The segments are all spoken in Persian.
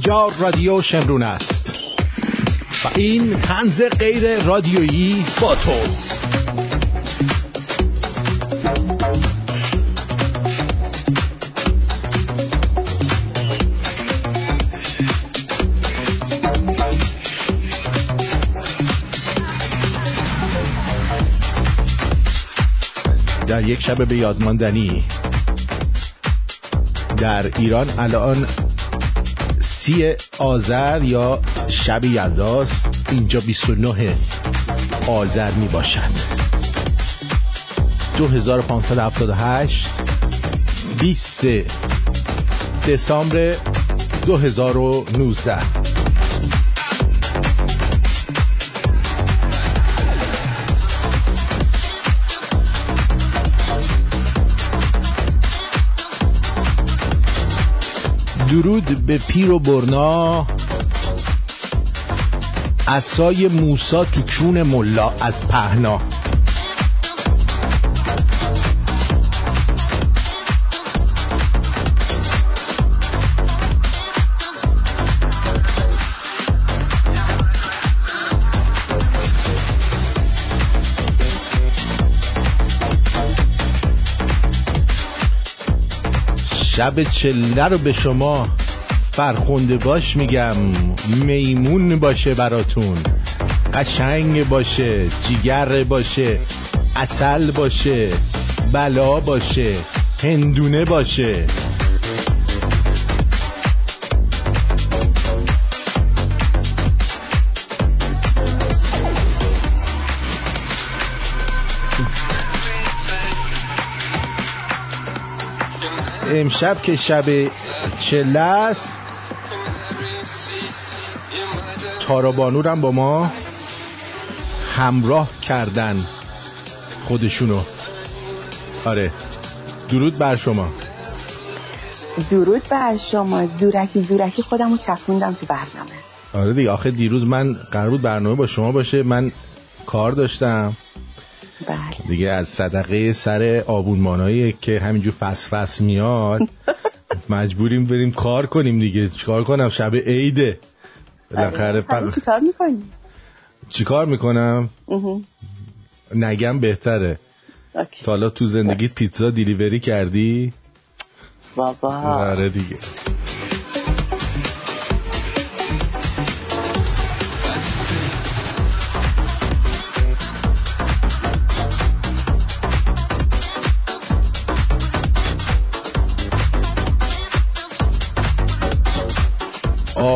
اینجا رادیو شمرون است. و این تنز غیر رادیویی با تو. در یک شب به یادماندنی در ایران الان سی آذر یا شب یلداست اینجا 29 آذر می باشد. 2578 20 دسامبر 2019 درود به پیر و برنا. اسای موسا تو کون ملا از پهنا. شب چله رو به شما فرخونده باش میگم. میمون باشه براتون. قشنگ باشه جیگر باشه اصل باشه بلا باشه هندونه باشه. امشب که شب چله است تارابانورم با ما همراه کردن خودشونو. آره. درود بر شما. درود بر شما. زورکی زورکی خودمو چفوندم تو برنامه. آره دیگه آخه دیروز من قرار بود برنامه با شما باشه. من کار داشتم. بله دیگه از صدقه سر آبونمانایی که همینجور فس فس میاد مجبوریم بریم کار کنیم دیگه چیکار کنم شب عیده بالاخره آره. چی کار می‌کنی؟ چی کار می‌کنم؟ نگم بهتره. تا حالا تو زندگیت پیتزا دیلیوری کردی؟ بابا آره دیگه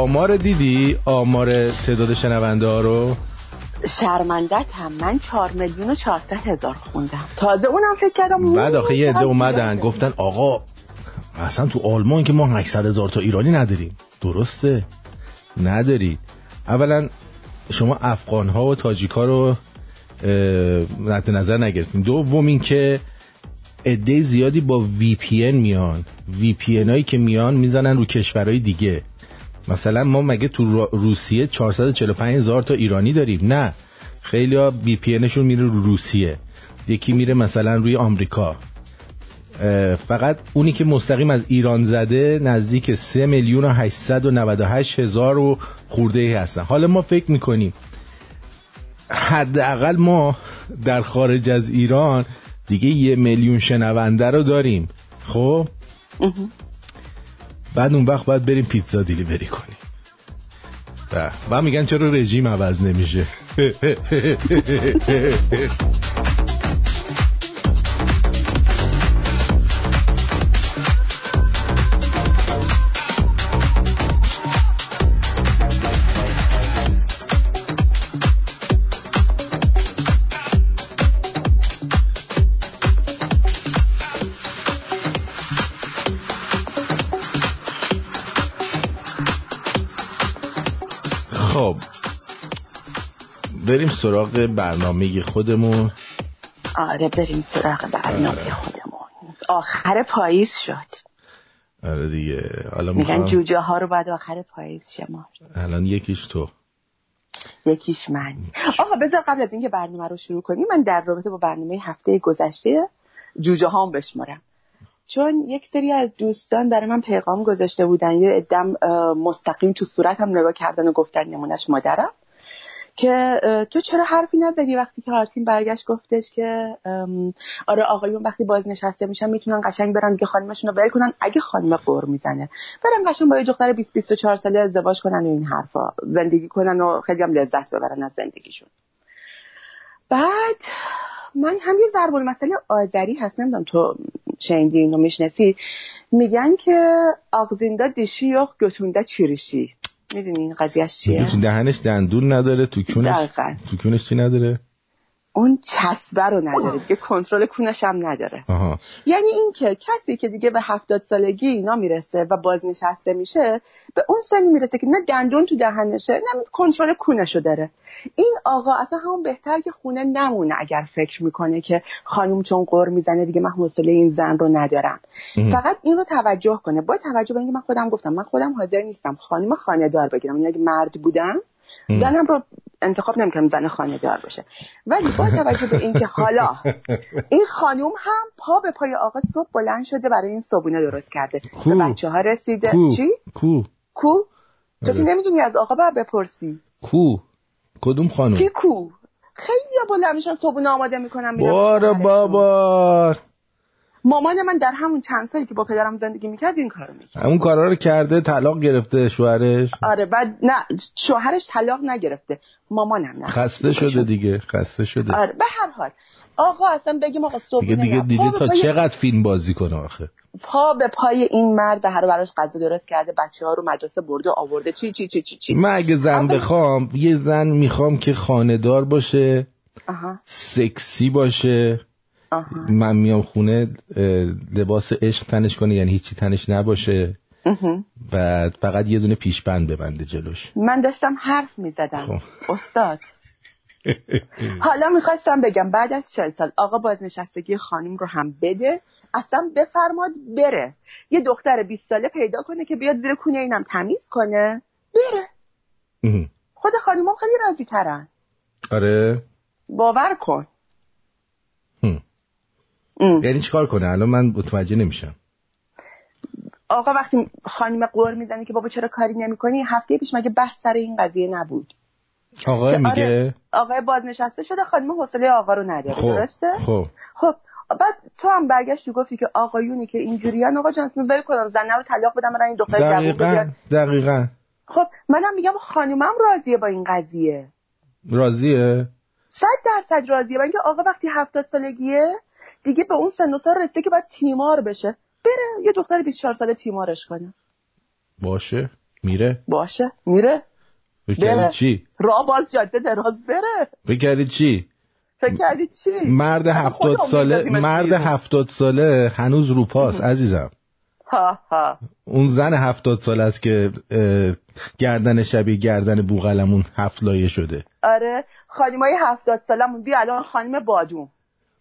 آمار دیدی؟ آمار تعداد شنونده ها رو؟ شرمندت هم. من چهار میلیون و چهارصد هزار خوندم. تازه اونم فکر کردم بعد آخه یه عده اومدن. گفتن آقا اصلا تو آلمان که ما 800 هزار تا ایرانی نداریم. درسته؟ ندارید اولا شما افغان ها و تاجیک ها رو مد نظر نگرفتیم دوم این که عده زیادی با وی پی میان. وی پی هایی که میان می‌زنن رو کشورهای دیگه. مثلا ما مگه تو روسیه 445 هزار تا ایرانی داریم؟ نه. خیلی ها بی پی میره رو روسیه. یکی میره مثلا روی آمریکا. فقط اونی که مستقیم از ایران زده نزدیک 3 میلیون و 898 هزار و خورده ای هستن. حالا ما فکر می‌کنیم حداقل ما در خارج از ایران دیگه یه میلیون شنونده رو داریم. خب. بعد اون وقت باید بریم پیتزا دیلیوری کنیم. و بعد میگن چرا رژیم عوض نمیشه. سراغ برنامه خودمون. آره بریم سراغ برنامه خودمون. آخر پاییز شد. آره دیگه. حالا میگن می‌خوام جوجه ها رو بعد آخر پاییز شما الان یکیش تو. یکیش من. آقا بذار قبل از اینکه برنامه رو شروع کنیم من در رابطه با برنامه هفته گذشته جوجه هام بشمارم. چون یک سری از دوستان برای من پیغام گذاشته بودن یه ادم مستقیم تو صورت هم نگاه کردن و گفتن نمونش مادرم. که تو چرا حرفی نزدی وقتی که آرتین برگشت گفتش که آره آقایون وقتی بازنشسته میشن می‌تونن قشنگ برن که خانمشون رو ول کنن. اگه خانم قور می‌زنه برن قشنگ با یه دختر 20 24 ساله ازدواج کنن و این حرفا زندگی کنن و خیلی هم لذت ببرن از زندگیشون. بعد من هم یه ضرب مسئله آذری هست نمی‌دونم تو شنیدی اینو می‌شناسی؟ میگن که آغزیندا دیشی یا گتونده چیریشی. می‌دونی این قضیه چیه؟ دهنش دندون نداره تو کونش تو کونش چی نداره؟ اون چسبه رو نداره دیگه کنترل کونش هم نداره. آها. یعنی اینکه کسی که دیگه به هفتاد سالگی اینا می‌رسه و بازنشسته میشه به اون سنی می‌رسه که نه دندون تو دهنشه نه کنترل کونشو داره. این آقا اصلا همون بهتر که خونه نمونه اگر فکر می‌کنه که خانم چون قر می‌زنه دیگه من حوصله این زن رو ندارم. فقط این رو توجه کنه. با توجه به اینکه من خودم گفتم من خودم حاضر نیستم خانم خانه دار بگیرم. یعنی اگه مرد بودم زنم رو انتخاب نمی‌کنم زن خانه دار باشه ولی با توجه به اینکه حالا این خانوم هم پا به پای آقا صبح بلند شده برای این صبونه درست کرده کو. به بچه ها رسیده کو. چی؟ کو کو؟ تو که آره. نمی‌دونی از آقا باید بپرسی کو کدوم خانم کی کو؟ خیلی بلند میشن صبونه آماده می‌کنم بار. بابا مامان من در همون چند سالی که با پدرم زندگی می‌کرد این کارو می‌کرد. همون کارا رو کرده طلاق گرفته شوهرش؟ آره بعد نه شوهرش طلاق نگرفته مامانم نه. خسته شده دیگه خسته شده. آره به هر حال. آقا اصلا بگیم آقا صبح دیگه دیگه دیگه تا چقدر فیلم بازی کنه آخه؟ پا به پای این مرد به هر براش غذا درست کرده بچه ها رو مدرسه برده آورده. چی چی چی چی چی؟ من اگه زن بخوام یه زن می‌خوام که خاندار باشه آها. سکسی باشه. آها. من میام خونه لباس عشق تنش کنه یعنی هیچی تنش نباشه. بعد فقط یه دونه پیشبند ببنده جلوش. من داشتم حرف می‌زدم. خب. استاد. حالا می‌خواستم بگم بعد از چل سال آقا بازنشستگی خانم رو هم بده اصلا بفرماد بره. یه دختر 20 ساله پیدا کنه که بیاد زیر کونه اینم تمیز کنه. بره. خود خانومام خیلی راضی ترن آره. باور کن. ام. یعنی چیکار کنه؟ الان من متوجه نمیشم. آقا وقتی خانم قور می‌زنه که بابا چرا کاری نمی‌کنی هفته پیش مگه بحث سر این قضیه نبود؟ آقا که میگه؟ آره، آقای بازنشسته شده خانم حوصله آقا رو نداره خب درسته؟ خب. خب بعد تو هم برگشتی گفتی که آقایونی که اینجوریان آقا جان ول کنم زنه رو طلاق بدم برن این دختر جوون دقیقا دقیقا. خب منم میگم خانومم راضیه با این قضیه. راضیه؟ صد درصد راضیه. با اینکه آقا وقتی هفتاد سالگیه دیگه به اون سن و سال رسیده که باید تیمار بشه. بره یه دختر 24 ساله تیمارش کنه. باشه. میره. باشه. میره. بره. چی؟ راه باز جاده دراز بره. بکردی چی؟ فکر کردی چی؟ مرد هفتاد ساله مرد. هفتاد ساله هنوز روپاست عزیزم. ها ها. اون زن هفتاد ساله است که گردن شبیه گردن بوغلمون هفت لایه شده. آره. خانمای هفتاد سالمون بیا الان خانم بادوم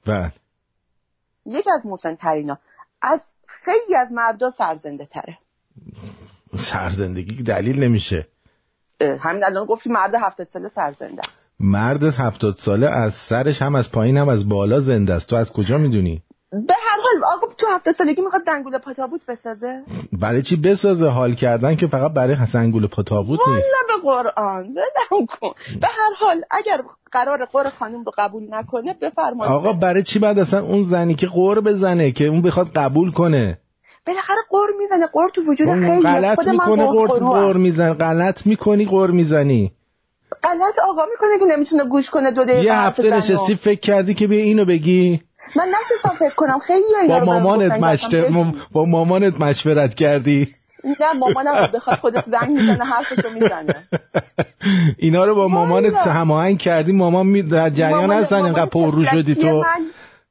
و یکی از مسن ترینا از خیلی از مردا سرزنده تره. سرزندگی دلیل نمیشه. همین الان گفتی مرد هفتاد ساله سرزنده است. مرد هفتاد ساله از سرش هم از پایین هم از بالا زنده است. تو از کجا می‌دونی؟ به هر حال آقا تو هفتاد سالگی می‌خواد زنگوله پاتابوت بسازه؟ برای چی بسازه؟ حال کردن که فقط برای حسنگول پاتابوت نیست. والا به قرآن کن. به هر حال اگر قرار قر خانم رو قبول نکنه بفرمایید. آقا برای چی بعد اصلا اون زنی که قور بزنه که اون بخواد قبول کنه؟ بالاخره قر می‌زنه. قر تو وجود خیلی غلط می‌کنه قور تو قرقروام. قور میزن غلط می‌کنی قور می‌زنی. غلط آقا می‌کنه که نمی‌تونه گوش کنه دو دقیقه یه هفته. نشستی فکر کردی که بیا اینو بگی؟ من نشستم فکر کنم. خیلی اینا با مامانت مشت... با مامانت مشورت کردی؟ نه مامانم بخواد خودش زنگ می‌زنه حرفشو می‌زنه. اینا رو با مامانت. هماهنگ کردی. مامان در جریان هستن اینقدر پررو شدی تو.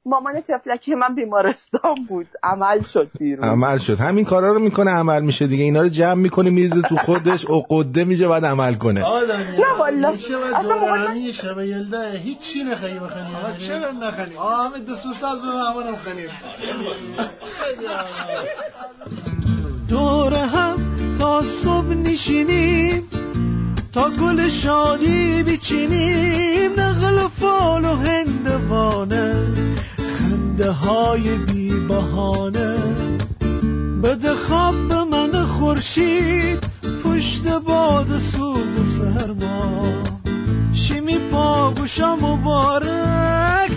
مامان تفلکی من بیمارستان بود. عمل شد دیروز. عمل شد. همین کارا رو می‌کنه عمل میشه دیگه. اینا رو جمع می‌کنه میریزه تو خودش عقده میشه بعد عمل کنه. آدمی نه والا. میشه و اصلا همی شب یلده. هیچی نخیی بخنی آقا چرا نخنی آقا همه دستوس از به مهمانم خنیم دور هم تا صبح نشینیم تا گل شادی بچینیم نقل و فال و هندوانه. خنده های بی بهانه بده خواب به من خورشید پشت باد سوز سرما. شیمی پاگوشا مبارک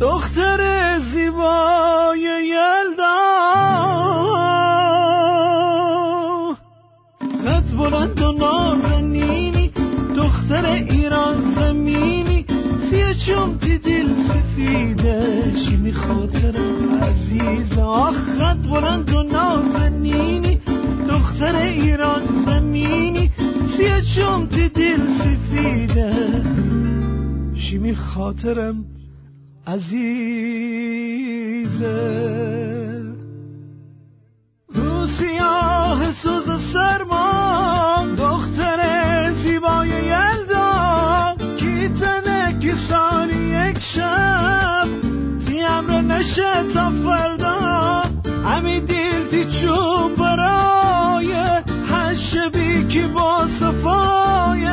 دختر زیبای یلدا. قد بلند و نازنینی دختر زمینی چومتی دل سفیده شیمی خاطرم عزیز؟ آخ قد بلند و نازنینی دختر ایران زمینی. سیه چومتی دل سفیده؟ شیمی خاطرم عزیزه رو سیاه سوز سرما دختر زیبای یلدا یک شب. تی امر نشه تا فردا. همی دیل تی چوب برای هشبی کی با صفای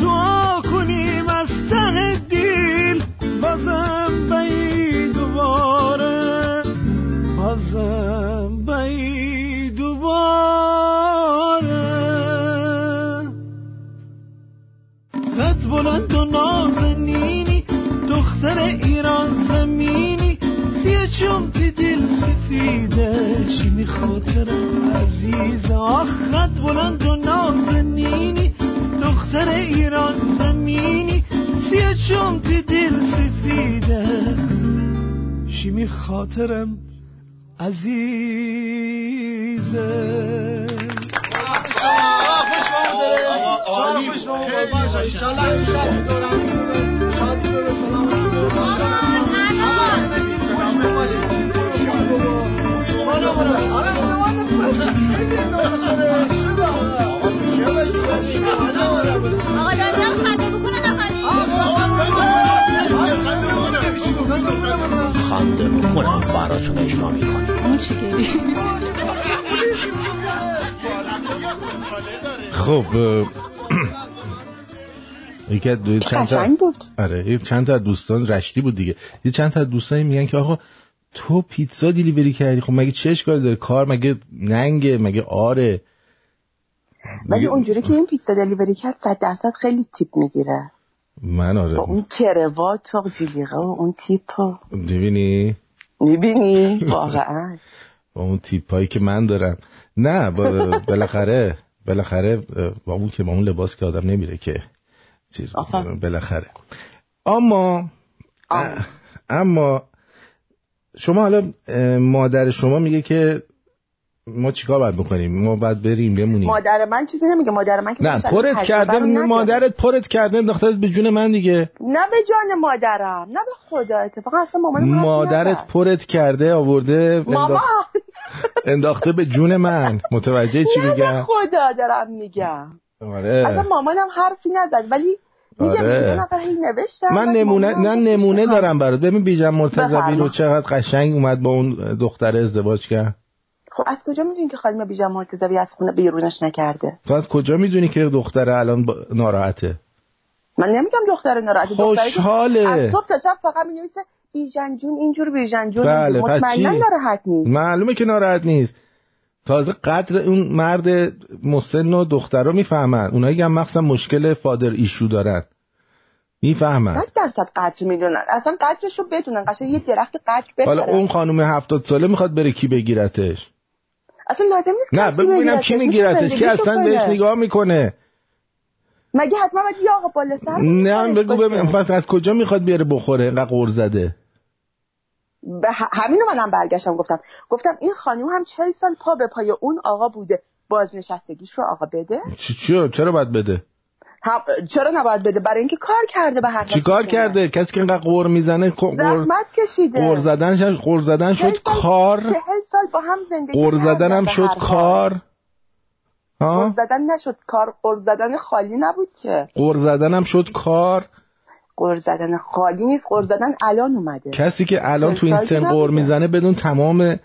دعا کنیم از ته دیل بازم بی دوباره. بازم بی دوباره. قد بلند و نازنینی دختر ایران زمینی سیه چومتی دل سفیده شیمی خاطرم عزیز. آخ قد بلند و نازنینی دختر ایران زمینی سیه چومتی دل سفیده شیمی خاطرم عزیزه آقا خب یکی از دو چند تا بود. آره چند تا دوستان رشتی بود دیگه. یه چند تا از دوستان میگن که آقا تو پیتزا دیلیوری کردی خب مگه چه اشکالی داره؟ کار مگه ننگه مگه آره؟ ولی اونجوری که این پیتزا دلیوری کرد صد درصد خیلی تیپ می‌گیره. من آره. با اون کروات و جلیقه و اون تیپ رو ببینی می‌بینی واقعا با اون تیپایی که من دارم نه با- بالاخره بالاخره با اون که با اون لباس که آدم نمیره که چیز. بالاخره اما آه. اما شما حالا مادر شما میگه که ما چیکار باید بکنیم ما باید بریم بمونیم مادر من چیزی نمیگه مادر من که نه پرت کرده. مادرت پرت کرده انداخته به جون من دیگه نه به جان مادرم نه به خدا اتفاقا اصلا مامانم حرفی مادرت. پرت کرده آورده ماما انداخ- انداخته به جون من متوجه چی نه به میگم خدا دارم میگم اصلا آره مامانم حرفی نزد ولی میگم آره. من نمونه نه نمونه. دارم برات ببین بیژن مرتضوی. رو چقدر قشنگ اومد با اون دختر ازدواج کرد خب از کجا می‌دونی که خانم بیژن مرتضوی از خونه بیرونش نکرده؟ تو از کجا می‌دونی که دختر الان با- ناراحته؟ من نمیگم دختر ناراحت دختری که خوشحاله. از تا شب فقط می‌نویسه بیژن جون اینجور بیژن جون بله، مطمئنا؟ ناراحت نیست. معلومه که ناراحت نیست. تازه قدر اون مرد مسن و دختر رو می‌فهمن. اونایی هم مخصوصا مشکل فادر ایشو دارن. می‌فهمن. صد درصد قدر می‌دونن. اصلا قدرش رو بدونن. قشنگ یه درخت قدر حالا بخرن. اون خانم هفتاد ساله می‌خواد بره کی بگیرتش؟ اصلا لازم نیست نه بگو ببینم. کی میگیرتش کی اصلا. بهش نگاه می‌کنه. مگه حتما باید یه آقا بالا سر نه بگو؟ ببینم پس از کجا می‌خواد بیاره بخوره؟ اینقدر قور زده. به همینو منم برگشتم گفتم. گفتم این خانوم هم چل سال پا به پای اون آقا بوده. بازنشستگیش رو آقا بده؟ چی چرا باید بده؟ هم چرا نباید بده؟ برای اینکه کار کرده به هر چی کار کرده؟ کسی که اینقدر قور می‌زنه قور زحمت کشیده. قور زدن قور زدن شد کار. سال با هم زندگی قور زدن هم شد. کار. ها زدن نشد کار. قر زدن خالی نبود که. قور زدن هم شد کار. قر زدن خالی نیست. قر زدن الان اومده. کسی که الان تو این سن قور. می‌زنه بدون تمام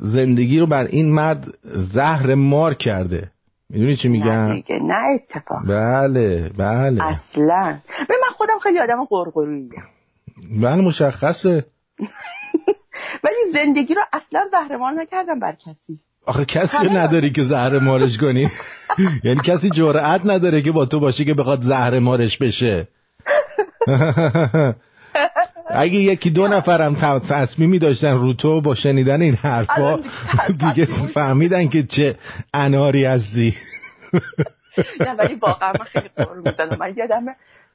زندگی رو بر این مرد زهر مار کرده. می‌دونی چی نه میگم دیگه نه اتفاق. بله بله. اصلا. به من خودم خیلی آدم قرقروییم بله مشخصه. زندگی رو اصلا زهرمار نکردم بر کسی. آخه کسی نداری که زهر مارش کنی. یعنی کسی جرأت نداره که با تو باشه که بخواد زهر مارش بشه. اگه یکی دو نفرم تصمیمی داشتن رو تو با شنیدن این حرفا دیگه فهمیدن که چه اناری هستی. نه ولی واقعا من خیلی قر می‌زنم من یادم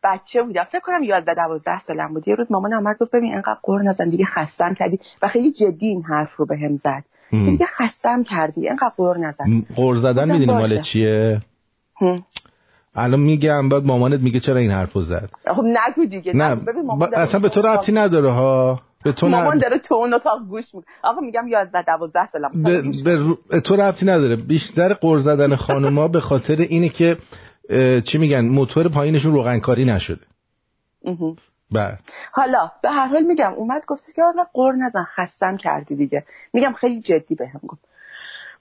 بچه بودم فکر کنم 11 12 سالم بود. یه روز مامان اومد گفت ببین اینقدر قر نزن دیگه خستم کردی. و خیلی جدی این حرف رو بهم زد. هم. دیگه خستم کردی. اینقدر قر نزن قر زدن می‌دونی مال. چیه. الان میگم بعد مامانت میگه چرا این حرفو زد؟ خب نگو دیگه. نه. ببین اصلا به تو ربطی نداره ها؟ به تو مامان نه داره تو اون اتاق گوش می‌کنه. آقا میگم 11 12 سالم. به, به رو- به تو ربطی نداره. بیشتر قر زدن خانوما به خاطر اینه که اه، چی میگن؟ موتور پایینشون روغنکاری نشده. بله حالا به هر حال میگم اومد گفت که آقا قر نزن خستم کردی دیگه. میگم خیلی جدی بهم گفت.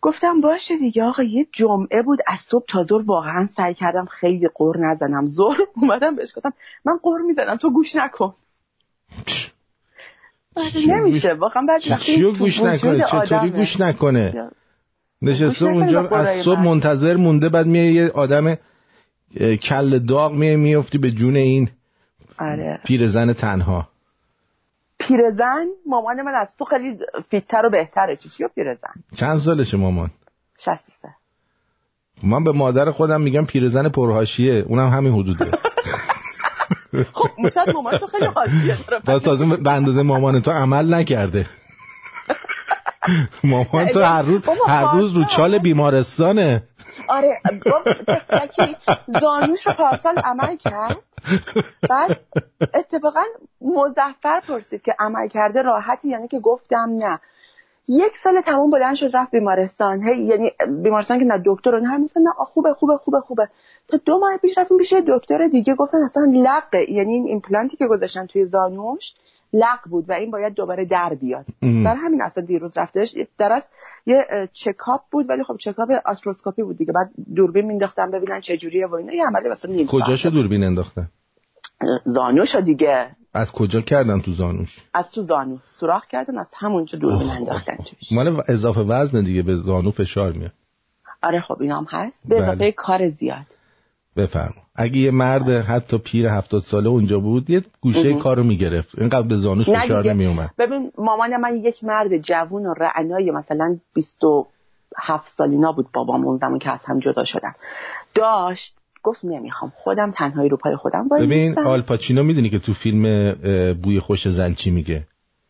گفتم باشه دیگه آقا یه جمعه بود از صبح تا ظهر واقعا سعی کردم خیلی قر نزنم. ظهر اومدم بهش گفتم من قر می‌زنم تو گوش نکن. نمیشه واقعا بعد چیو گوش نکنه؟ چطوری. گوش نکنه؟ نشسته اونجا از صبح من. منتظر مونده بعد میای یه آدم کل داغ میای میفتی به جون این آره. پیرزن تنها. پیرزن مامان من از تو خیلی فیتتر و بهتره. چی چیو پیرزن؟ چند سالشه مامان؟ 63 من به مادر خودم میگم پیرزن پرهاشیه. اونم همین حدوده. خب شاید مامان تو خیلی حاشیه داره. تازه به اندازه مامان تو عمل نکرده. مامان تو هر روز هر روز رو. چال بیمارستانه. آره تفلکی زانوش رو پارسال عمل کرد. بعد اتفاقا مظفر پرسید که عمل کرده راحتی یعنی که گفتم نه. یک سال تمام بلند شد رفت بیمارستان. هی یعنی بیمارستان که نه دکتر رو نه نه خوبه خوبه خوبه خوبه. تا دو ماه پیش رفتیم پیش دکتر دیگه گفتن اصلا لقه یعنی این ایمپلانتی که گذاشتن توی زانوش. لق بود و این باید دوباره در بیاد. برای همین اصلا دیروز رفتش. در حد یه چکاپ بود ولی خب چکاپ آرتروسکوپی بود دیگه. بعد دوربین مینداختن ببینن چه جوریه و اینا. یه عملی مثلا نیم کجاشو. دوربین انداختن؟ زانوشو دیگه. از کجا کردن تو زانوش؟ از تو زانو. سوراخ کردن از همونجا دوربین انداختن توش مال اضافه وزن دیگه به زانو فشار میاد. آره خب اینا هم هست. به اضافه بله. کار زیاد. بفرما اگه یه مرد حتی پیر هفتاد ساله اونجا بود یه گوشه مهم. کارو می‌گرفت. اینقدر به زانوش فشار. نمیومد ببین مامان من یک مرد جوون و رعنای مثلا 27 سالینا بود بابام اون زمان که از هم جدا شدن. داشت گفت نمی‌خوام. خودم تنهایی رو پای خودم وای ببین. آلپاچینو می‌دونی که تو فیلم بوی خوش زن چی میگه؟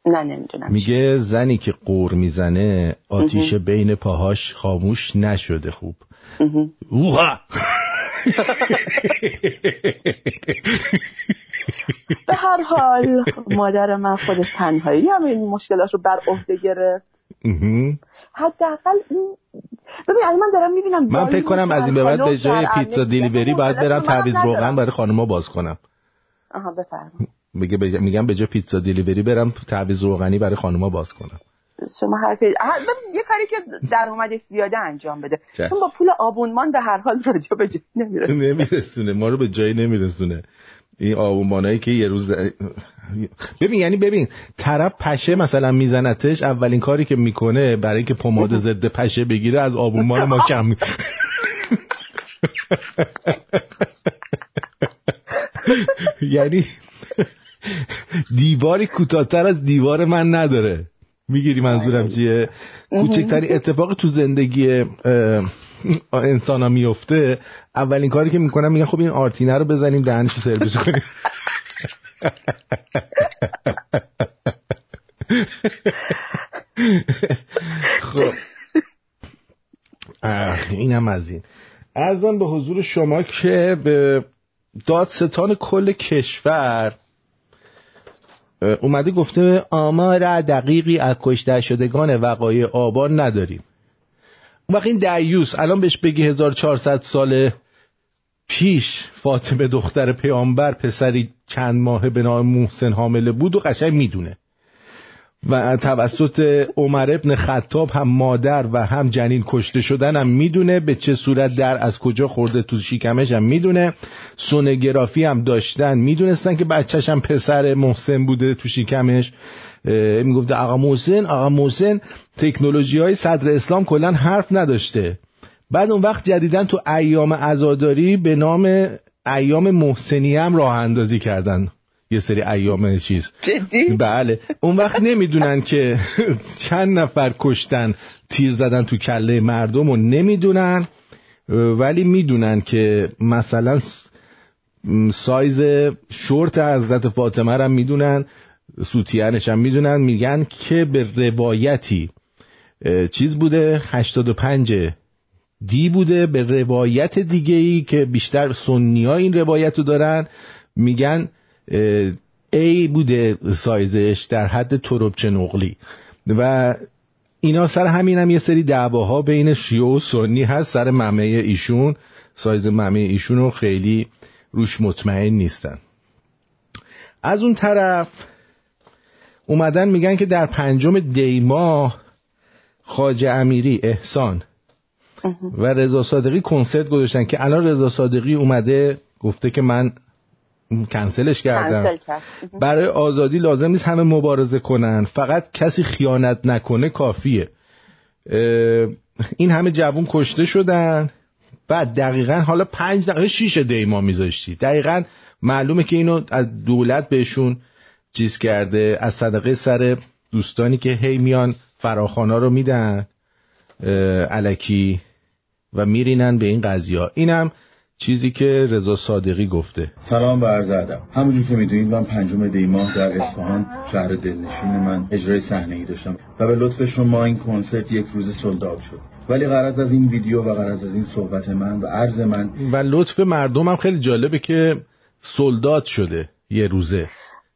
نه نمی‌دونم. میگه زنی که قور می‌زنه آتیش بین پاهاش خاموش نشده خوب. اوها! به هر حال مادر من خودش تنهایی هم این مشکلات رو بر عهده گرفت. حداقل این ببین الان من دارم می‌بینم من فکر کنم از این به بعد به جای پیتزا دیلیوری باید برم تعویض روغن برای خانوما باز کنم. آها بفرما میگه بج... میگم به جای پیتزا دیلیوری برم تعویض روغنی برای خانوما باز کنم. شما هر ببین، یه کاری که درآمدش زیاده انجام بده. چشم. چون با پول آبونمان به هر حال راجع به جای نمیره نمیرسونه ما رو به جایی نمیرسونه. این آبونمانایی که یه روز ببین یعنی ببین طرف پشه مثلا میزنتش اولین کاری که می‌کنه برای اینکه پماد ضد پشه بگیره از آبونمان ما کم یعنی دیواری کوتاهتر از دیوار من نداره. می‌گیری منظورم چیه؟ کوچکترین اتفاق تو زندگی انسان ها میفته اولین کاری که می‌کنم میگن خب این آرتینه رو بزنیم دهنش سرویس کنیم. خب. اینم از این. ارزم به حضور شما که به دادستان کل کشور اومده گفته آمار دقیقی از کشته شدگان وقایع آبان نداریم. اون وقت این دیوس الان بهش بگی 1400 سال پیش فاطمه دختر پیامبر پسری چند ماه به نام محسن حامله بود و قشنگ می‌دونه. و توسط عمر ابن خطاب هم مادر و هم جنین کشته شدن هم می‌دونه به چه صورت در از کجا خورده تو شکمش هم می‌دونه. سونوگرافی هم داشتن می‌دونستن که بچهش هم پسر محسن بوده تو شکمش. می‌گفته آقا محسن آقا محسن تکنولوژی های صدر اسلام کلا حرف نداشته. بعد اون وقت جدیدن تو ایام عزاداری به نام ایام محسنی هم راه اندازی کردن. یه سری ایام چیز. جدی؟ بله. اون وقت نمی‌دونن که چند نفر کشتن تیر زدن تو کله مردم و نمی‌دونن. ولی می‌دونن که مثلا سایز شورت حضرت فاطمه رو می‌دونن سوتیانش هم می‌دونن. میگن که به روایتی چیز بوده 85 دی بوده. به روایت دیگه ای که بیشتر سنی ها این روایت رو دارن میگن A بوده سایزش در حد تربچه نقلی. و اینا سر همین هم یه سری دعواها بین شیعه و سنی هست سر ممه ایشون. سایز ممه ایشون رو خیلی روش مطمئن نیستن. از اون طرف اومدن میگن که در پنجم دیماه خاجه امیری احسان و رضا صادقی کنسرت گذاشتن که الان رضا صادقی اومده گفته که من کنسلش کردم. کنسل کرد. برای آزادی لازم نیست همه مبارزه کنن. فقط کسی خیانت نکنه کافیه. این همه جوون کشته شدن. بعد دقیقا حالا پنج دقیقه شیش دیما میذاشتی. دقیقا معلومه که اینو از دولت بهشون چیز کرده. از صدقه سر دوستانی که هی میان فراخانا رو میدن علکی و میرینن به این قضیه. اینم چیزی که رضا صادقی گفته. سلام و عرض ادب. همونجور که می‌دونید من پنجم دی ماه در اصفهان شهر دلنشین من اجرای صحنه ای داشتم و به لطف شما این کنسرت یک روز سولداد شد. ولی غرض از این ویدیو و غرض از این صحبت من و عرض من و لطف مردم هم خیلی جالبه که سولداد شده یه روزه.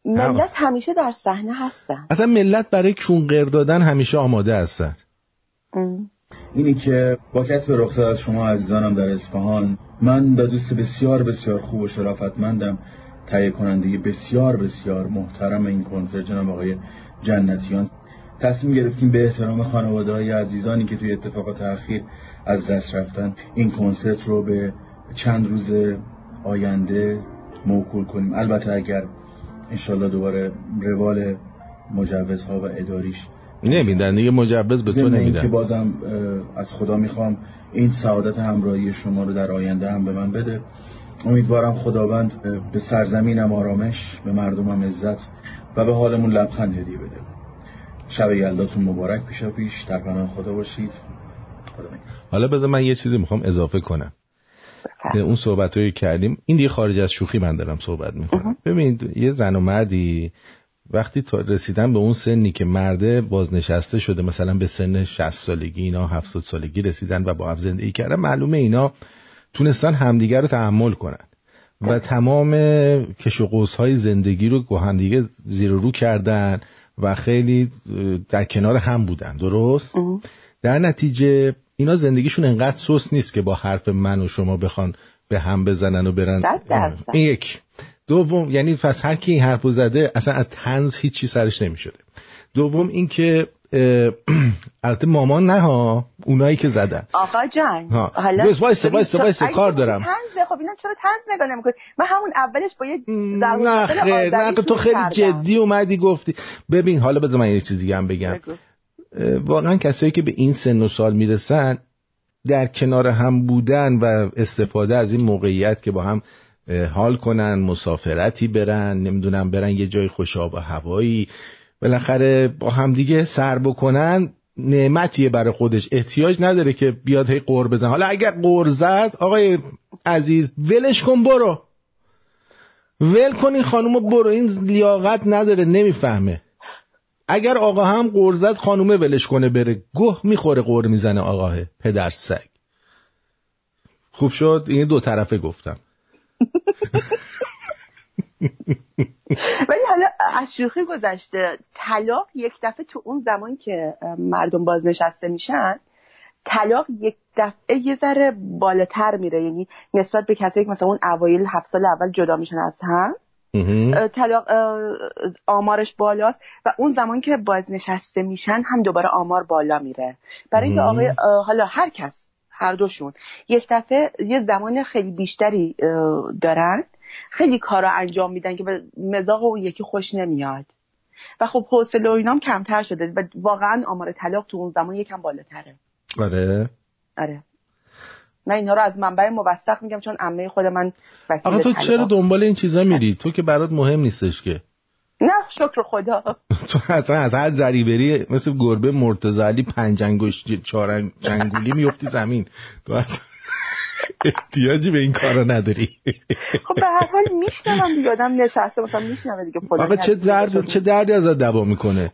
ملت همیشه در صحنه هستن. اصلا ملت برای کونقر دادن همیشه آماده هستن. ام. اینی که با کسب رخصت از شما عزیزانم در اصفهان من به دوست بسیار بسیار خوب و شرافتمندم. تهیه کننده بسیار بسیار محترم این کنسرت جناب آقای جنتیان. تصمیم گرفتیم به احترام خانواده های عزیزانی که توی اتفاقات اخیر از دست رفتن این کنسرت رو به چند روز آینده موکول کنیم. البته اگر انشالله دوباره روال مجوزها و اداریش نمیدن. دیگه مجوز به تو نمیدن. بازم اه، از خدا می‌خوام این سعادت همراهی شما رو در آینده هم به من بده. امیدوارم خداوند به سرزمینم آرامش به مردمم عزت و به حالمون لبخند هدیه بده. شب یلداتون مبارک پیشا پیش. در پناه خدا باشید. خدا. حالا بذار من یه چیزی می‌خوام اضافه کنم. اون صحبت رو کردیم. این دیگه خارج از شوخی من دارم صحبت می‌کنم. ببینید یه زن و مردی وقتی تا رسیدن به اون سنی که مرده بازنشسته شده مثلا به سن 60 سالگی اینا 70 سالگی رسیدن و با هم زندگی کردن معلومه اینا تونستن همدیگه رو تحمل کنن. و تمام کش و های زندگی رو با همدیگه زیر رو کردن و خیلی در کنار هم بودن. درست؟ در نتیجه اینا زندگیشون انقدر سوس نیست که با حرف من و شما بخوان به هم بزنن و برن. این یک. دوم یعنی پس هر کی این حرفو زده اصلا از تنز هیچی سرش نمی‌شده دوم اینکه البته مامان نه ها اونایی که زدن آقا جان ها. حالا بس تو- وایسه، اگه کار دارم. طنزه خب اینا چرا طنز نگاه نمی‌کنی من همون اولش با یه نه خیر نه تو خیلی کردم. جدی اومدی گفتی ببین حالا بذار من یه چیز دیگه هم بگم بگو. واقعا کسایی که به این سن و سال می‌رسن در کنار هم بودن و استفاده از این موقعیت که با هم حال کنن مسافرتی برن نمی‌دونم برن یه جای خوشاب و هوایی. بالاخره با هم دیگه سر بکنن نعمتیه برای خودش. احتیاج نداره که بیاد هی قور بزن حالا اگر قور زد آقای عزیز ولش کن برو. ول کن این خانومو برو. این لیاقت نداره نمی‌فهمه. اگر آقا هم قور زد خانومه ولش کنه بره. گه می‌خوره قور می‌زنه آقاه پدر سگ. خوب شد؟ این دو طرفه گفتم. ولی حالا از شوخی گذشته طلاق یک دفعه تو اون زمان که مردم بازنشسته میشن طلاق یک دفعه یه ذره بالاتر میره. یعنی نسبت به کسایی که مثلا اون اوایل هفت سال اول جدا میشن از هم طلاق آمارش بالاست و اون زمان که بازنشسته میشن هم دوباره آمار بالا میره. برای اینکه. آقای حالا هر کس هر دوشون. یک دفعه یه زمان خیلی بیشتری دارن. خیلی کارا انجام میدن که به مزاق اون یکی خوش نمیاد. و خب حوصله و اینام کمتر شده و واقعا آمار طلاق تو اون زمان یکم بالاتره. آره. آره. من اینا رو از منبع موثق میگم چون عمه خود من وکیل آقا تو طلاق. چرا دنبال این چیزا میری؟ تو که برات مهم نیستش که. نه شکر خدا. تو اصلا از هر ذری بری مثل گربه مرتضی علی پنج انگشت چهار چنگولی میفتی زمین. تو اصلا احتیاجی به این کارا نداری. خب به هر حال میشنوم دیگه آدم نشسته مثلا میشنوه دیگه فلان آقا چه درد چه دردی ازت دوا می‌کنه؟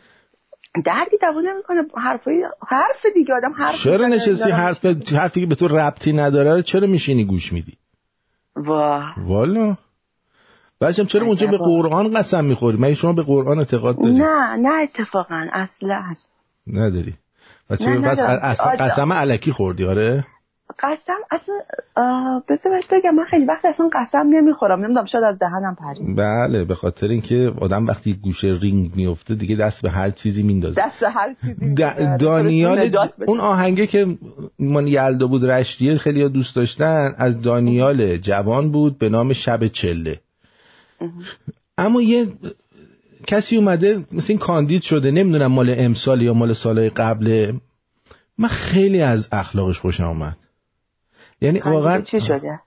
دردی دوا نمی‌کنه حرفای حرف دیگه آدم حرف چرا نشستی حرف حرفی که به تو ربطی نداره چرا میشینی گوش میدی؟ واه والا. بچم چرا اونجا به. قرآن قسم می‌خوری؟ مگه شما به قرآن اعتقاد داری؟ نه نه اتفاقا اصلا. نداری. و چرا بس قسم علکی خوردی آره؟ قسم اصلا بذار بهت بگم من خیلی وقت اصلا قسم نمی‌خورم. نمی‌دونم شاید از دهنم پرید. بله به خاطر اینکه آدم وقتی گوشه رینگ میفته دیگه دست به هر چیزی میندازه. دست هر چیزی د- می‌ذاره. دانیال. اون آهنگه که من یلدا بود رشتیه خیلی ها دوست داشتن از دانیال جوان بود به نام شب چله. اما یه کسی اومده مثل این کاندید شده نمی‌دونم مال امسال یا مال سالهای قبله من خیلی از اخلاقش خوشم آمد یعنی واقعا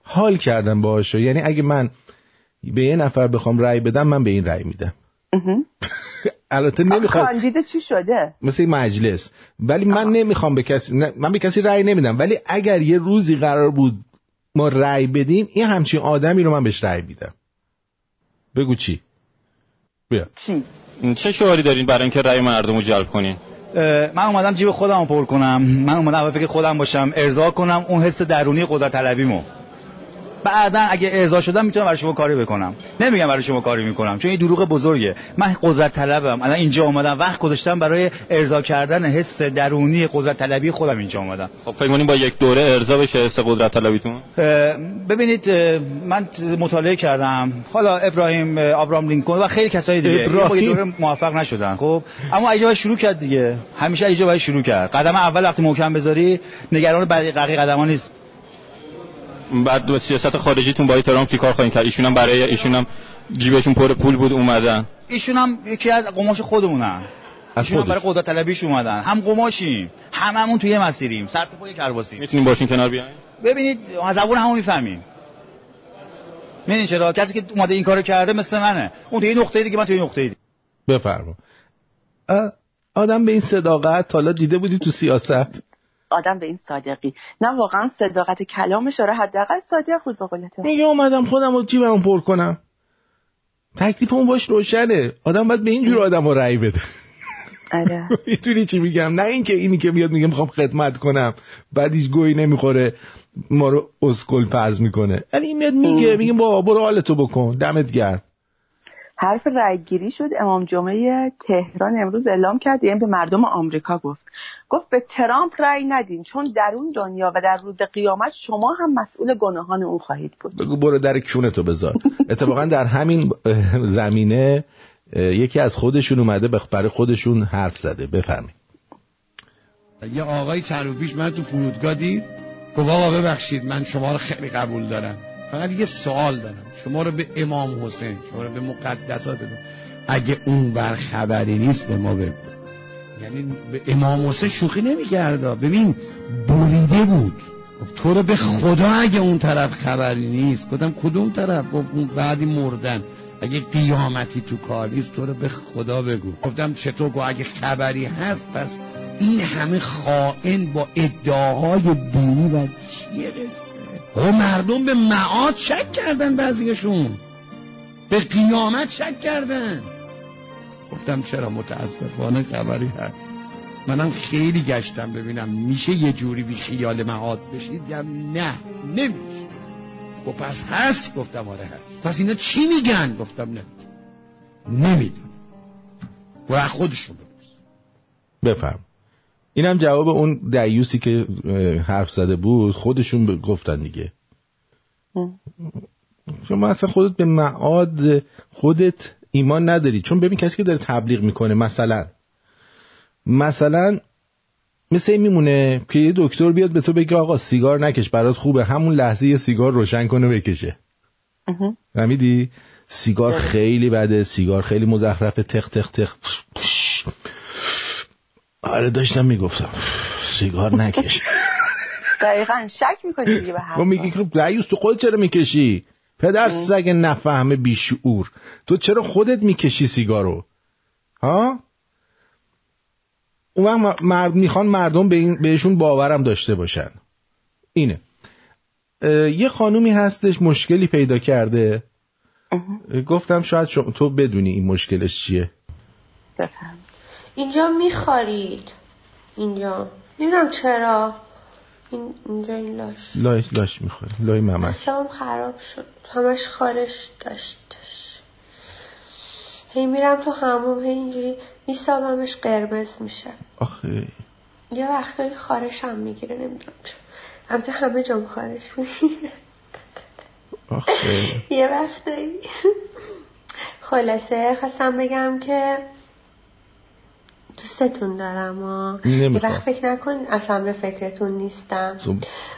حال کردم باهاشو. یعنی اگه من به یه نفر بخوام رأی بدم من به این رأی میدم. البته نمی‌خواد کاندید چی شده؟ مثل مجلس. ولی من نمی‌خوام به کسی نه، من به کسی رأی نمیدم. ولی اگر یه روزی قرار بود ما رأی بدیم این همچین آدمی رو من بهش رأی میدم. بگو چی؟ بیا. چی؟ چه شعاری دارین برای اینکه رأی مردم رو جلب کنین؟ من اومدم جیب خودم رو پر کنم. من اومدم فکر خودم باشم. ارضا کنم اون حس درونی قدرت طلبیمو. بعدا اگه ارضا شدم می‌تونم برای شما کاری بکنم. نمیگم برای شما کاری می‌کنم چون این دروغ بزرگه. من قدرت طلبم. الان اینجا اومدم وقت گذاشتم برای ارضا کردن حس درونی قدرت طلبی خودم اینجا اومدم. خب فکر با یک دوره ارضا بشه حس قدرت طلبیتون؟ ببینید من مطالعه کردم. حالا ابراهیم اه، آبرام لینکلن و خیلی کسای دیگه. با ابراهیم. یه دوره موفق نشدن خب؟ اما ایجا شروع کرد دیگه. همیشه ایجا باید شروع کرد. قدم اول وقتی محکم بذاری نگران بقیه بقیه قدما نیست. بعد با سیاست خارجیتون با ترامپ چیکار خواهین کرد؟ ایشون هم برای ایشون هم جیبشون پر پول بود اومدن. ایشون هم یکی از قماش خودمونن. ایشون هم برای قدرت طلبیش اومدن. هم قماشیم هممون توی یه مسیریم. سر تو پای کرباسیم می‌تونیم باشین کنار بیاین؟ ببینید از زبون همون می‌فهمیم. می‌دونی چرا؟ کسی که اومده این کارو کرده مثل منه. اون توی نقطه دیگه من توی نقطه دیگه. بفرما. آدم به این صداقت حالا دیده بودی تو سیاست؟ آدم به این صادقی. نه واقعا صداقت کلامش آره حداقل صادق بود به میگه اومدم خودم رو جیبم پر کنم. تکلیف اون باش روشنه. آدم باید به اینجور آدم رو رأی بده. آره. می‌تونی چی میگم؟ نه اینکه اینی که میاد میگه می‌خوام خدمت کنم. بعد هیچ گویی نمی‌خوره. ما رو اسکل فرض می‌کنه. ولی این میاد میگه میگه با برو حالتو بکن. دمت گرم. حرف رأیگیری شد. امام جمعه تهران امروز اعلام کرد یعنی به مردم آمریکا گفت. گفت به ترامپ رأی ندین چون در اون دنیا و در روز قیامت شما هم مسئول گناهان اون خواهید بود. بگو برو در کونتو بذار. اتفاقا در همین زمینه یکی از خودشون اومده برای خودشون حرف زده. بفرمایید. یه آقای چند پیش من تو فرودگاه دید. گفت آقا ببخشید من شما رو خیلی قبول دارم. فقط یه سوال دارم. شما رو به امام حسین شما رو به مقدسات دارم. اگه اون بر خبری نیست به ما بگو. یعنی به امام حسین شوخی نمیگرده ببین بریده بود. تو رو به خدا اگه اون طرف خبری نیست. گفتم کدوم طرف؟ بعدی مردن. اگه قیامتی تو کار نیست تو رو به خدا بگو. گفتم چطور؟ گفت اگه خبری هست پس این همه خائن با ادعاهای دینی و چیه قصه و مردم به معاد شک کردن بعضیشون. به قیامت شک کردن. گفتم چرا متاسفانه خبری هست. منم خیلی گشتم ببینم میشه یه جوری بی خیال معاد بشید یا نه. نمیشه. و پس هست. گفتم آره هست. پس اینا چی میگن؟ گفتم نه. نمیدون و خودشون بپرس. بفرم اینم جواب اون دیوسی که حرف زده بود خودشون گفتن دیگه. شما اصلا خودت به معاد خودت ایمان نداری. چون ببین کسی که داره تبلیغ می‌کنه مثلا. مثلا مثل این میمونه که یه دکتر بیاد به تو بگه آقا سیگار نکش برات خوبه. همون لحظه یه سیگار روشن کنه بکشه. فهمیدی؟ سیگار خیلی بده سیگار خیلی مزخرفه تق تق تق آره داشتم می‌گفتم. سیگار نکش. دقیقا شک می‌کنی دیگه به حرفا. میگی خب رئیس تو خودت چرا می‌کشی؟ پدر سگ نفهمه بیشعور. تو چرا خودت می‌کشی سیگارو؟ ها؟ اون وقت مرد می‌خوان مردم به این بهشون باورم داشته باشن. اینه. یه خانومی هستش مشکلی پیدا کرده. گفتم شاید شما تو بدونی این مشکلش چیه. بفهم. اینجا میخارید. اینجا. نمی‌دونم چرا. این اینجا این لاش. لای لاش می‌خوره. لای ممش اصلا خراب شد. همش خارش داشتش. هی میرم تو هموم هی اینجوری میسابمش قرمز میشه. آخه. یه وقتایی خارش هم می‌گیره نمی‌دونم چرا. البته همه جام خارش می‌گیره. آخه. یه وقتایی خلاصه خواستم بگم که دوستتون دارم و یه. وقت فکر نکن اصلا به فکرتون نیستم.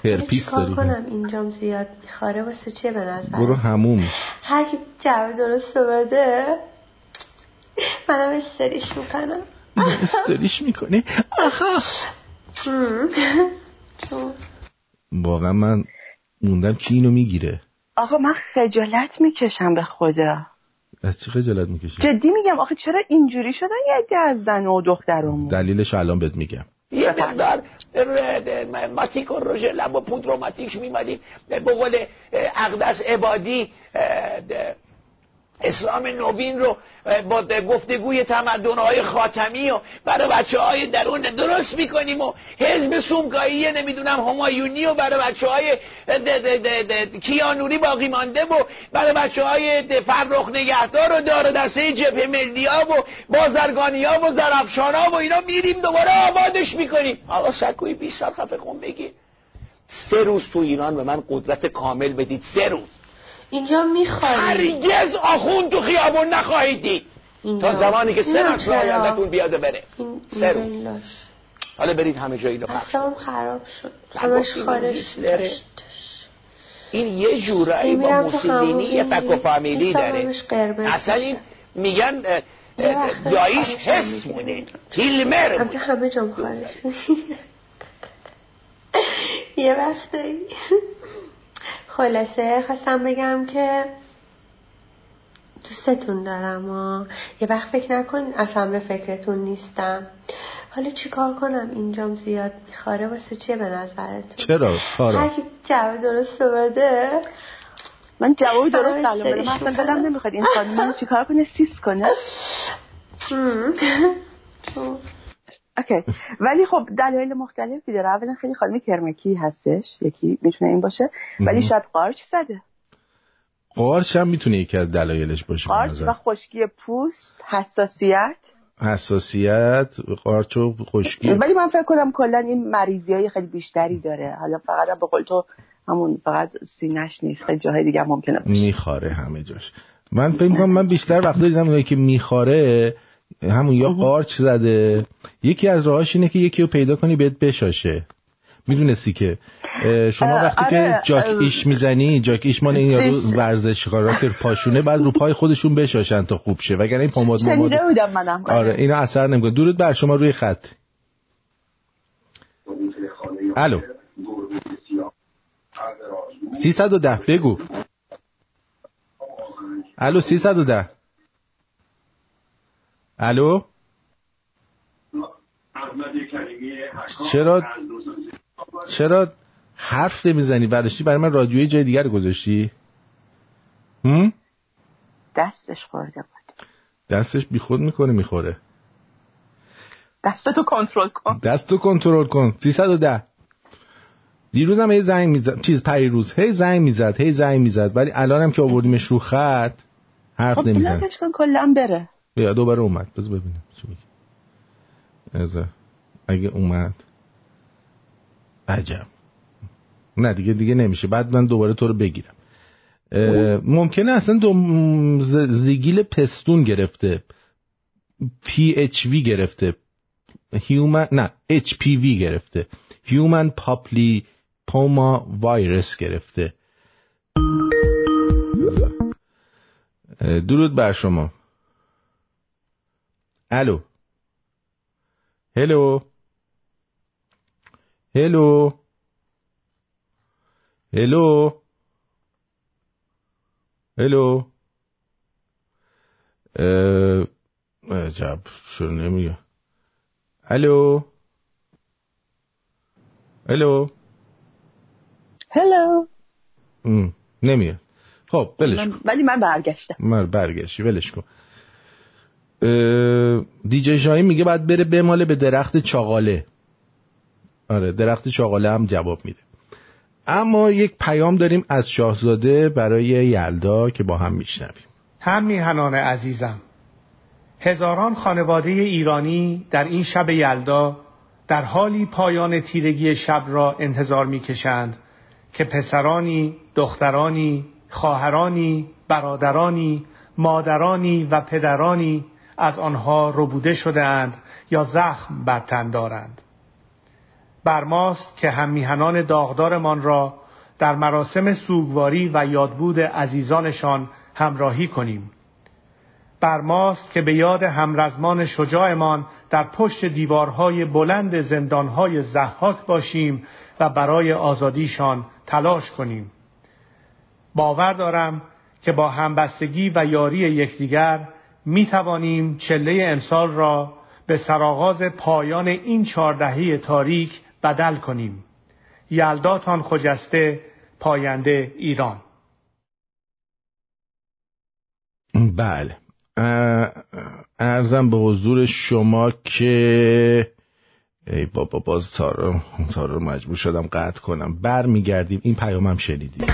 ولی هرپیس داری؟ کنم؟ اینجام زیاد میخواره واسه چیه به نظر برو هموم. هر کی جواب درست رو بده منم استریش می‌کنم. استریش می‌کنه چون واقعا من موندم کی اینو می‌گیره. آقا من خجالت می‌کشم به خدا. از چی خجالت می‌کشی؟ جدی میگم آخه چرا اینجوری شدن یه عده از زن و دخترمون؟ دلیلش الان بهت میگم. یه مقدار ماتیک و رژ لب و پودر و ماتیک میمادیم به قول اقدس عبادی اسلام نوین رو با گفتگوی تمدنهای خاتمی و برای بچه های درون درست می‌کنیم و حزب سومگایی نمی‌دونم همایونی و برای بچه های کیانوری باقی مانده و برای بچه های فرخ نگهدار و دار دسته جبهه ملی ها و بازرگانی ها و زرفشان ها و اینا میریم دوباره آبادش می‌کنیم. آقا سکوی 20 سال خفه کن بگی سه روز تو ایران به من قدرت کامل بدید. سه روز. اینجا میخواری هرگز آخون تو خیابون نخواهید دید. تا زمانی که سه چرا. آیندهتون بیاده بره. سه روز. حالا برید همه جایی رو. خراب شد. همش خارش؟ داشت این یه جورایی با موسولینی یه فک و فامیلی داره. اصلا این میگن داییش هم حس. مونه. هیلمر البته همه جام خارش یه وقتایی. خلاصه خواستم بگم که دوستتون دارم و یه وقت فکر نکن اصلا به فکرتون نیستم. حالا چیکار کنم؟ اینجام زیاد میخواره واسه چیه به نظرتون؟ چرا؟ هر کارا کی جواب درست بده. من جواب درست بدم من اصلا دلم. نمی‌خواد این خانم چیکار کنه؟ سیس کنه؟ اوکی. ولی خب دلایل مختلفی داره. اولا خیلی خانم کرمکی هستش. یکی می‌تونه این باشه. ولی شاید قارچ زده. قارچ هم می‌تونه یکی از دلایلش باشه قارچ. و خشکی پوست حساسیت. حساسیت قارچ و خشکی. ولی من فکر کنم کلا این مریضی های خیلی بیشتری داره. حالا فقط به قول تو همون فقط سینش نیست. خیلی جاهای دیگه ممکنه باشه. میخاره همه جاش. من فکر کنم من بیشتر وقتا دیدم که میخاره همون یا قارچ زده. یکی از راهاش اینه که یکی رو پیدا کنی بهت بشاشه. می‌دونستی که. شما وقتی آره، که جاک اه، ایش می‌زنی جاک ایش مال این یارو چیز- ورزشکارا که پاشونه بعد رو پای خودشون بشاشن تا خوب شه. وگرنه این پماد شنیده بودم منم. آره. اینا اثر نمی‌کنه. درود بر شما روی خط. الو. 310 بگو. الو 310 الو؟ چرا چرا حرف نمی‌زنی؟ برداشتی برای من رادیوی جای دیگر گذاشتی؟ هم؟ دستش خورده بود. دستش بیخود می‌کنه می‌خوره. دستتو کنترل کن. دستو کنترل کن. 310 دیروز هم هی زنگ می‌زد. چیز پریروز هی زنگ می‌زد هی زنگ می‌زد. ولی الانم که آوردیمش رو خط حرف خب نمیزن بلندش کن کلا بره. بیا دوباره اومد. بذار ببینم چی میگه. اگه اومد عجب. نه دیگه دیگه نمیشه. بعد من دوباره تو رو بگیرم. ممکنه اصلا دو زیگیل پستون گرفته. پی اچ وی گرفته. Human نه HPV گرفته. human papilloma virus گرفته. درود بر شما. الو hello hello hello hello عجب چرا نمیگه. الو الو هلو نمیاد خب بلش کن. ولی من برگشتم. من برگشتی ولش کن. دیجی شاهی میگه باید بره بماله به درخت چاقاله. آره درخت چاقاله هم جواب میده. اما یک پیام داریم از شاهزاده برای یلدا که با هم میشنویم. هم میهنان عزیزم هزاران خانواده ایرانی در این شب یلدا در حالی پایان تیرگی شب را انتظار می‌کشند که پسرانی، دخترانی، خواهرانی، برادرانی، مادرانی و پدرانی از آنها ربوده شدهاند یا زخم بر تن دارند. بر ماست که هم میهنان داغدارمان را در مراسم سوگواری و یادبود عزیزانشان همراهی کنیم. بر ماست که به یاد همرزمان شجاعمان در پشت دیوارهای بلند زندانهای زحاک باشیم و برای آزادیشان تلاش کنیم. باور دارم که با همبستگی و یاری یکدیگر می توانیم چله امسال را به سرآغاز پایان این چهاردهه تاریک بدل کنیم. یلداتان خجسته پاینده ایران. بله. ارزم به حضور شما که ای بابا باز تارو تارو مجبور شدم قطع کنم. بر میگردیم این پیامم شنیدیم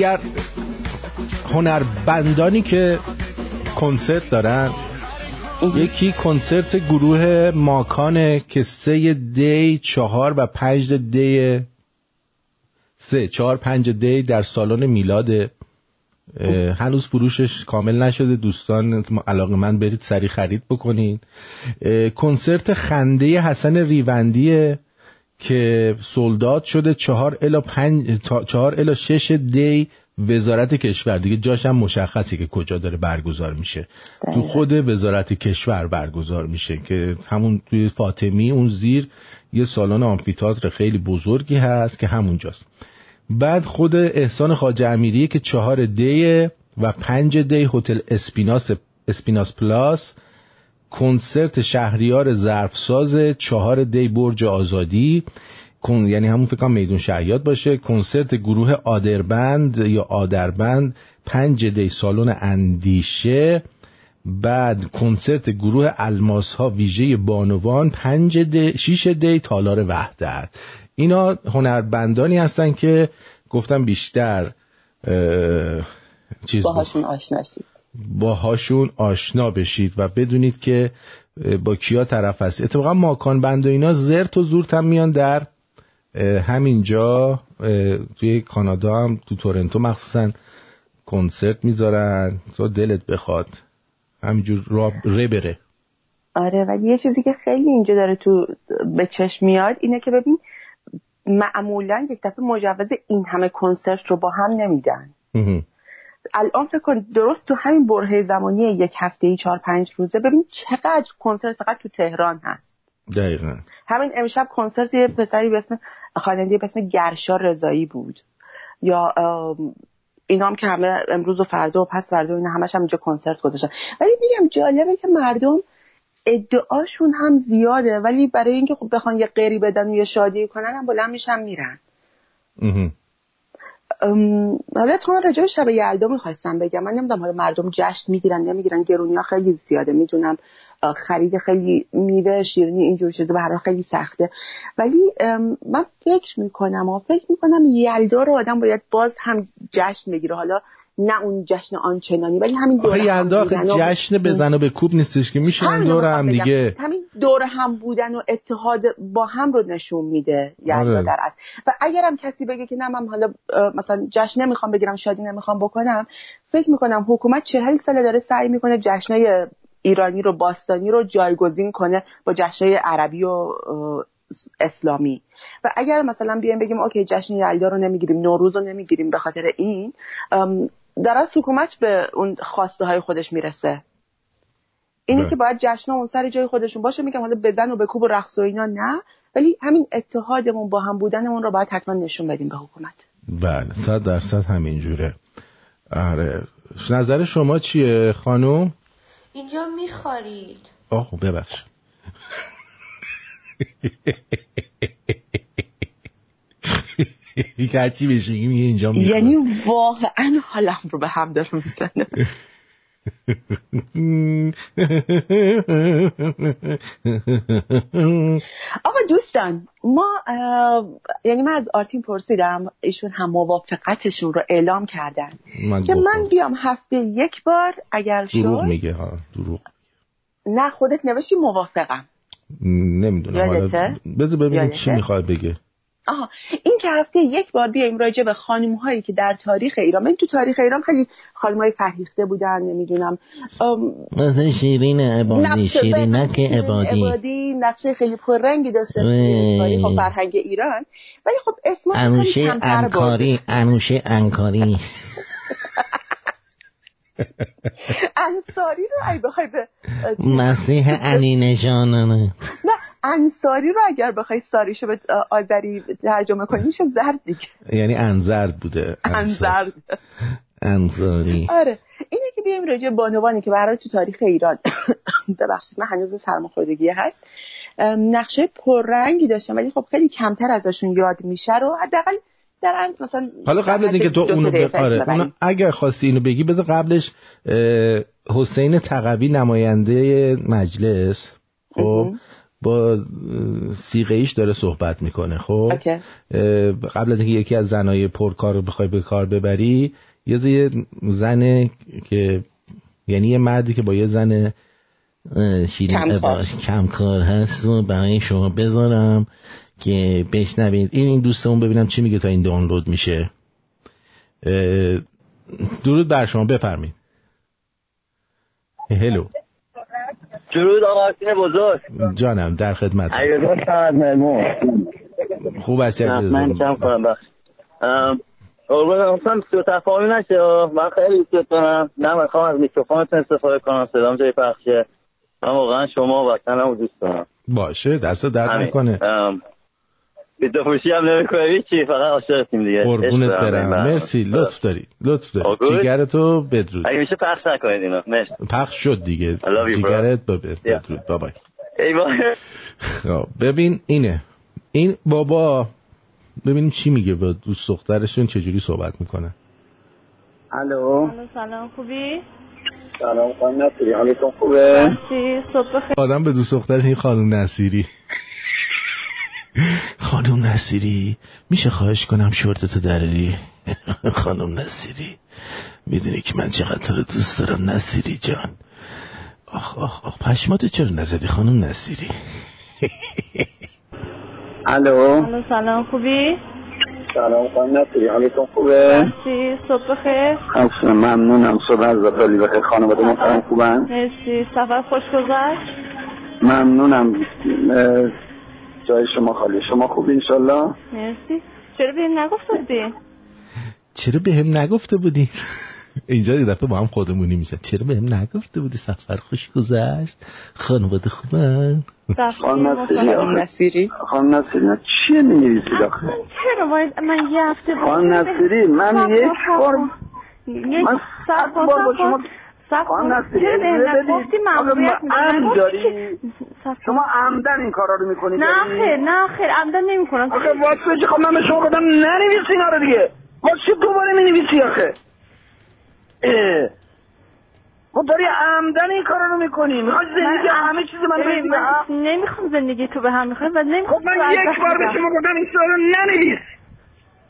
دیگر هنربندانی که کنسرت دارن یکی کنسرت گروه ماکانه که سه دی چهار و پنج دی سه چهار پنج دی در سالن میلاد هنوز فروشش کامل نشده. دوستان علاقه من برید سری خرید بکنید. کنسرت خنده حسن ریوندیه که sold out شده چهار الی, پنج، چهار الی شش دی وزارت کشور. دیگه جاش هم مشخصی که کجا داره برگزار میشه. تو خود وزارت کشور برگزار میشه که همون توی فاطمی اون زیر یه سالن آمفی‌تئاتر خیلی بزرگی هست که همونجاست. بعد خود احسان خواجه امیریه که چهار دی و پنج دی هتل اسپیناس اسپیناس پالاس کنسرت شهریار ظرفساز چهار دی برج آزادی یعنی همون فکر میدون شهیاد باشه کنسرت گروه آدربند یا آدربند پنج دی سالن اندیشه بعد کنسرت گروه الماس ها ویژه بانوان پنج دی شیش دی تالار وحدت. اینا هنربندانی هستن که گفتم بیشتر اه، چیز باهاشون آشنا شید. باهاشون آشنا بشید و بدونید که با کیا طرف هست. اتفاقا ماکان بند و اینا زرت و زورت هم میان در همینجا توی کانادا هم تو تورنتو مخصوصا کنسرت می‌ذارن. تو دلت بخواد. همینجور را ره بره. آره ولی یه چیزی که خیلی اینجا داره تو به چشم میاد اینه که ببین معمولا یک دفعه مجوز این همه کنسرت رو با هم نمیدن. الان فکر کن درست تو همین برهه زمانی یک هفته ای چهار پنج روزه ببین چقدر کنسرت فقط تو تهران هست. دقیقا. همین امشب کنسرت یه پسری به اسم خواننده به اسم گرشا رضایی بود. یا اینا هم که همه امروز و فردا و پس فردا و اینا همش هم اینجا کنسرت گذاشتن. ولی میگم جالبه که مردم ادعاشون هم زیاده ولی برای اینکه خب بخوان یه قری بدن و یه شادی کنن هم بلند میشن میرن. حالا تو راجع به شب یلدا می‌خواستم بگم. من نمی‌دونم حالا مردم جشن می‌گیرن نمی‌گیرن گرونی ها خیلی زیاده. می‌دونم خرید خیلی میوه شیرینی اینجور چیزا حال خیلی سخته. ولی من فکر می‌کنم و فکر می‌کنم یلدا رو آدم باید باز هم جشن بگیره. حالا نه اون جشن آنچنانی ولی همین دور آخه هم بودن جشن بزن و به کوب نیستش که میشن دور هم. دیگه همین دور هم بودن و اتحاد با هم رو نشون میده یلدا آره. در اصل و اگرم کسی بگه که نه من حالا مثلا جشن نمی‌خوام بگیرم شادی نمی‌خوام بکنم فکر می‌کنم حکومت چهل ساله داره سعی می‌کنه جشنای ایرانی رو باستانی رو جایگزین کنه با جشنای عربی و اسلامی و اگر مثلا بیایم بگیم اوکی جشن یلدا رو نمی‌گیریم نوروز رو نمی‌گیریم به خاطر این در از حکومت به اون خواسته های خودش می‌رسه. اینه بله. که باید جشن اون سر جای خودشون باشه میگم حالا بزن و بکوب و رقص و اینا نه ولی همین اتحادمون با هم بودنمون رو باید حتما نشون بدیم به حکومت. بله صد درصد همینجوره. آره. نظر شما چیه خانم؟ اینجا میخارید آه ببخش یک هرچی بشه میگه اینجا می‌خوره. یعنی واقعا حالم رو به هم داره می‌زنه آقا دوستان ما یعنی من از آرتین پرسیدم ایشون هم موافقتشون رو اعلام کردن من که. من بیام هفته یک بار اگر دروغ شد میگه ها دروغ نه خودت نوشتی موافقم نمی‌دونم؟ بذار ببینیم چی؟ می‌خواد بگه آها این که هفته یک بار بیایم راجع به خانم هایی که در تاریخ ایران من تو تاریخ ایران خیلی خانم های فرهیخته بودن نمی‌دونم مثل شیرین عبادی شیرینک عبادی عبادی نقشه خیلی پررنگی داشته توی وی. تاریخ و فرهنگ ایران ولی خب اسم انوشه. انکاری انوشه انکاری انصاری رو اگه بخوای به مسیح علی نشانانه نه انصاری رو اگر بخوای ساریشو به آذری ترجمه کنی میشه زرد دیگه. یعنی انزرد بوده. انزرد. انصاری. آره. اینه که بیایم راجع بانوانی که برای تو تاریخ ایران. ببخشید من هنوز سرماخوردگی هست. نقشه پررنگی داشتم ولی خب خیلی کمتر ازشون یاد میشه رو حداقل در مثلا حالا قبل از اینکه تو اونو. اونو اگر خواستی اینو بگی بذار قبلش حسین تقوی نماینده مجلس خب با سیغه ایش داره صحبت می‌کنه خب قبل از اینکه یکی از زنای پرکار رو بخوای به کار ببری یه یه زن که یعنی یه مردی که با یه زن شیرین کمکار. کمکار هست و برای شما بذارم که بشنوید این این دوستمون ببینم چی میگه تا این دانلود میشه. درود بر شما بفرمایید. هلو. درود آقا بزرگ. جانم در خدمت خوب هستی من کم کنم بخش. قربون اصلا سو تفاهمی نشه. من خیلی دوست دارم. نه می‌خوام از میکروفونتون استفاده کنم. صدام جای پخشه. من واقعا شما و وطنم رو دوست دارم. باشه دست درد. نکنه. ام، بیدو فروشی هم نمی‌کنه چی فقط عاشقتیم دیگه. قربونت برم. این برنامه. مرسی لطف داری لطف داری آگوش. جیگرتو بدرود. اگه میشه پخش نکنید اینو. مرسی. پخش شد دیگه. جیگرت با بدرود. بابای ای بابا. خب، ببین اینه. این بابا ببینیم چی میگه با دوست دخترشون چجوری صحبت می‌کنه؟ الو. سلام. خوبی؟ سلام خانم نصیری. حالتون خوبه؟ صبح آدم به دوست دخترش این خانم نصیری. خانم نصیری میشه خواهش کنم شورتتو دراری؟ خانم نصیری می‌دونی که من چقدر تو رو دوست دارم نصیری جان. آخ آخ آخ پشماتو چرا نزدی خانم نصیری؟ الو. الو سلام خوبی؟ سلام خانم نصیری حالتون خوبه؟ مرسی صبح بخیر. اصلا ممنونم صبح از خیلی بخیر. خانواده محترم خوبن؟ مرسی سفر خوش گذشت؟ ممنونم جای شما خالی. شما خوب انشالله؟ مرسی. چرا بهم نگفته بودی؟ چرا به هم نگفته بودی؟ اینجا یه دفعه با هم خودمونی میشه. چرا به هم نگفته بودی؟ سفر خوش گذشت. خانواده خوبن خانم نصیری. خانم نصیری. چیه نمیریسید آخه چرا باید من یه هفته بود خانم نصیری من یک بار یک من صد بار با. شما چرا بدید. آخه ممنوعیت داری؟ شما عمدن این کارا رو می‌کنید نه خیر نه خیر عمدن نمی کنم آخه واسه چی؟ خب من به شما گفتم ننویسی اینا رو دیگه. واسه چی دوباره می‌نویسی آخه. خب داری عمدن این کارا رو می‌کنی می‌خوای زندگی همه چیز من من نمی‌خوام زندگی تو به هم می‌خوام و نمی‌خوام خب من یک بار به شما گفتم این رو ننویس.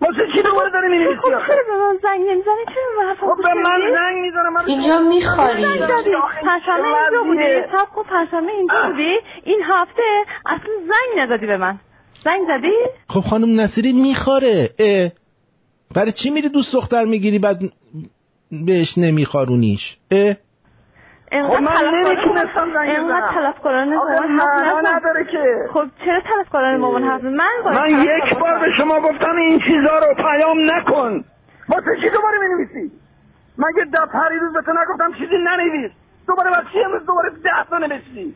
واسه چی دوباره داری می‌نویسی خب چرا به من زنگ نمی‌زنی؟ چرا خب به من زنگ می‌زنه من اینجا میخواری پرشنبه اینجا بودی سب کن پرشنبه اینجا بودی این هفته اصلا زنگ ندادی به من. زنگ زدی؟ خب خانم نصیری میخواره اه. برای چی میری دوست دختر می‌گیری بعد بهش نمیخارونیش؟ اه. انقدر خب آخه مامان حرف. نداره که. خب چرا طلبکارانه مامان حرف؟ من باید من یک بار. به شما گفتم این چیزا رو پیام نکن. واسه چی دوباره می‌نویسی؟ مگه ده پریروز به تو نگفتم چیزی ننویس؟ دوباره چی امروز دوباره ده تا نوشتی؟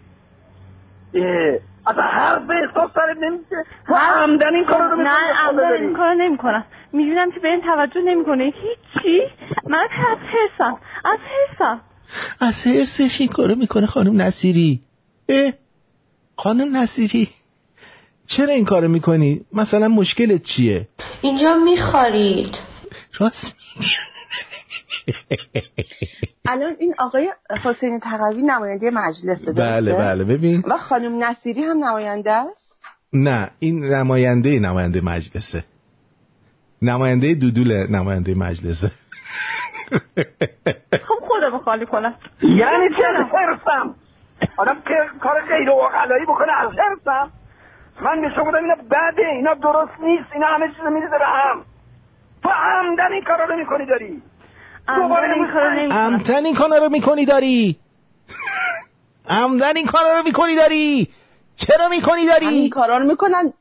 اصلا حرف احساس سرت نمیشه. تو عمدن این کارا رو نه عمدن. این کارو نمی‌کنم. می‌بینم که به این توجه نمی‌کنه. هیچی. من از حرسم از حرسم. از حرسش این کارو می‌کنه خانم نصیری. اه خانم نصیری. چرا این کارو می‌کنی؟ مثلا مشکلت چیه؟ اینجا میخوارید راست الان این آقای حسین تقوی نماینده مجلسه بله؟ بله ببین. و خانم نصیری هم نماینده است؟ نه این نماینده نماینده مجلسه. نماینده دودول نماینده مجلسه. خب خودمو خالی کنم. یعنی چه از حرسم آدم که کار غیر واقعی بکنه از حرسم من به شما اینا بده اینا درست نیست اینا همه چیز میریزه به هم. تو عمدن این کارا رو می‌کنی داری. عمدن این کارا رو می‌کنی داری. عمدن این کارا رو می‌کنی داری. چرا می‌کنی داری؟ کارا رو می‌کنن.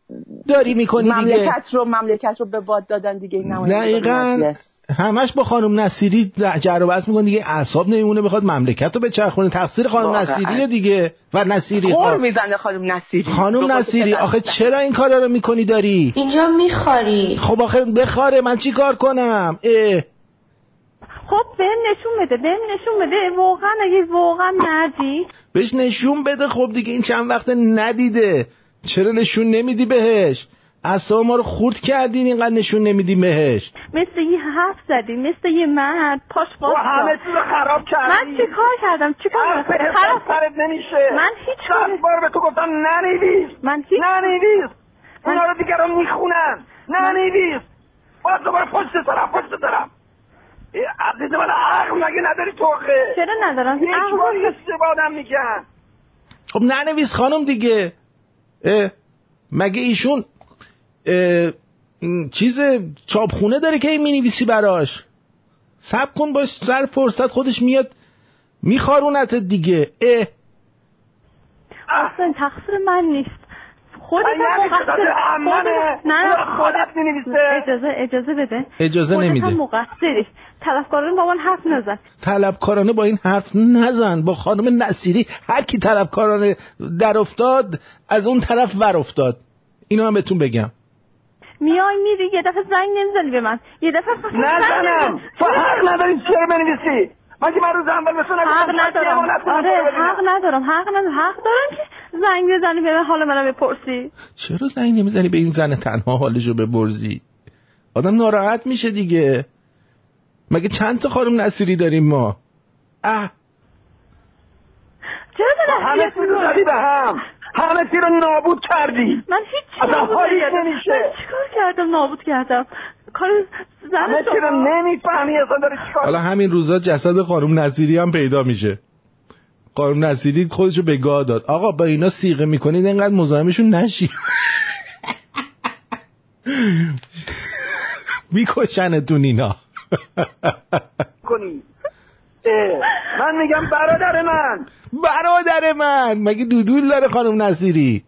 داری می‌کنی دیگه. مملکت رو مملکت رو به باد دادن دیگه. این نمایندگان دقیقا. مجلس همش با خانم نصیری جر و بحث می‌کنه دیگه. اعصاب نمیمونه بخواد مملکت رو به چرخونه تقصیر خانم. نصیریه دیگه. و نصیری خور ها می‌زنه خانم نصیری. خانم نصیری. آخه چرا این کارا رو می‌کنی داری؟ اینجا میخواری خب آخه بخاره من چی کار کنم؟ اه. خب بهم نشون بده بهم نشون بده واقعا اگه واقعا ندی. بهش نشون بده خب دیگه این چند وقت ندیده. چرا نشون نمیدی بهش؟ اصلا ما رو خورد کردین اینقدر نشون نمیدی بهش. مثل یه حرف زدی مثل یه مرد. پاش تو واسه همه رو خراب کردی. من چی کار کردم؟ چی کار کردم؟ خراب سرت نمیشه. من هیچ صد کاری بار به تو گفتم ننویس. من هیچ ننویس. اونا رو دیگران می‌خونن. ننویس. باید دوباره پشت طرف پشت اه، عزیز من عقل مگه نداری تو آخه چرا ندارم؟ یک عقل آدم میگن خب ننویس خانم دیگه. مگه ایشون چیز چاپخونه داره که این می‌نویسی براش؟ سب کن باش سر فرصت خودش میاد میخارونت دیگه. اه. اصلا تقصیر من نیست. خودت مقصر نه. خودت. اجازه اجازه بده. اجازه خودت نمیده. هم مقصری. طرفکاران با من حرف نزن طلبکارانه با این حرف نزن. با خانم نصیری هر کی طلبکارانه در افتاد از اون طرف ور افتاد. اینو هم بهتون بگم. میای میری یه دفعه زنگ نمی‌زنی به من. یه دفعه فقط زنگ نزنم. نمی‌زنی. تو حق نداری چرا بنویسی؟ مگه من روز اول تو حق ندارم. آره رو؟ حق ندارم. حق ندارم. حق دارم که زنگ بزنی به من حال منو بپرسی. چرا زنگ نمی‌زنی به این زن تنها حالشو ببرزی آدم ناراحت میشه دیگه. مگه چند تا خانم نصیری داریم ما؟ اه. چرا همه چی رو زدی به هم. همه چی رو نابود کردی. من هیچ نکردم. نمیشه. من چیکار کردم نابود کردم؟ کار زن همه چی رو نمی‌فهمی اصلا داری چیکار حالا همین روزا جسد خانم نصیری هم پیدا میشه. خانم نصیری خودشو به گاه داد. آقا با اینا سیغه می‌کنید اینقدر مزاحمشون نشی. میکشنتون اینا. کنی. اه، من میگم برادر من. برادر من. مگه دودول داره خانم نصیری؟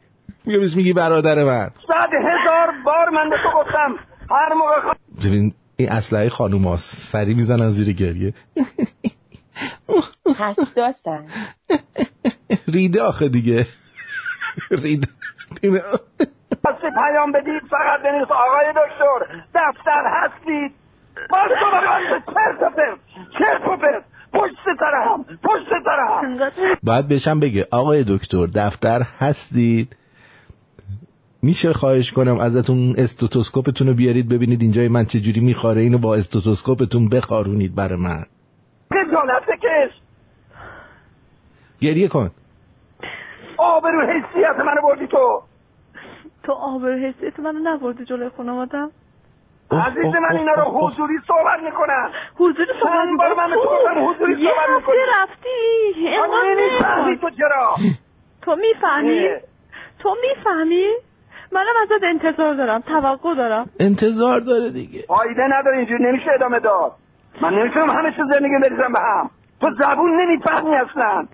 میگه بهش میگی برادر من. صد هزار بار من به تو گفتم هر موقع ببین این اسلحه خانوم هاست. سری می‌زنن زیر گریه. حساسن ریده آخه دیگه. ریده. خواستی پیام بدید فقط بنویس آقای دکتر. دفتر هستید. تو بقید چرت و پرت چرت و پرت پشت سر هم پشت سر هم باید بشم بگه آقای دکتر دفتر هستید. میشه خواهش کنم ازتون استوتوسکوپتون رو بیارید ببینید اینجای من چجوری میخواره اینو با استوتوسکوپتون بخارونید برای من. خجالت بکش گریه کن. آبرو حیثیت منو بردی تو. تو آبر حیثیت منو نبردی جلوی خانوادم. عزیز من اینا رو حضوری صحبت می‌کنن. حضوری صحبت بار من به تو گفتم حضوری یه صحبت هفته می‌کنی. رفتی. تو چرا. تو می‌فهمی. تو می‌فهمی؟ منم ازت انتظار دارم توقع دارم. انتظار داره دیگه. فایده نداره اینجوری نمیشه ادامه داد. من نمی‌تونم همه چیز زندگی بریزم به هم. تو زبون نمی‌فهمی اصلا.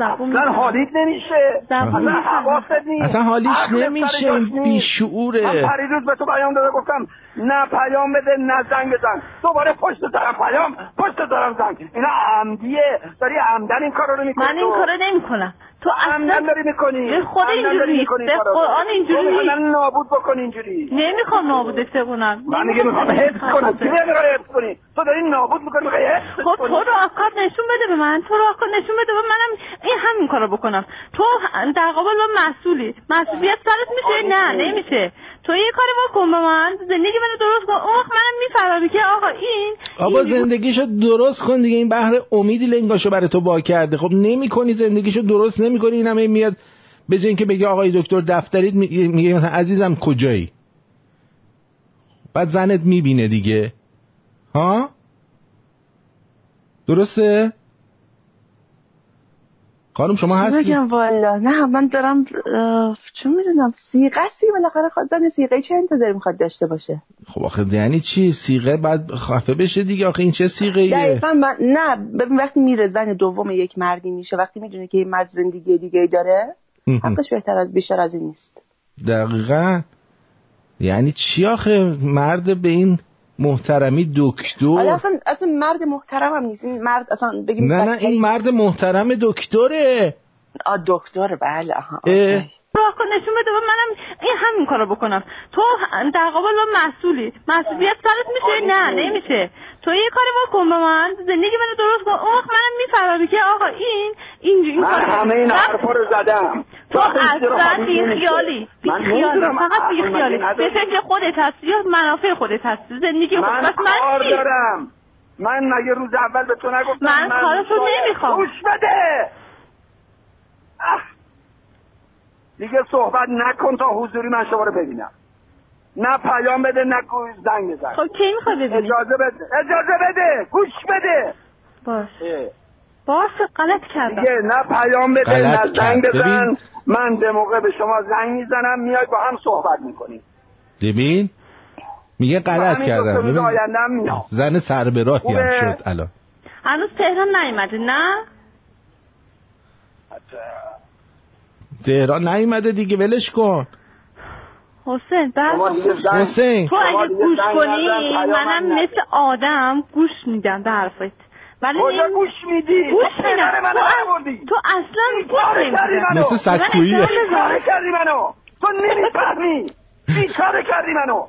اصلا حالیت نمیشه. اصلا. حواست نیست. اصلا حالیش نمیشه، این. بیشعوره. من پریروز به تو پیام داده گفتم نه پیام بده نه زنگ بزن. دوباره پشت سرم پیام پشت سرم زنگ. اینا عمدیه. داری عمدن این کارا رو می‌کنی من این کارو نمی‌کنم. تو اصلا داری می‌کنی. به خود اینجوری به رو. قرآن اینجوری تو نیست. منو نابود بکن اینجوری. نمی‌خوام نابودت بکنم من میگه می‌خوام حفظ کنم. چی می‌خوای حفظ کنی؟ تو داری نابود می‌کنی می‌خوای حفظ خب تو راهکار نشون بده به من. تو راهکار نشون بده به منم. این همین کارو بکنم. تو در قابل با مسئولی. مسئولیت سرت میشه؟ نه نمیشه. تو یه کاری بکن به من. زندگی منو درست کن. اون وقت منم می‌فهمم. که آقا این آبا این- زندگیشو درست کن دیگه. این بحر امیدی لنگاشو برای تو با کرده. خب نمی کنی زندگیشو درست نمی کنی این همه میاد به جای اینکه بگه آقای دکتر دفترید می- میگه مثلا عزیزم کجایی؟ بعد زنت می‌بینه دیگه. ها؟ درسته؟ خانم شما هستی؟ بگم والا. نه من دارم چون می‌دونم سیغه سی بالاخره. خواهد زن سیغه چه انتظاری می‌خواد داشته باشه؟ خب آخه یعنی چی؟ سیغه بعد خفه بشه دیگه. آخه این چه سیغه ایه؟ دقیقا من نه ببین وقتی میره زن دوم یک مردی میشه وقتی می‌دونه که این مرد زندگی دیگه داره حقش بهتر از بیشتر از این نیست. دقیقا. یعنی چی آخه؟ مرد به این محترمی دکتر. اصلا اصلا مرد محترم هم نیست. این مرد اصلا بگیم نه نه این مرد محترم دکتره. آ دکتر بله. آها اه. راهکار نشون بده به منم این همین کارو بکنم. تو در قابل با مسئولی. مسئولیت سرت میشه؟ نه نمیشه. تو یه کاری بکن به من. زندگی منو درست کن. وقت منم می‌فهمم که آقا این اینجوری این من همه این حرفا رو زدم. تو اصلا بیخیالی من بیخیالی. نمی‌دونم فقط مگه نداری؟ به فکر خودت هستی یا منافع خودت هستی؟ زندگی خودت. من من کار؟ دارم. من مگه روز اول به تو نگفتم من کارتو شاید- نمی‌خوام. گوش بده. دیگه صحبت نکن تا حضوری من شما رو ببینم. نه پیام بده نه گوش زنگ بزن. خب کی می‌خوای ببینی اجازه بده. اجازه بده. گوش بده. باش. اه. باشه غلط کردم. دیگه نه پیام بده نه زنگ. بزن. من به موقع به شما زنگ می‌زنم میای با هم صحبت می‌کنیم ببین؟ میگه غلط کردم. ببین زن سر به راهی هم. شد. الان. هنوز تهران نیومده نه؟ تهران نیومده دیگه ولش کن. حسین بعد حسین. تو اگه گوش کنی منم. مثل آدم گوش میدم به حرفت. ولی کجا گوش میدی؟ گوش میدم. تو. تو اصلا گوش کار کردی نمیدی مثل کار کردی منو؟ تو نمی‌فهمی. کار کردی منو؟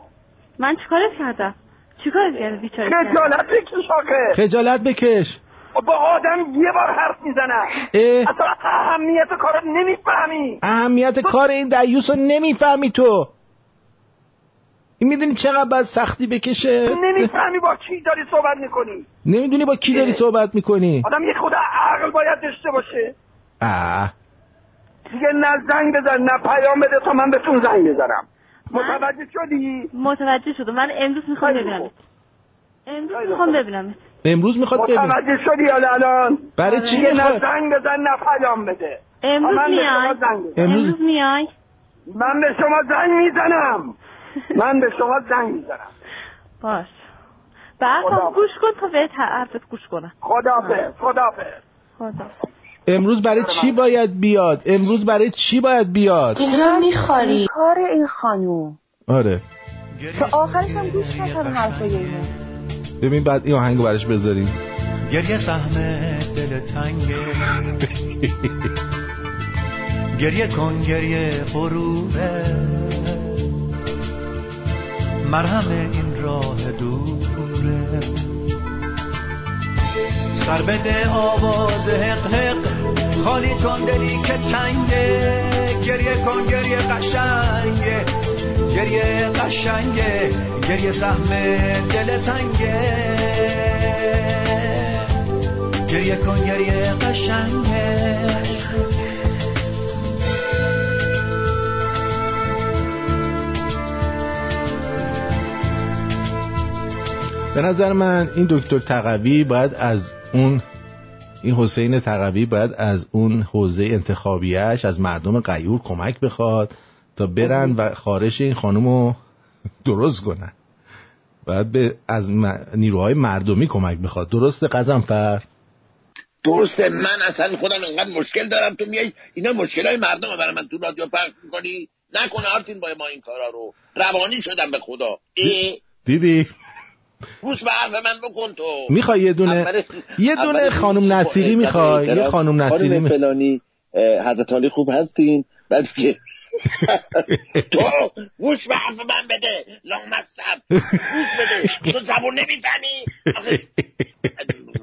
من چیکارت کردم؟ چیکارت کردم بیچاره کردم خجالت بکش آخه. خجالت بکش. با آدم یه بار حرف می‌زنم. اه. اصلا اهمیت کار نمی‌فهمی. اهمیت کار این دیوس رو نمی‌فهمی تو. این می‌دونی چقدر باید سختی بکشه؟ نمی‌فهمی با کی داری صحبت می‌کنی. نمی‌دونی با کی داری صحبت می‌کنی؟ آدم یه خود عقل باید داشته باشه. اه دیگه نه زنگ بزن نه پیام بده تا من بهتون زنگ بزنم. متوجه شدی؟ متوجه شدم. من امروز می‌خوام ببینم امروز می‌خوام ببینم امروز می‌خواد ببین. متوجه شدی حالا الان؟ برای چی نه؟ زنگ بزن نه پیام بده. امروز میای؟ امروز میای؟ من به شما زنگ می‌زنم. من به شما زنگ می‌زنم. باش. به حرفم گوش کن تا به حرفت گوش کنم. خدافظ خدافظ خدا امروز برای چی باید بیاد؟ امروز برای چی باید بیاد؟ اینجا می‌خوری؟ کار این خانوم. آره. تا آخرش هم گوش نکردم حرفای اینو ببین بعد این آهنگو براش بذاریم. گریه سهم دل تنگه. گریه کن گریه غروبه. مرهم این راه دوره. سر بده آواز حق حق خالی کن دلی که تنگه گریه کن گریه قشنگه. گریه قشنگه گریه سهم دل تنگه. گریه کن گریه قشنگه. به نظر من این دکتر تقوی باید از اون این حسین تقوی باید از اون حوزه انتخابیش از مردم غیور کمک بخواد تا برن و خارش این خانم رو درست کنن. باید به از م- نیروهای مردمی کمک بخواد. درسته قزنفر؟ درسته. من اصلا خودم انقدر مشکل دارم. تو میای اینا مشکل های مردم برای من تو رادیو پخش می‌کنی؟ نکنه آرتین با ما این کارا رو. روانی شدم به خدا. ای. دیدی؟ گوش به حرف من بکن تو. می‌خوای یه دونه اول- یه دونه اول خانم نصیری می‌خوای. یه خانم نصیری خانم می- فلانی حضرت علی خوب هستین. بعد که تو گوش به حرف من بده. لامصب. گوش بده. تو زبون نمی‌فهمی؟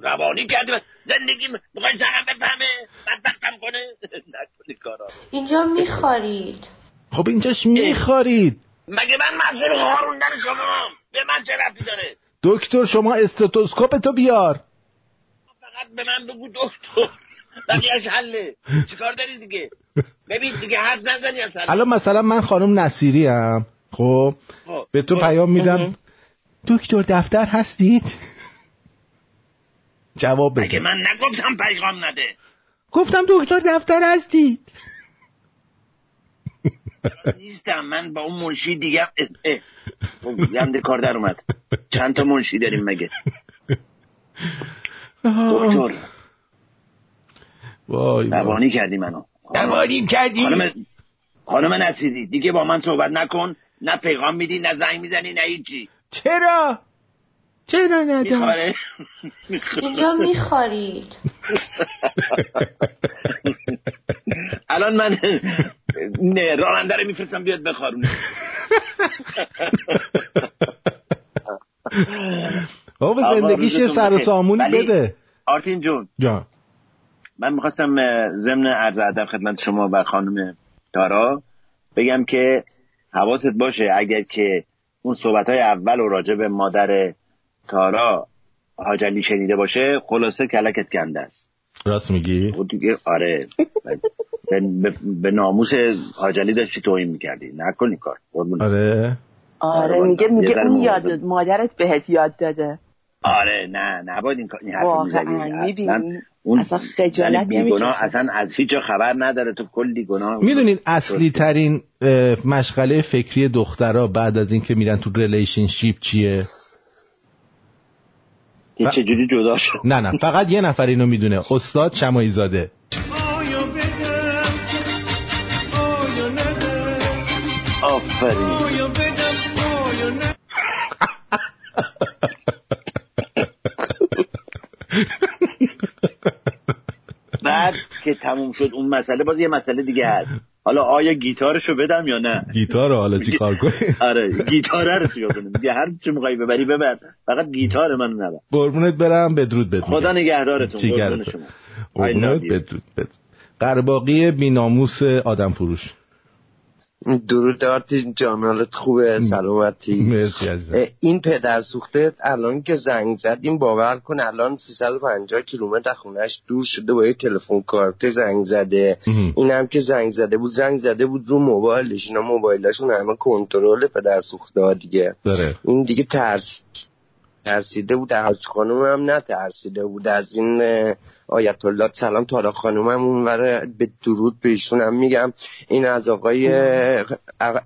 روانی کردی. زندگی می‌خوای زنم بفهمه؟ بدبختم کنه؟ نکنی کارا. اینجا می‌خورید خب اینجاش میخارید. مگه من مسئول خاروندن شما؟ به من چه رفتی داره؟ دکتر شما استتوسکوپ تو بیار. فقط به من بگو دکتر. بقیهش حله. چیکار داری دیگه؟ ببین دیگه حرف نزنی اصلا الان مثلا من خانم نصیری هم خب؟ خب. به تو پیام میدم. دکتر دفتر هستید؟ جواب بده. من نگفتم پیغام نده. گفتم دکتر دفتر هستید. نیستم. من با اون منشی دیگه اه. خب، یمده کار در اومد. چند تا منشی داریم مگه؟ دکتر. وای. روانی کردی منو. روانیم کردی؟ خانم خانم نصیری دیگه با من صحبت نکن. نه پیغام میدی نه زنگ می‌زنی نه هیچی. چرا؟ چرا ندم میخواره اینجا می‌خورید الان من نه راننده رو میفرستم بیاد بخارونه. آقا، زندگیش یه سر و. سامونی بده. آرتین جون. جان. من می‌خواستم ضمن عرض ادب خدمت شما و خانم تارا بگم که حواست باشه اگر که اون صحبت های اول و راجع به مادر تارا حاجلی شنیده باشه خلاصه کلکت کنده است. راست میگی؟ خب دیگه آره. به, به, به ناموس حاجلی داشتی توهین می‌کردی. نکنی کار. آره. آره آره، میگه میگه اون. یاد مادرت بهت یاد داده. آره نه نباید این, کار- حرف می‌بینی؟ اون اصلا خجالت زن بیگناه اصلا از هیچ جا خبر نداره. تو کلی گناه می‌دونید اصلی ترین مشغله فکری دخترها بعد از اینکه میرن تو relationship چیه؟ که چجوری جدا شد. نه نه فقط یه نفر اینو می‌دونه. استاد شماعی زاده آفرین. بعد که تموم شد اون مسئله باز یه مسئله دیگه هست. حالا آیا گیتارشو بدم یا نه؟ گیتار حالا چی کار کنی آره گیتاره رو چیکار کنیم؟ دیگه هر چی می‌خوای ببری ببر فقط گیتار من نبر. قربونت برم بدرود بد خدا نگهدارتون قربونت. بدرود بدرود. قرباقی بیناموس آدم فروش. درود آرتین جان حالت خوبه سلامتی. مرسی عزیزم. اه، این پدر سوخته الان که زنگ زدیم باور کن الان 350 کیلومتر از خونش دور شده با یه تلفن کارت زنگ زده. این هم که زنگ زده بود زنگ زده بود رو موبایلش. اینا موبایلشون همه کنترل پدر سوخته دیگه. داره. این دیگه ترس ترسیده بود حاج خانم هم نه ترسیده بود. از این آیت الله سلام تارا خانم هم اونور به درود به ایشون هم میگم. این از آقای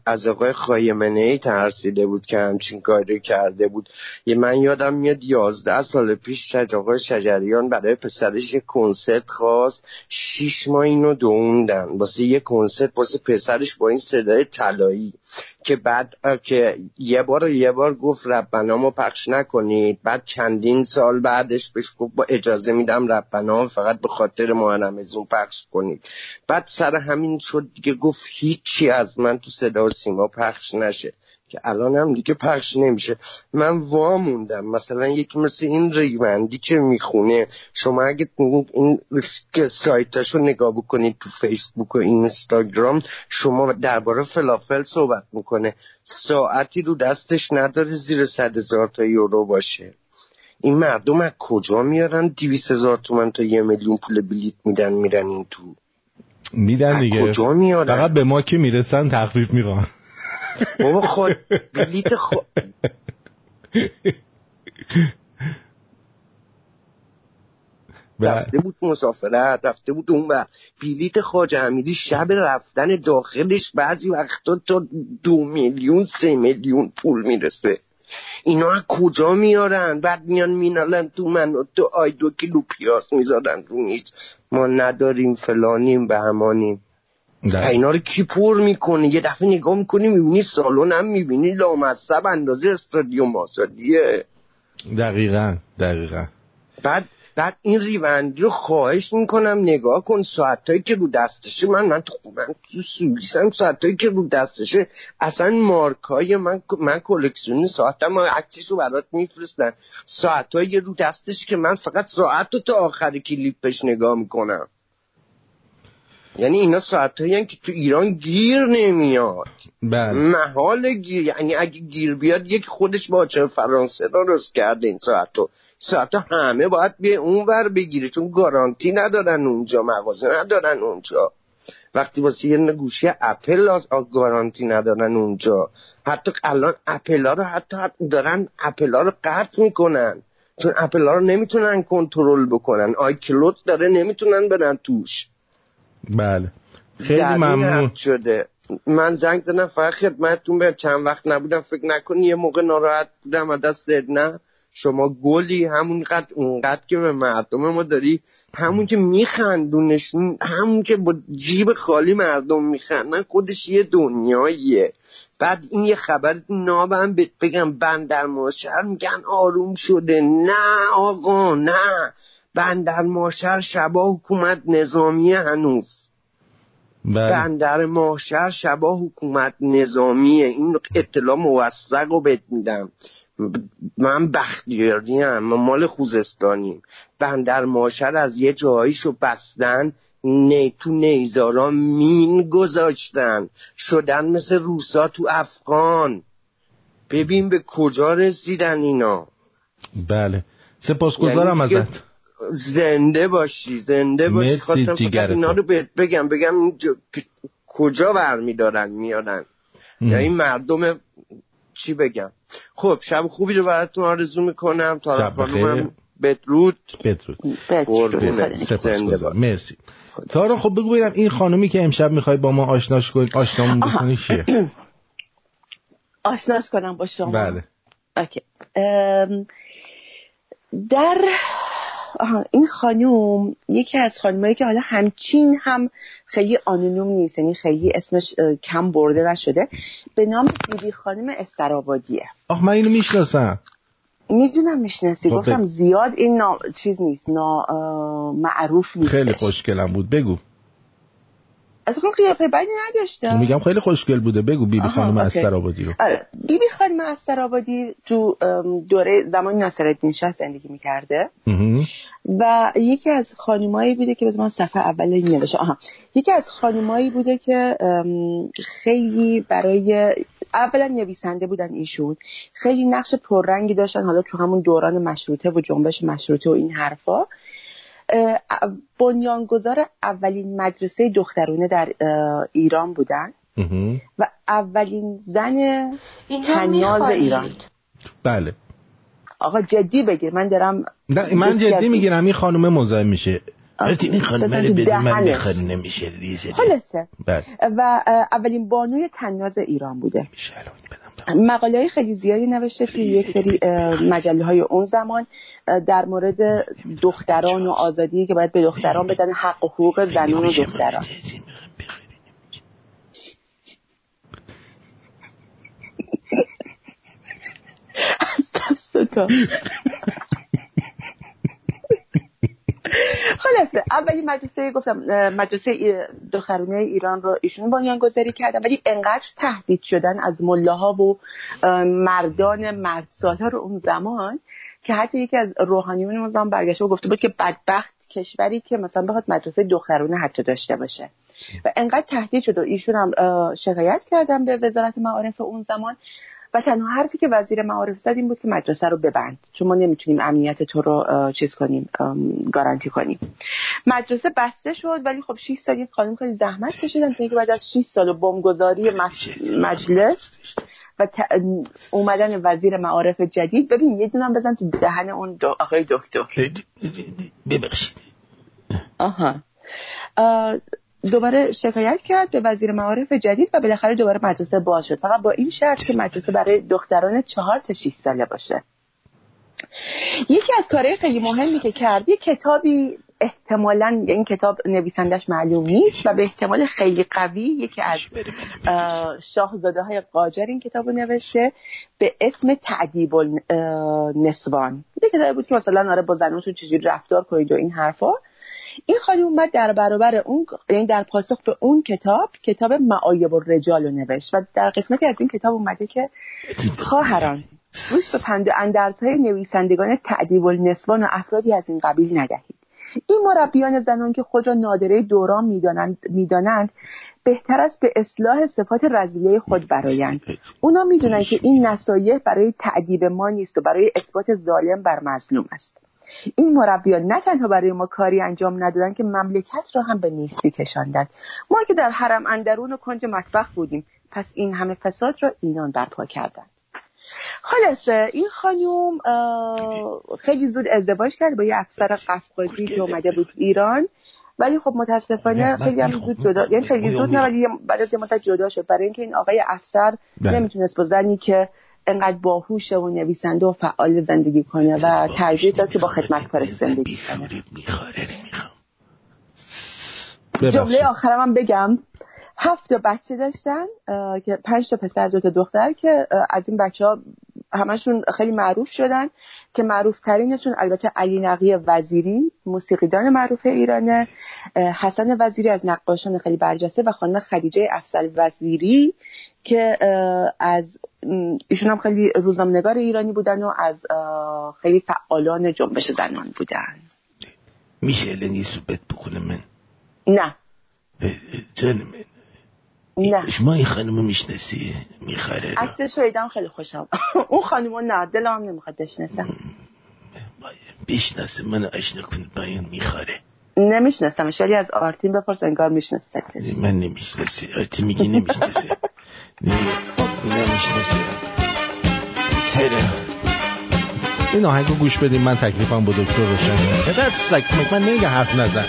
از آقای خایمنه ای ترسیده بود که همچین کاری کرده بود. یه من یادم میاد یازده سال پیش شج آقای شجریان برای پسرش یه کنسرت خواست. شیش ماه اینو دووندن واسه یه کنسرت واسه پسرش با این صدای طلایی که بعد که یه بار یه بار گفت ربنامو پخش نکنید. بعد چندین سال بعدش بهش گفت با اجازه میدم ربنامو فقط به خاطر از اون پخش کنید. بعد سر همین شد دیگه گفت هیچی از من تو صدا و سیما پخش نشه. که الان هم دیگه پخش نمیشه. من واموندم مثلا یکی مثل این ریوندی که می‌خونه شما اگه این, این سایتاشو نگاه بکنید تو فیسبوک و اینستاگرام شما درباره فلافل صحبت می‌کنه. ساعتی رو دستش نداره زیر صد هزار تا یورو باشه. این مردم از کجا میارن دیویس هزار تومن تا یه میلیون پول بلیت میدن میرن این تو؟ میدن دیگه. کجا میارن؟ فقط به ما که می‌رسن تخفیف می‌خوان. بابا خود بلیت خود رفته بود مسافرت رفته بود اون و بلیت خواجه امیری شب رفتن داخلش بعضی وقتا تا دو میلیون سه میلیون پول می‌رسه. اینا از کجا میارن؟ بعد میان مینالن تو من و تو. آی دو کیلو پیاز می‌ذارن رو نیست ما نداریم فلانیم به همانیم اینا رو کی پر می‌کنه؟ یه دفعه نگاه می‌کنی می‌بینی سالن هم می‌بینی. لامصب اندازه استادیوم آزادیه. دقیقا دقیقا. بعد بعد این ریوندی رو خواهش می‌کنم نگاه کن ساعتایی که رو دستشه. من من تو من تو سوئیسم ساعتایی که رو دستشه. اصلا مارکای من من کلکسیونی ساعتم عکسش رو برات میفرستن ساعتایی رو دستش که من فقط ساعت رو تا آخر کلیپش نگاه می‌کنم. یعنی اینا ساعتایی که تو ایران گیر نمیاد. بله. محال گیر یعنی اگه گیر بیاد یک خودش با چه فرانسه درست کرده این ساعتو ساعت همه باید به اون ور بگیره چون گارانتی ندارن اونجا مغازه ندارن اونجا. وقتی واسه یه گوشی اپل گارانتی ندارن اونجا. حتی الان اپل ها رو حتی دارن اپل ها رو قطع می‌کنن چون اپل ها رو نمی‌تونن کنترل بکنن. iCloud داره نمی‌تونن برن توش. بله. خیلی ممنون. شده. من زنگ زدم فقط خدمتتون به چند وقت نبودم فکر نکنی یه موقع ناراحت بودم از دستت نه؟ شما گلی همونقدر اونقدر که به مردم ما داری همون که میخندونشون همون که با جیب خالی مردم میخندن خودش یه دنیاییه. بعد این یه خبر نابم بهت بگم بندر ماشر میگن آروم شده. نه آقا نه. بندر ماشر شبا حکومت نظامی هنوز. بله. بندر ماهشهر شبا حکومت نظامیه. این اطلاع موثق رو بهت میدم. من بختیاری هم مال خوزستانیم. بندر ماشر از یه جاییشو بستن نه تو نیزارا مین گذاشتن. شدن مثل روسا تو افغان. ببین به کجا رسیدن اینا. بله. سپاسگزارم یعنی ازت. زنده باشی زنده باشی. خواستم فقط. اینا رو بهت بگم بگم کجا برمیدارن میارن. یا این مردم چی بگم. خب شب خوبی رو براتون آرزو می‌کنم. تا خانومم. بدرود. بدرود. مرسی. تارا خب بگو ببینم این خانومی که امشب می‌خوای با ما آشناش کنی آشنامون. بکنی کیه آشناش کنم با شما. بله. اوکی. در این خانوم یکی از خانمایی که حالا همچین هم خیلی آنونوم نیست یعنی خیلی اسمش کم برده نشده. به نام بیبی خانم استرابادیه. آخ من اینو می‌شناسم. می‌دونم می‌شناسی. خب گفتم. زیاد این نا... چیز نیست نا... معروف نیست. خیلی خوشگلم بود. بگو. اصلا قیافه بدی نداشته میگم خیلی خوشگل بوده. بگو بیبی خانم اوکی. استرآبادی رو. آره بیبی خانم استرآبادی تو دوره زمان ناصرالدین شاه زندگی می‌کرده. و یکی از خانمایی بوده که بذار من صفحه اول این نوشته. آها. یکی از خانمایی بوده که خیلی برای اولا نویسنده بودن ایشون. خیلی نقش پررنگی داشتن. حالا تو همون دوران مشروطه و جنبش مشروطه و این حرفا. بنیانگذار اولین مدرسه دخترونه در ایران بودن. و اولین زن می‌خوری. ایران. بله. آقا جدی بگیر من دارم نه من جدی می‌گیرم این خانم مزاحم میشه. البته این خانم رو تو بدون من. بخواد نمیشه ریزه. خلاصه. بله. و اولین بانوی تناز ایران بوده. مقاله های خیلی زیادی نوشته توی یک سری مجله های اون زمان. در مورد دختران و آزادی که باید به دختران بدن حق و حقوق زنان و دختران. از دست خلاصه اولی مدرسه گفتم مدرسه دخترونه ایران رو ایشون بنیان گذاری کردن ولی انقدر تهدید شدن از ملاها و مردان مرد سالها رو اون زمان که حتی یکی از روحانیون اون زمان برگشته و گفته بود که بدبخت کشوری که مثلا بخواد مدرسه دخترونه حتی داشته باشه. و انقدر تهدید شد و ایشون هم شکایت کردن به وزارت معارف اون زمان. و تنها حرفی که وزیر معارف زد این بود که مدرسه رو ببند. چون ما نمی‌تونیم امنیت تو رو چیز کنیم گارانتی کنیم. مدرسه بسته شد ولی خب 6 سال این خانم خیلی زحمت کشیدن تا اینکه بعد از 6 سال بمبگذاری مجلس و اومدن وزیر معارف جدید. ببین یه دونم بزن تو دهن اون دو آقای دکتر. ببخشید. آها. دوباره شکایت کرد به وزیر معارف جدید و بالاخره دوباره مدرسه باز شد. فقط با این شرط که مدرسه برای دختران چهار تا 6 ساله باشه. یکی از کارهای خیلی مهمی که کرد یه کتابی احتمالا این کتاب نویسندش معلوم نیست و به احتمال خیلی قوی یکی از اه، شاهزاده های قاجر این کتاب رو نوشته به اسم تعدیب النسوان یه کتابی بود که مثلا آره با زناتون چجوری رفتار کنید و این حرفا. این خانم اومد در برابر اون یعنی در پاسخ به اون کتاب کتاب معایب الرجال رو نوشت. و در قسمتی از این کتاب اومده که خواهران گوش به پند و اندرزهای نویسندگان تعدیب النسوان و افرادی از این قبیل ندهید. این مربیان زنان که خود را نادره دوران می‌دانند می‌دانند بهتر است به اصلاح صفات رزیله خود برایند. اونا می‌دونن که این نصایح برای تعدیب ما نیست و برای اثبات ظالم بر مظلوم است. این مربیان نه تنها برای ما کاری انجام ندادن که مملکت را هم به نیستی کشاندند. ما که در حرم اندرون و کنج مطبخ بودیم پس این همه فساد را اینان برپا کردند. خلاصه این خانوم خیلی زود ازدواج کرد با یه افسر قفقازی که اومده بود ایران. ولی خب متاسفانه خیلی هم زود جدا یعنی خیلی زود نه ولی بعد از یه مدت جدا شد. برای اینکه این آقای افسر بله. نمی‌تونست با زنی که انقدر باهوشه و نویسنده و فعال زندگی کنه و ترجیح داد که با خدمتکارش زندگی کنه. جمله آخرم هم بگم. هفت بچه داشتن که پنج تا پسر دو تا دختر که از این بچه ها همشون خیلی معروف شدن که معروف ترینشون البته علی نقی وزیری موسیقیدان معروف ایرانه حسن وزیری از نقاشان خیلی برجسته و خانم خدیجه افضل وزیری. که از ایشون هم خیلی روزنامه‌نگار ایرانی بودن و از خیلی فعالان جنبش زنان بودن. میشه یه صحبت بکنم من؟ نه. جان من. نه. شما این خانم می‌شناسی؟ می‌خره عکسش رو دیدم خیلی خوشم. اون خانم نه دلم نمی‌خواد بشناسم. بشناسه منو آشنا کنه با این میخاره نمیشناسمش ولی از آرتین بپرس انگار میشناستش من نمی‌شناسه آرتی میگی نمی‌شناسه. نمی‌شناسه چرا این آهنگو گوش بدیم من تکلیفم با دکتر روشن کنم پدر سگ من نمیگه حرف نزن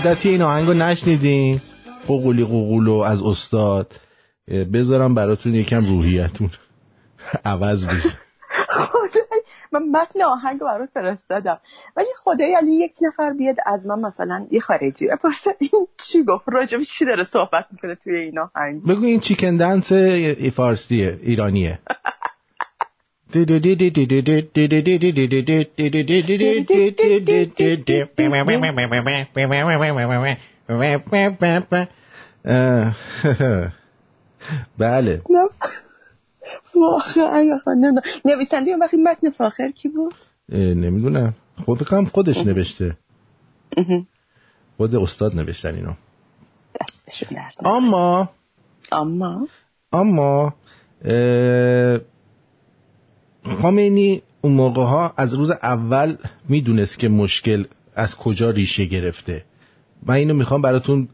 مدتی این آهنگو نشنیدین؟ قوقولی قوقولو از استاد. بذارم براتون یکم روحیتون. عوض بشه. خدای من متن آهنگ برات فرستادم. ولی خدای علی یک نفر بیاد از من مثلا یه خارجی بپرسه. این چی گفت؟ راجب چی داره صحبت می‌کنه توی این آهنگ؟ بگو این چیکن دنس فارسیه ایرانیه. بله. واقعا. نویسنده اون وقتی متن فاخر کی بود؟ نمی‌دونم. خود بکنم خودش نوشته. خود استاد نوشتن اینو. اما اما؟ اما اه، خامنه‌ای اون موقع ها از روز اول می‌دونست که مشکل از کجا ریشه گرفته. من اینو می‌خوام براتون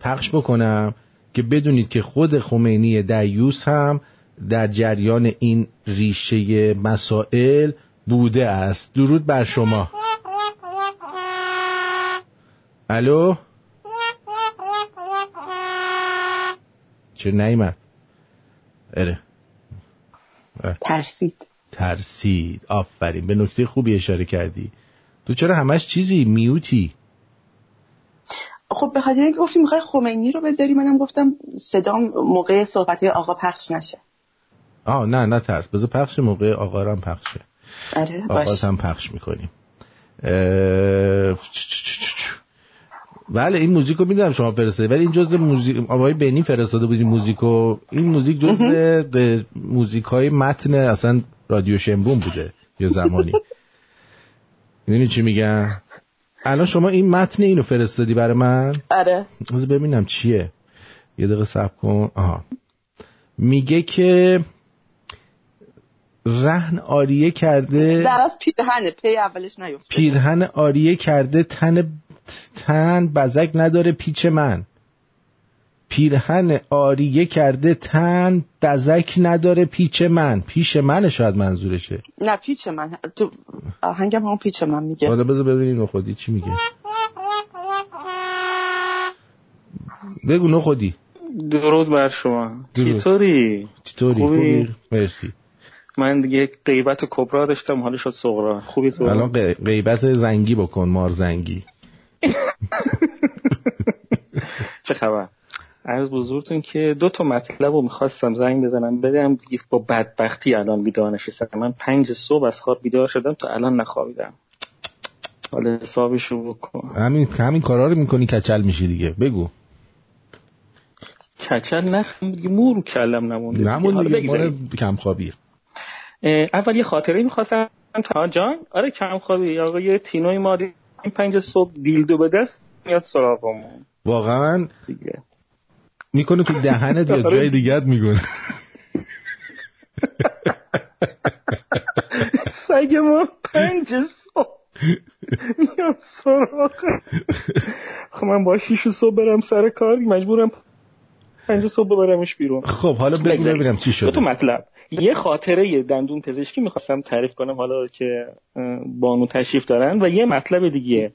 پخش بکنم که بدونید که خود خمینی دیوس هم در جریان این ریشه مسائل بوده است. درود بر شما. الو؟ چه نیمد اره. اه. ترسید. ترسید. آفرین. به نکته خوبی اشاره کردی. تو چرا همش چیزی میوتی؟ خب به خاطر اینکه گفتی می‌خوای خمینی رو بذاری منم گفتم صدام موقع صحبت آقا پخش نشه. آه نه نه ترس. بذار پخش موقع آقا رو هم پخشه. آره آقا هم پخش می‌کنیم. بله این موزیک رو می‌دونم شما فرستاده ولی این جزء موزیک آقای بنی فرستاده بودی موزیکو این موزیک جزء موزیک های متن اصلا رادیو شمرون بوده یه زمانی. می‌دونی چی میگم؟ الان شما این متن اینو فرستادی برای من؟ آره. بذار ببینم چیه. یه دقیقه صبر کن. آها. میگه که رهن آریه کرده در از پیرهنه پی اولش نیفت پیرهن آریه کرده تن تن بزک نداره پیچ من. پیرهن آریه کرده تن بزک نداره پیچ من. پیش منه شاید منظورشه. نه پیچ من. تو آهنگم همون پیچ من میگه. حالا بذار ببینیم نخودی چی میگه. بگو نخودی. درود بر شما. چطوری؟ چطوری؟ خوبی؟ خوبی؟ مرسی. من دیگه غیبت کبرا داشتم حالا شد صغرا خوبی تو الان غیبت زنگی بکن مار زنگی. چه خبر؟ عرض بزرگتون که دو تا مطلب رو می‌خواستم زنگ بزنم بدم دیگه با بدبختی الان بیدار نشستم. من پنج صبح از خواب بیدار شدم تا الان نخوابیدم. حال حسابشو بکن. همین همین کارا رو می‌کنی کچل میشی دیگه. بگو. کچل نخ دیگه مو رو کلم نمونده. نمون حالا دیگه. مال کمخوابی اه، اول یه خاطره می‌خواستم تا جان. آره کم خوابی آقای تینوی ما پنج صبح دیلدو به دست میاد سراغمون. واقعا دیگه. می‌کنه تو دهنت یا جای دیگه می‌کنه. سگ ما پنج صبح میاد سراغ. خب من با شیش صبح برم سر کار مجبورم پنج صبح برمش بیرون. خب حالا بگو. ببینم چی شده. تا مطلب. یه خاطره دندون پزشکی می‌خواستم تعریف کنم حالا که بانو تشریف دارن و یه مطلب دیگه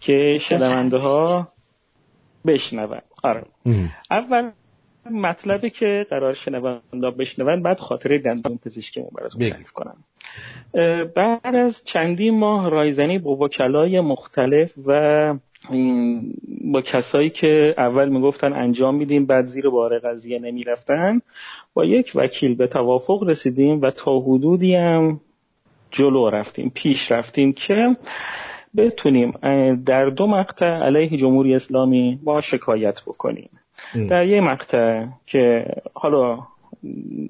که شنونده ها بشنون. آره. اول مطلبی که قرار شنونده بشنون بعد خاطره دندون پزشکی براتون. تعریف کنم. بعد از چندین ماه رایزنی با وکلای مختلف و با کسایی که اول می‌گفتن انجام میدیم بعد زیر بار قضیه نمی‌رفتن. با یک وکیل به توافق رسیدیم و تا حدودی هم جلو رفتیم پیش رفتیم که بتونیم در دو مقطع علیه جمهوری اسلامی با شکایت بکنیم. در یه مقطع که حالا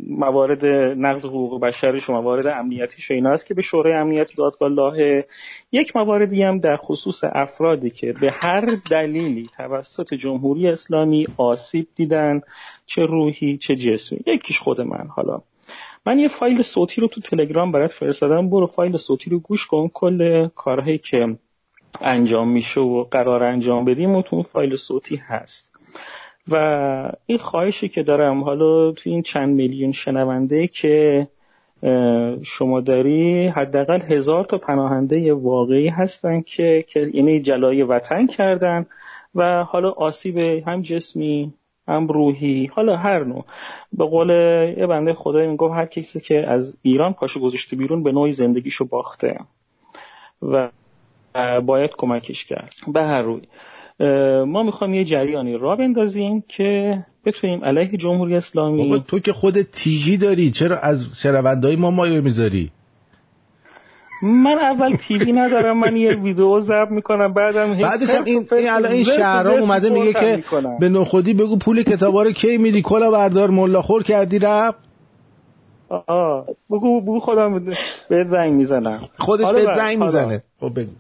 موارد نقض حقوق بشرش و موارد امنیتیش و اینا است که به شورای امنیتی دادگاه لاهه یک مواردی هم در خصوص افرادی که به هر دلیلی توسط جمهوری اسلامی آسیب دیدن چه روحی چه جسمی. یکیش خود من. حالا من یه فایل صوتی رو تو تلگرام برات فرستادم. برو فایل صوتی رو گوش کن. کل کارهایی که انجام میشه و قرار انجام بدیم و تو اون فایل صوتی هست. و این خواهشی که دارم حالا تو این چند میلیون شنونده که شما داری حداقل هزار تا پناهنده واقعی هستن که که یعنی جلای وطن کردن و حالا آسیب هم جسمی هم روحی حالا هر نوع. به قول یه بنده خدایی می‌گفت هر کسی که از ایران پاشو گذاشته بیرون به نوعی زندگیشو باخته. و باید کمکش کرد. به هر روی. ما می‌خوایم یه جریانی را بندازیم که بتونیم علیه جمهوری اسلامی بابا تو که خود تیجی داری چرا از شنوندهای ما مایه می‌ذاری؟ من اول تیوی ندارم من یه ویدیو ضبط می‌کنم بعدم بعدش هم این, این الان این شهرام اومده میگه که می‌کنم. به نخودی بگو پول کتابا رو کی میدی؟ کلا بردار ملا خور کردی رفت. آه بگو بگو خودم بهت زنگ می‌زنم. خودش به بعد- زنگ. می‌زنه. خب بگو.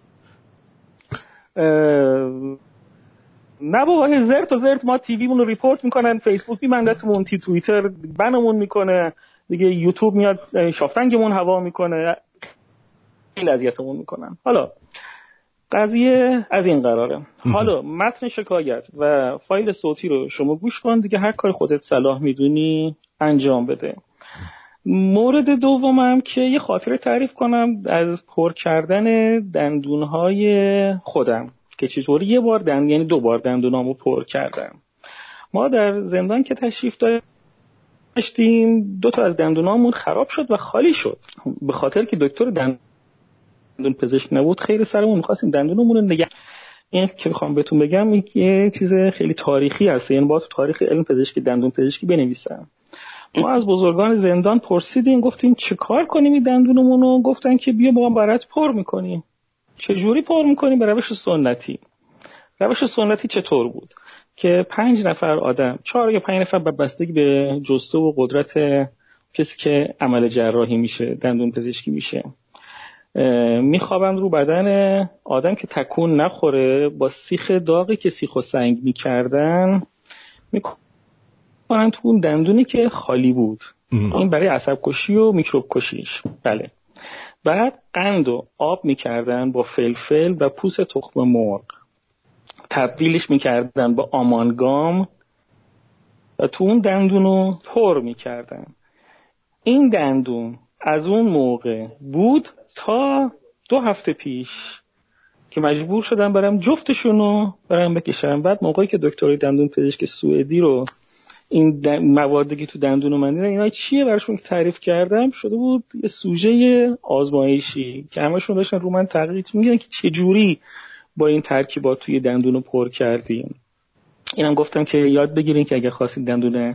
نه بابا زرت و زرت ما تیویمون رو ریپورت می‌کنن فیسبوک میبندتمون تی توییتر بنمون می‌کنه. دیگه یوتیوب میاد شافتنگمون هوا می‌کنه. خیلی اذیتمون می‌کنن. حالا قضیه از این قراره. حالا متن شکایت و فایل صوتی رو شما گوش کن دیگه هر کار خودت صلاح می‌دونی انجام بده. مورد دومم که یه خاطره تعریف کنم از پر کردن دندونهای خودم. که چطوری یه بار دند یعنی دو بار دندونامو پر کردم. ما در زندان که تشریف داشتیم دو تا از دندونامون خراب شد و خالی شد. به خاطر که دکتر دندون پزشک نبود خیر سرمون می‌خواستیم دندونمون رو نگه این که می‌خوام بهتون بگم یه چیز خیلی تاریخی هست. یعنی با تو تاریخ علم پزشکی دندون پزشکی بنویسم. ما از بزرگان زندان پرسیدیم گفتیم چه کار کنیم این دندونمون رو؟ گفتن که بیا ما برات پر می‌کنیم. چجوری پر می‌کنیم به روش سنتی؟ روش سنتی چطور بود؟ که پنج نفر آدم چهار یا پنج نفر به بستگی به جسته و قدرت کسی که عمل جراحی میشه دندون پزشکی میشه میخوابند رو بدن آدم که تکون نخوره با سیخ داغی که سیخ و سنگ می‌کردن می‌کنن تو اون دندونی که خالی بود. این برای عصب کشی و میکروب کشیش بله. بعد قند و آب می‌کردن با فلفل و پوست تخم مرغ. تبدیلش می‌کردن با آمانگام و تو اون دندون رو پر می‌کردن. این دندون از اون موقع بود تا دو هفته پیش که مجبور شدم برم جفتشونو برم بکشم. بعد موقعی که دکتری دندون پزشک سوئدی رو این موادی که تو دندون من دیدن اینا چیه براشون که تعریف کردم؟ شده بود یه سوژه آزمایشی که همشون داشتن رو من تحقیق میگن که چجوری با این ترکیبات توی دندون رو پر کردیم. اینم گفتم که یاد بگیرین که اگه خواستید دندون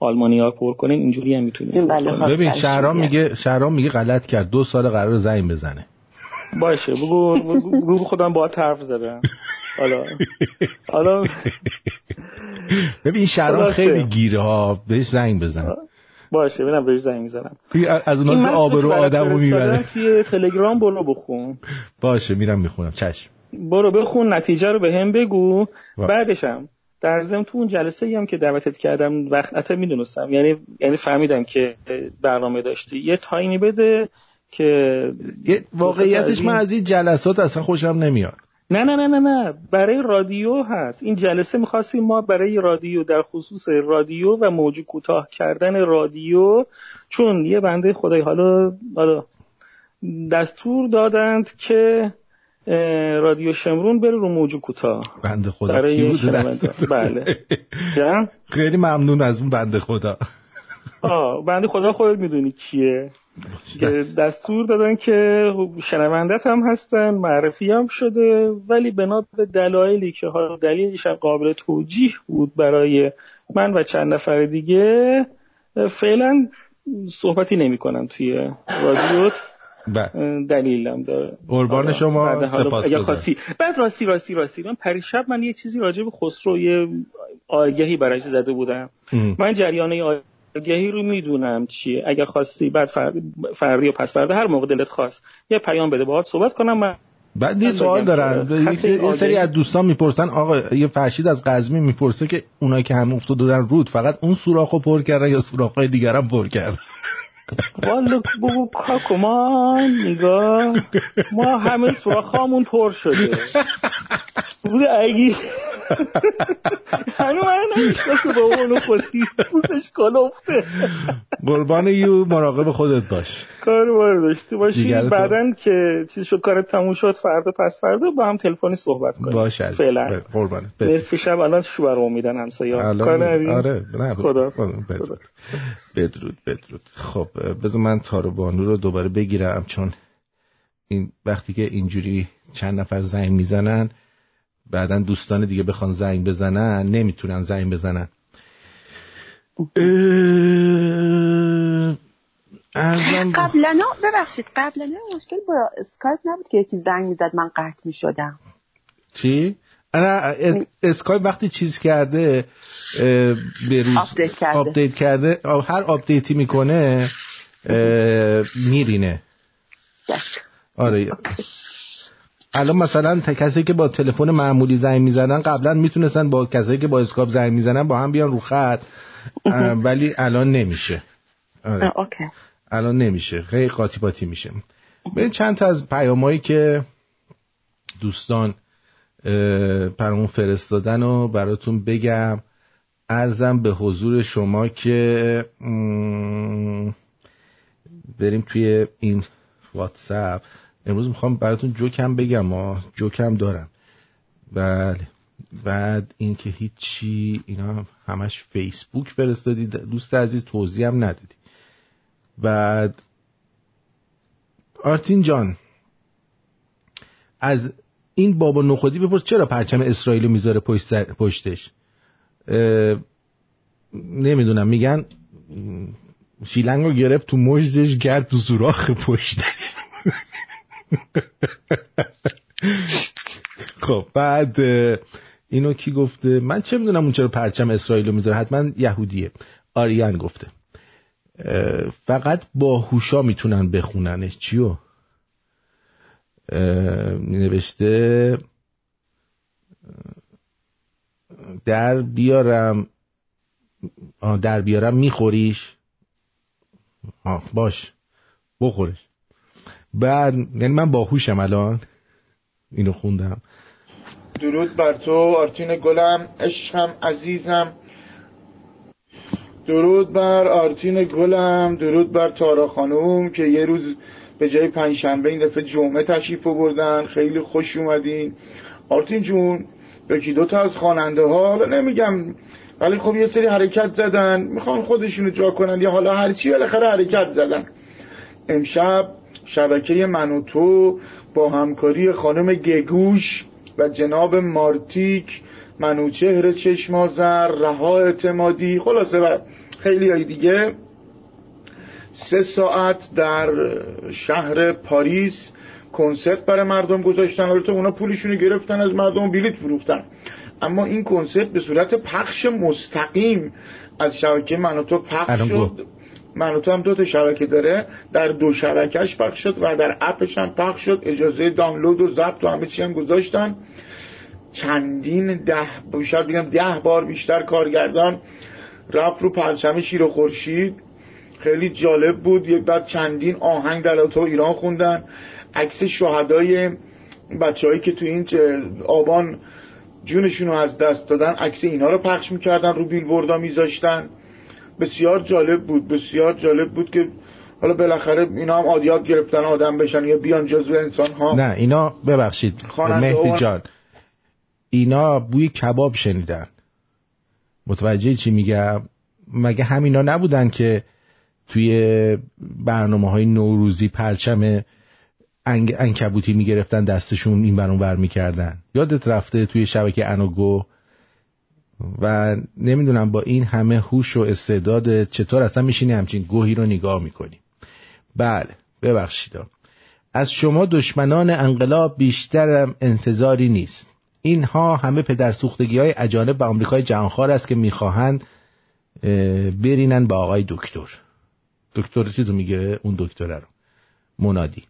آلمانی ها پر کنین اینجوری هم می‌تونین بله،. ببین شهرام میگه شهرام میگه غلط کرد. دو سال قرار زنگ بزنه. باشه بگو بگو, بگو خودم با حرف زدم. حالا. حالا ببین خلاصه. خیلی گیره ها بهش زنگ بزن. باشه ببینم بهش زنگ می‌زنم. از که آبرو آدم رو می‌بره. توی تلگرام برو بخون. باشه میرم می‌خونم. چشم. برو بخون نتیجه رو به هم بگو بعدشم در ضمن تو اون جلسه ای هم که دعوتت کردم وقت حتی می‌دونستم. یعنی یعنی فهمیدم که برنامه داشتی. یه تایمی بده که واقعیتش من از این جلسات اصلا خوشم نمیاد. نه نه نه نه نه. برای رادیو هست. این جلسه می‌خواستیم ما برای رادیو در خصوص رادیو و موضوع کوتاه کردن رادیو چون یه بنده خدای حالا حالا دستور دادند که رادیو شمرون بره رو موضوع کوتاه. بنده خدا برای؟ بله. جمع خیلی ممنون از اون بنده خدا. آه بنده خدا خودت می‌دونی کیه. که دستور دادن که شنوندت هم هستن معرفی هم شده ولی بنا به دلایلی که حالا دلیلش هم قابل توجیه بود برای من و چند نفر دیگه فعلا صحبتی نمی کنم توی رادیوت. بله. دلیلم داره. قربان. شما. سپاس. خواستی. بعد راستی راستی راستی. من پریشب من یه چیزی راجع به خسرو یه آگهی برای زده بودم. من جریانه آگهی رو می‌دونم چیه. اگر خواستی بعد فر... فردا یا پس فردا هر موقع دلت خواست یه پیام بده باهات صحبت کنم من بعد یه سوال دارن. یه- سری از دوستان می‌پرسن آقا یه فرشید از قزمی می‌پرسه که اونایی که هم افتاده دادن رود فقط اون سوراخو پر کردن یا سوراخ‌های دیگر هم پر کردن والا بگو کاکو ما نگاه. ما همه سوراخامون پر شده. بوده اگی هنو من نمی‌شناسه با اونو خودی پوزش افته قربان یو مراقب خودت باش. کار بار داشته باشی. بعدا که چیز شد کارت تموم شد فردا پس فردا با هم تلفنی صحبت کنیم. باش. فعلا. ب- قربانت. ب- نصف شب. الان شو رو میدن همسایه کار؟ آره نه. خدا. بدرود. بدرود بدرود. خب بذار من تارو بانو رو دوباره بگیرم چون این وقتی که اینجوری چند نفر زنگ می‌زنن بعدا دوستان دیگه بخوان زنگ بزنن نمی‌تونن زنگ بزنن. قبلا ببخشید. قبلا مشکل با اسکایپ نبود که یکی زنگ می‌زد من قطع می‌شدم. چی؟ نه اس- اسکایپ وقتی چیز کرده به روز آپدیت کرده. آپدیت کرده هر آپدیتی می‌کنه میرینه. آره. الان مثلا تا کسی که با تلفن معمولی زنگ می‌زنن قبلا می‌تونستن با کسایی که با اسکایپ زنگ می‌زنن با هم بیان رو خط ولی الان نمیشه. آره. OK. الان نمیشه. خیلی قاطی پاتی میشه. به چند تا از پیامایی که دوستان اه، برامون فرستادن و براتون بگم عرضم به حضور شما که بریم توی این واتساپ. امروز می‌خوام براتون جوکم بگم ما جوکم دارم. بله. بعد این که هیچی اینا هم همش فیسبوک فرستادی دوست عزیز توضیح هم ندادی. بعد آرتین جان از این بابا نخودی بپرس چرا پرچم اسرائیل می‌ذاره پشتش؟ نمی‌دونم میگن شیلنگ رو گرفت تو مجدش گرد تو سوراخ پشت خب بعد اینو کی گفته؟ من چه می‌دونم اون چرا پرچم اسرائیل رو می‌ذاره؟ حتما یهودیه. آریان گفته. فقط با هوشا می‌تونن بخوننش. چیو؟ نوشته در بیارم. در بیارم. میخوریش؟ باش. بخورش. بعد یعنی من باهوشم الان. اینو خوندم. درود بر تو آرتین گلم. عشقم عزیزم. درود بر آرتین گلم. درود بر تارا خانوم که یه روز به جای پنجشنبه این دفعه جمعه تشریف بردن خیلی خوش اومدین. آرتین جون یکی دوتا از خواننده ها. حالا نمیگم. ولی خب یه سری حرکت زدن. می‌خوان خودشونو جا کنن. یا حالا هرچی بالاخره حرکت زدن. امشب شبکه من و تو با همکاری خانم گگوش و جناب مارتیک منوچهر چشمازر رها اعتمادی خلاصه و خیلی های دیگه. سه ساعت در شهر پاریس کنسرت برای مردم گذاشتن. البته اونا پولشونو گرفتن از مردم و بلیت فروختن. اما این کنسرت به صورت پخش مستقیم از شبکه من و تو پخش. شد. من و تو هم دو تا شبکه داره در دو شبکهش پخش شد و در اپش هم پخش شد اجازه دانلود و ضبط و همه چی هم گذاشتن. چندین ده شاید بگم ده بار بیشتر کارگردان رفت رو پرچم شیر و خورشید. خیلی جالب بود یک بعد چندین آهنگ در اتاق ایران خوندن. عکس شهدای بچههایی که تو این آبان جونشون رو از دست دادن عکس اینا رو پخش می‌کردن رو بیلبوردا میذاشتن. بسیار جالب بود بسیار جالب بود که حالا بالاخره اینا هم آدیاب گرفتن آدم بشن یا بیان جزو انسان ها نه اینا ببخشید مهدی جان. اینا بوی کباب شنیدن. متوجه چی میگم؟ مگه همینا نبودن که توی برنامه های نوروزی پرچم انگ... انکبوتی می‌گرفتن دستشون این برون ور می‌کردن؟ یادت رفته توی شبکه انوگو و نمی‌دونم با این همه هوش و استعداد چطور اصلا میشینی همچین گوهی رو نگاه می‌کنی. بله ببخشید از شما دشمنان انقلاب بیشتر انتظاری نیست. اینها همه پدر سوختگی های اجانب و آمریکای جهانخوار است که می‌خواهند اه، برینن با آقای دکتر. دکتر چی تو میگه؟ اون دکتره رو. منادی.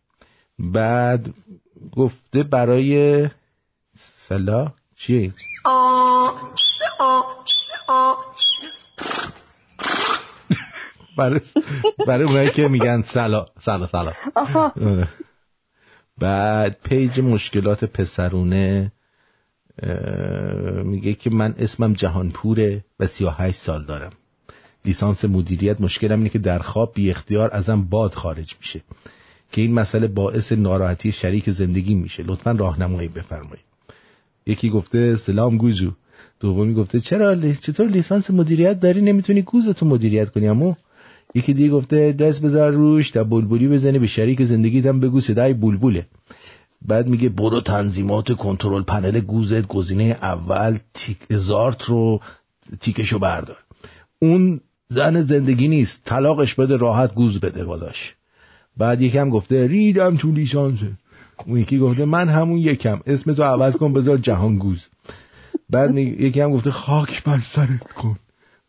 بعد گفته برای سلا چیه؟ برای برای اونایی که میگن سلا سلا سلا. آها. آره. بعد page مشکلات پسرونه میگه که من اسمم جهانپوره و 38 سال دارم. لیسانس مدیریت مشکلم اینه که در خواب بی اختیار ازم باد خارج میشه. که این مسئله باعث ناراحتی شریک زندگی میشه. لطفا راهنمایی بفرمایید. یکی گفته سلام گوزو. دومی گفته چرا چطور لیسانس مدیریت داری؟ نمی‌تونی گوزتو مدیریت کنی عمو؟ یکی دیگه گفته دست بذار روش تا بلبلی بزنی به شریک زندگیت هم بگو صدای بلبله. بعد میگه برو تنظیمات کنترل پنل گوزت گزینه اول تیک زارت رو تیکشو بردار. اون زن زندگی نیست طلاقش بده راحت گوز بده باداش بعد یکم گفته ریدم تو لیسانسه اون یکی گفته من همون یکم. اسم تو عوض کن بذار جهانگوز بعد می- یکی هم گفته خاک بر سرت کن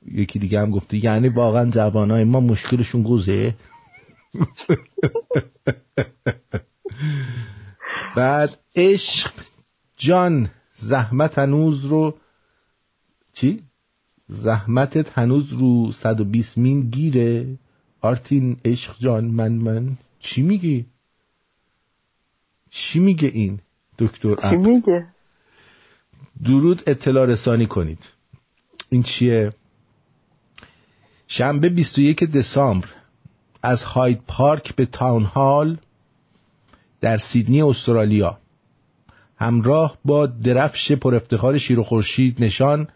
یکی دیگه هم گفته یعنی واقعا زبانهای ما مشکلشون گوزه بعد عشق جان زحمت هنوز رو چی؟ زحمتت هنوز رو 120 مین گیره آرتین عشق جان من من چی میگی؟ چی میگه این دکتر چی؟ میگه درود اطلاع رسانی کنید. این چیه؟ شنبه 21 دسامبر از هاید پارک به تاون هال در سیدنی استرالیا. همراه با درفش پر افتخار شیر و خورشید نشان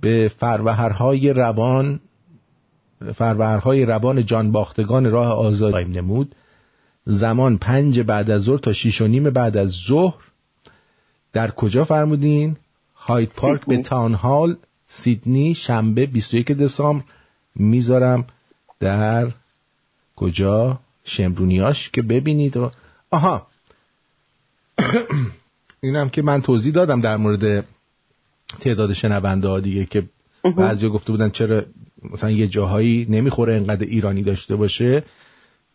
به فروهرهای روان فروهرهای روان جانباختگان راه آزادی نمود. زمان پنج بعد از ظهر تا شیش و نیم بعد از ظهر در کجا فرمودین؟ هاید پارک به تاون هال سیدنی شنبه 21 دسامبر. می‌ذارم در کجا؟ شمرونیاش که ببینید. و... آها. اینم که من توضیح دادم در مورد تعداد شنونده ها دیگه که بعضی گفته بودن چرا مثلا یه جاهایی نمی‌خوره انقدر ایرانی داشته باشه.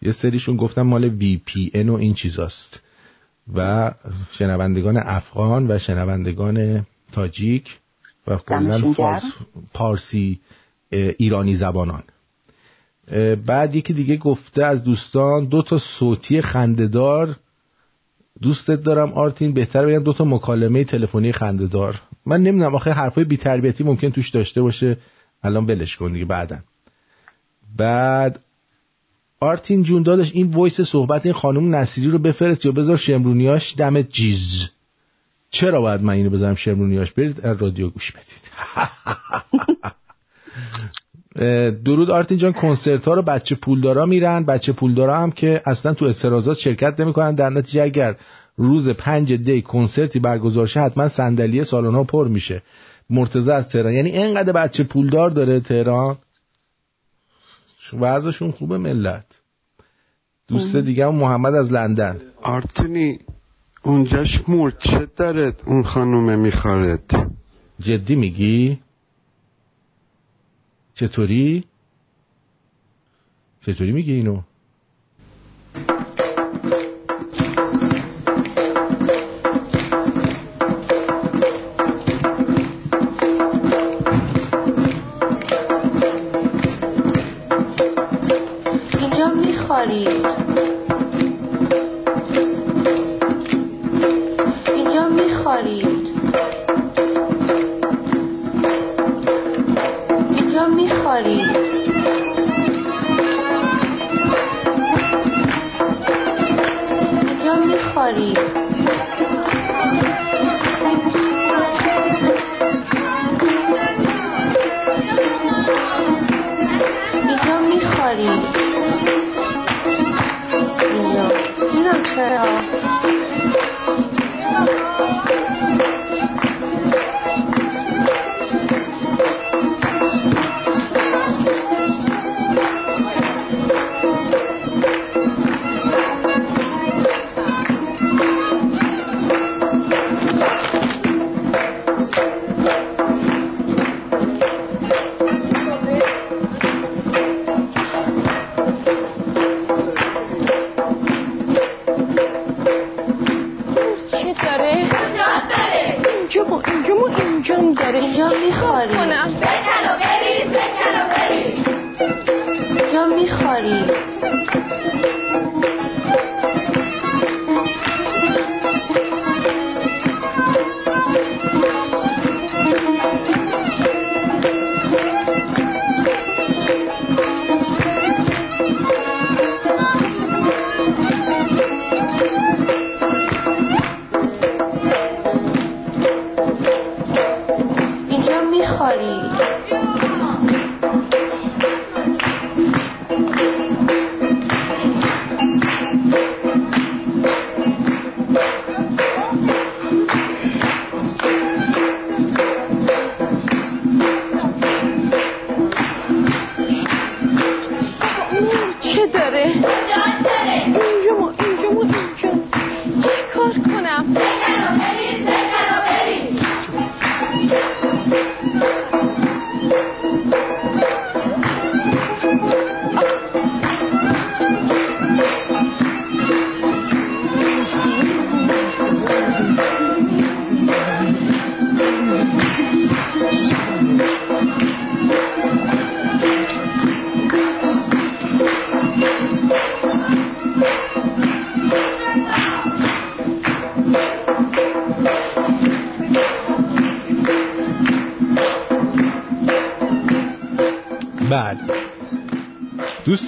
یه سریشون گفتن مال وی پی ان و این چیزاست. و شنوندگان افغان و شنوندگان تاجیک و کلا فارس. پارسی ایرانی زبانان. بعد یکی دیگه گفته از دوستان دو تا صوتی خندهدار. دوستت دارم آرتین بهتر بگم دو تا مکالمه تلفنی خندهدار. من نمی‌دونم آخه حرفای بی‌تربیتی ممکن توش داشته باشه. الان ولش کن دیگه بعدن بعد آرتین جون داداش این voice صحبت این خانم نصیری رو بفرست یا بذار شمرونیاش دمت جیز. چرا باید من اینو بذارم شمرونیاش؟ برید رادیو گوش بدید. درود آرتین جان کنسرت ها رو بچه پولدارا میرن. بچه پولدارا هم که اصلا تو اعتراضات شرکت نمی‌کنن. در نتیجه اگر روز پنج دی کنسرتی برگزار شه حتما صندلی سالن ها پر میشه. مرتضی از تهران. یعنی اینقدر بچه پولدار داره تهران؟ وضعشون خوبه ملت دوست دیگه هم محمد از لندن آرتونی اونجاش مورچه دارد اون خانومه میخوارد جدی میگی؟ چطوری؟ چطوری میگی اینو؟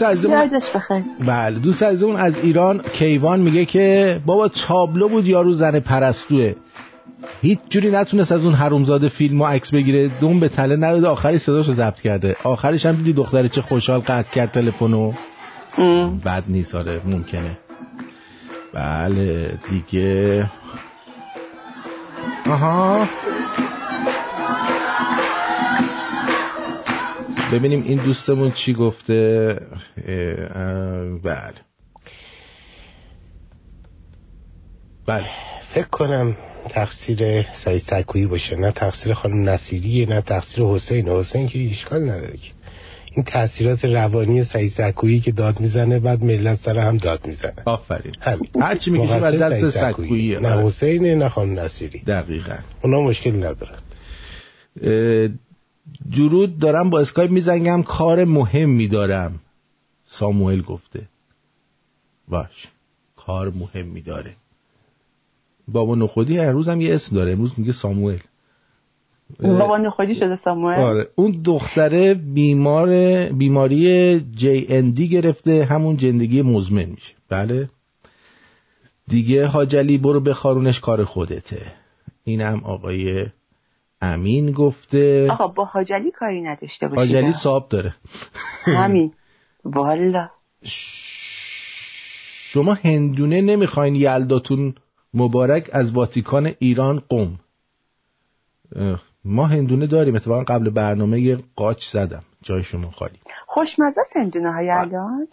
دوست عزیزمون بله دوست عزیزمون از ایران کیوان میگه که بابا تابلو بود یارو زن پرستوه. هیچ جوری نتونست از اون حرومزاده فیلم و عکس بگیره دوم به تله نداده آخری صداشو ضبط کرده. آخرش هم دیدی دختره چه خوشحال قطع کرد تلفنو بد نیست آره ممکنه. بله دیگه. آها. ببینیم این دوستمون چی گفته. بله. بله. فکر کنم تقصیر سعید سکویی باشه. نه تقصیر خانم نصیریه نه تقصیر حسین. حسین که اشکال نداره که. این تاثیرات روانی سعید سکویی که داد می‌زنه بعد ملت سر هم داد می‌زنه. آفرین. همین. هر چی از مقصر دست سکویی. نه آره. حسین نه خانم نصیری. دقیقا. اونا مشکل ندارن. اه، درود دارم با اسکایپ میزنگم کار مهمی دارم. ساموئل گفته باش کار مهمی داره. بابا نخودی هر روزم یه اسم داره امروز میگه ساموئل. بابا نخودی شده ساموئل؟ آره اون دختره بیمار بیماری جی اندی گرفته همون جندگی مزمن میشه. بله. دیگه حاجلی برو بخارونش کار خودته. اینم آقای امین گفته. آقا با حاجلی کاری نداشته باشید حاجلی صاحب داره. همین. والا. شما هندونه نمی‌خواین یلداتون مبارک از واتیکان ایران قم. اه، ما هندونه داریم. اتفاقا قبل برنامه یه قاچ زدم. جای شما خالی. خوشمزه است هندونه های الان.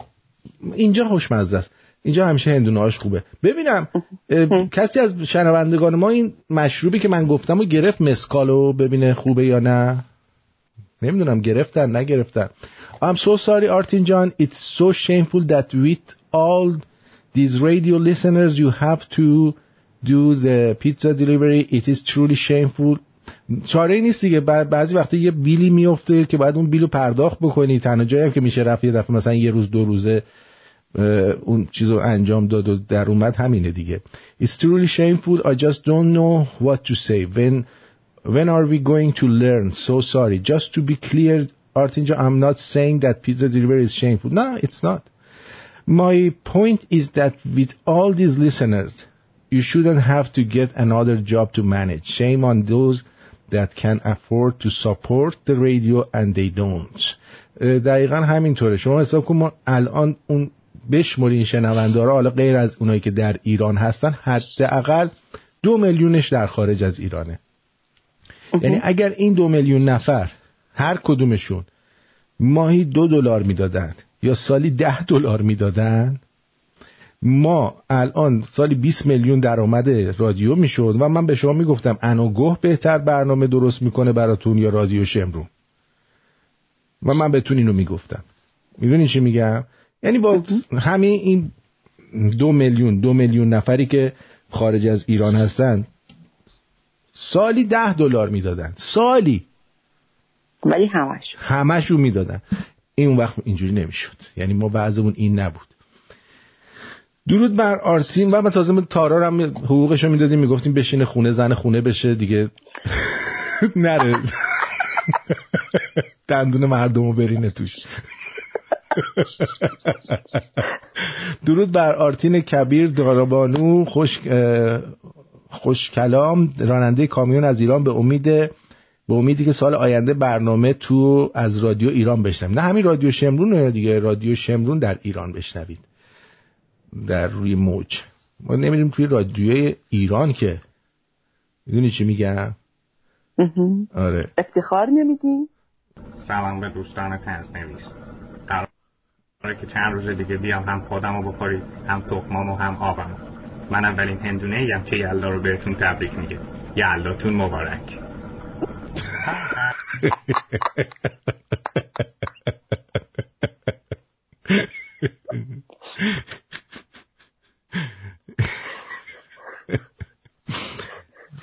اینجا خوشمزه است. اینجا همیشه هندونهاش خوبه. ببینم کسی از شنوندگان ما این مشروبی که من گفتم و گرفت مسکالو ببینه خوبه یا نه؟ نمی‌دونم گرفتن نگرفتن. I'm so sorry Artin John it's so shameful that with all these radio listeners you have to do the pizza delivery it is truly shameful چاره ای نیست دیگه بعد- بعضی وقتا یه بیلی میفته که باید اون بیلو پرداخت بکنی تنها جایی هم که میشه رفت یه دفعه مثلا یه روز دو روزه اه، اون چیز رو انجام داد و در اومد همینه دیگه It's truly shameful I just don't know what to say when when are we going to learn so sorry just to be clear Artinja I'm not saying that pizza delivery is shameful no it's not my point is that with all these listeners you shouldn't have to get another job to manage shame on those that can afford to support the radio and they don't دقیقا همینطوره شما حساب کن ما الان اون بشمری این شنونده رو حالا غیر از اونایی که در ایران هستن حداقل دو میلیونش در خارج از ایرانه یعنی اگر این دو میلیون نفر هر کدومشون ماهی دو دلار می‌دادن یا سالی ده دلار می‌دادن ما الان سالی 20 میلیون درآمد رادیو می‌شد و من به شما می‌گفتم انوگوه بهتر برنامه درست می‌کنه براتون یا رادیو شمرون. و من بهتون اینو می‌گفتم. می‌دونی چی میگم؟ یعنی با همین این دو میلیون دو میلیون نفری که خارج از ایران هستن سالی ده دلار می‌دادن سالی. ولی همش همشون می‌دادن. این وقت اینجوری نمی‌شد. یعنی ما وضعمون این نبود. درود بر آرتین. و من تازه ما تارا رو هم حقوقش رو می‌دادیم. می‌گفتیم بشینه خونه زن خونه بشه. دیگه نره. دندون مردم رو برینه توش. درود بر آرتین کبیر دارابانو خوش خوش کلام راننده کامیون از ایران. به امید به امیدی که سال آینده برنامه تو از رادیو ایران بشنوید نه همین رادیو شمرون دیگه رادیو شمرون در ایران بشنوید. در روی موج. ما نمی‌دونیم توی رادیوی ایران که. می‌دونی چی میگم؟ آره. افتخار نمیدی؟ سلام به دوستان تنز نویس قراره که چند روز دیگه بیام هم خودم رو بخورید هم تخمام و هم آبم. من اولین هندونه ایم که یلدا رو بهتون تبریک میگه یلداتون مبارک.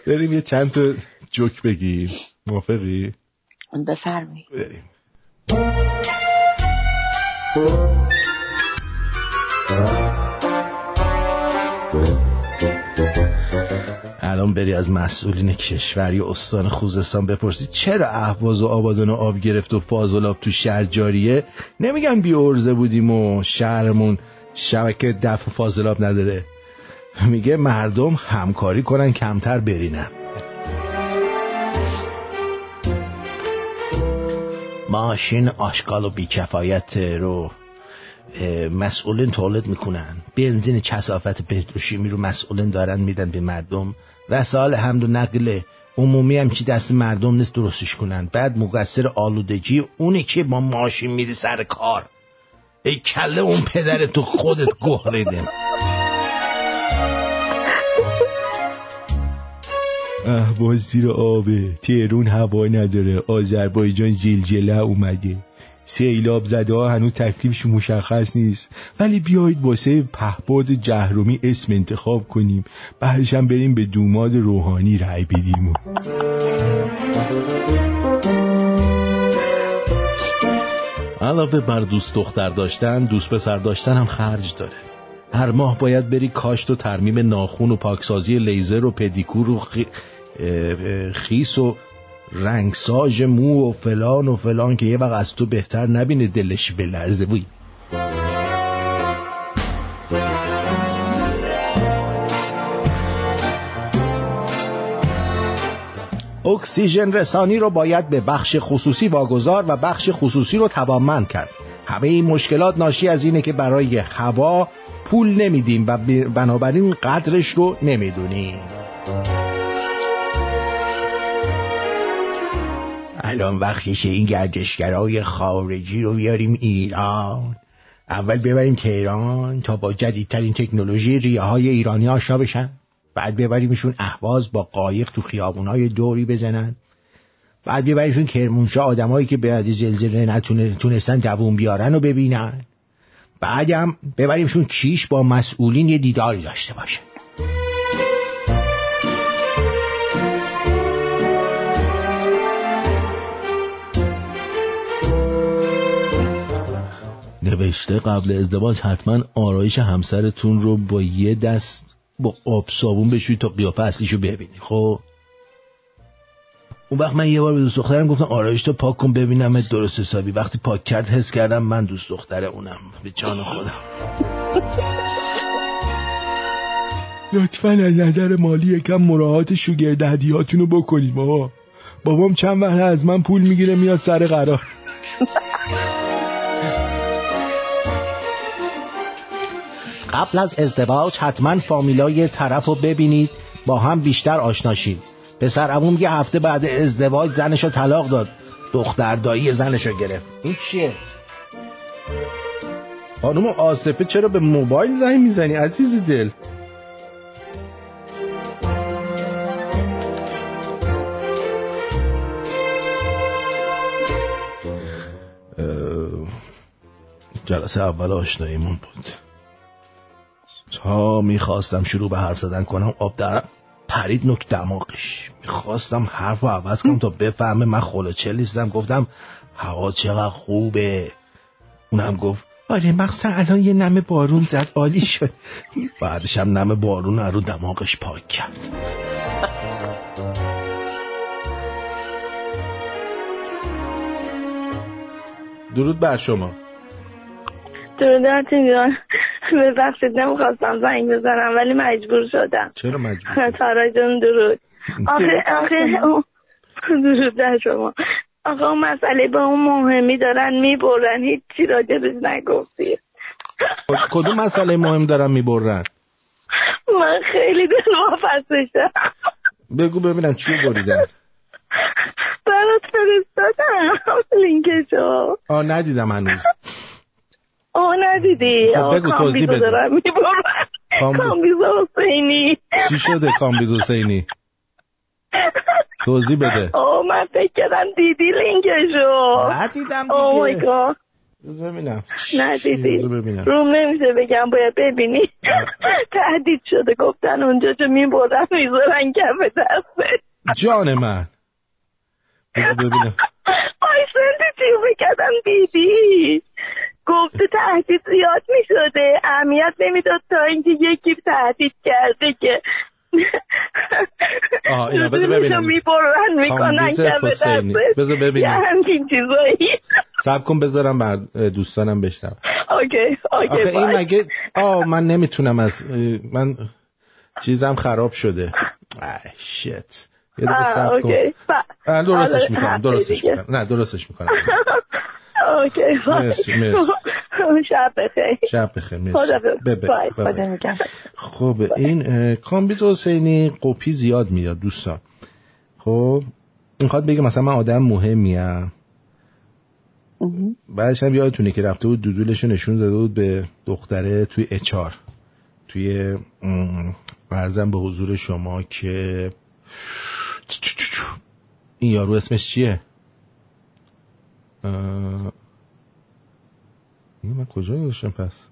بریم یه چند تا جوک بگیم. موافقی؟ بفرمایید. بریم. الان بری از مسئولین کشور یا استان خوزستان بپرسی چرا اهواز و آبادان و آب گرفت و فاضلاب تو شهر جاریه؟ نمیگن بی ارزه بودیم و شهرمون شبکه دفع فاضلاب نداره. میگه مردم همکاری کنن کمتر برینن. ماشین آشغال و بیکفایت رو مسئولین تولید می‌کنن. بنزین کسافت پتروشیمی رو مسئولین دارن میدن به مردم. وسایل حمل و نقل عمومی هم که دست مردم نیست درستش کنن. بعد مقصر آلودگی اونی که با ماشین میری سر کار. ای کله اون پدر تو خودت گهریده اهواز زیر آبه. تهرون هوا نداره. آذربایجان زلزله اومده. سیلاب زده ها هنوز تکلیفش مشخص نیست. ولی بیایید واسه پهباد جهرومی اسم انتخاب کنیم. بعدش هم بریم به دوماد روحانی رأی بدیم. علاوه بر دوست دختر داشتن دوست پسر داشتن هم خرج داره. هر ماه باید بری کاشت و ترمیم ناخون و پاکسازی لیزر و پدیکور و خی... خیس و رنگساژ مو و فلان و فلان که یه وقت از تو بهتر نبینه دلش بلرزه وی. اکسیژن رسانی رو باید به بخش خصوصی واگذار و بخش خصوصی رو توانمند کرد. همه این مشکلات ناشی از اینه که برای هوا پول نمیدیم و بنابراین قدرش رو نمی‌دونیم. الان وقتشه این گردشگرای خارجی رو بیاریم ایران. اول ببریم تهران تا با جدیدترین تکنولوژی ریه های ایرانی آشنا بشن. بعد ببریمشون اهواز با قایق تو خیابونای دوری بزنن. بعد ببریمشون کرمانشاه آدمایی که به عدی زلزله نتونستن دووم بیارن رو ببینن. بعدم ببریمشون کیش با مسئولین یه دیداری داشته باشن نوشته قبل ازدواج حتما آرایش همسرتون رو با یه دست با آب صابون بشوید تا قیافه اصلیشو ببینی خب؟ اون وقت من یه بار به دوست دخترم گفتم آرایش تو پاک کن ببینم درست حسابی. وقتی پاک کرد حس کردم من دوست دختر اونم. به جان خودم. لطفا از نظر مالی یکم مراعات شوگردهدیاتون رو بکنیم آقا بابام چند وقت از من پول می‌گیره میاد سر قرار. قبل از ازدواج حتما فامیلای طرف رو ببینید با هم بیشتر آشناشید پسر عموم یه هفته بعد ازدواج زنشو طلاق داد دختر دایی زنشو گرفت این چیه؟ خانم آصفه چرا به موبایل زنگ می‌زنی عزیز دل؟ جلسه اول آشناییمون بود تا می‌خواستم شروع به حرف زدن کنم آب درم پرید نک دماغش. می‌خواستم حرف رو عوض کنم تا بفهمه من خلوچل نیستم. گفتم هوا چقدر خوبه. اونم گفت آره مقصد الان یه نم بارون زد عالی شد. بعدش هم نم بارون رو دماغش پاک کرد. درود بر شما. درود جان ببخشید نمی‌خواستم زنگ بزنم ولی مجبور شدم. چرا مجبور تارا جان درود. آخه آخه درود در شما. آخه اون مسئله با اون مهمی دارن می‌برن هیچی راجبش نگفتی. کدوم مسئله مهم دارم می‌برن؟ من خیلی دل واپسشم بگو ببینم چی بریدن. برات فرستادم. لینکشو. آه ندیدم هنوز. آه ندیدی خب آه، بگو، توضیح بده. دارم. می‌برن کامبی- کامبیزو حسینی. چی شده کامبیز حسینی؟ توضیح بده. آه من فکر کردم دیدی لینکشو. ندیدم oh my دیگه. God بذار ببینم. ندیدی روم نمیشه بگم باید ببینی. تهدید شده. گفتن اونجا چه میبردن می‌ذارن کف دسته جان من. ببینم. آی سنتی چی بکردم دیدی. گفته تهدید زیاد می‌شده. اهمیت نمی‌داد تا اینکه یکی تهدید کرده که آها اینا بذار ببینم می‌برن می‌کنن بذار ببینم. همچین چیزایی. سب کن بذارم بر دوستانم بشنم اوکی اوکی این. مگه آه من نمی‌تونم از من چیزم خراب شده. ای shit یه دقیقه آه، صبر کن. آه، درستش می‌کنم درستش. می‌کنم. نه درستش می‌کنم. OK. مرسی، مرسی. شب بخیر. شب بخیر مرسی. خب این کامبیز حسینی قپی زیاد میاد دوستان. خب می‌خواد بگه مثلا من آدم مهمیم بعدش هم یادتونه که رفته بود دودولش نشون داده بود به دختره توی اچار. توی ام، برزم به حضور شما که این یارو اسمش چیه؟ اه، من کجا گذاشتم پس.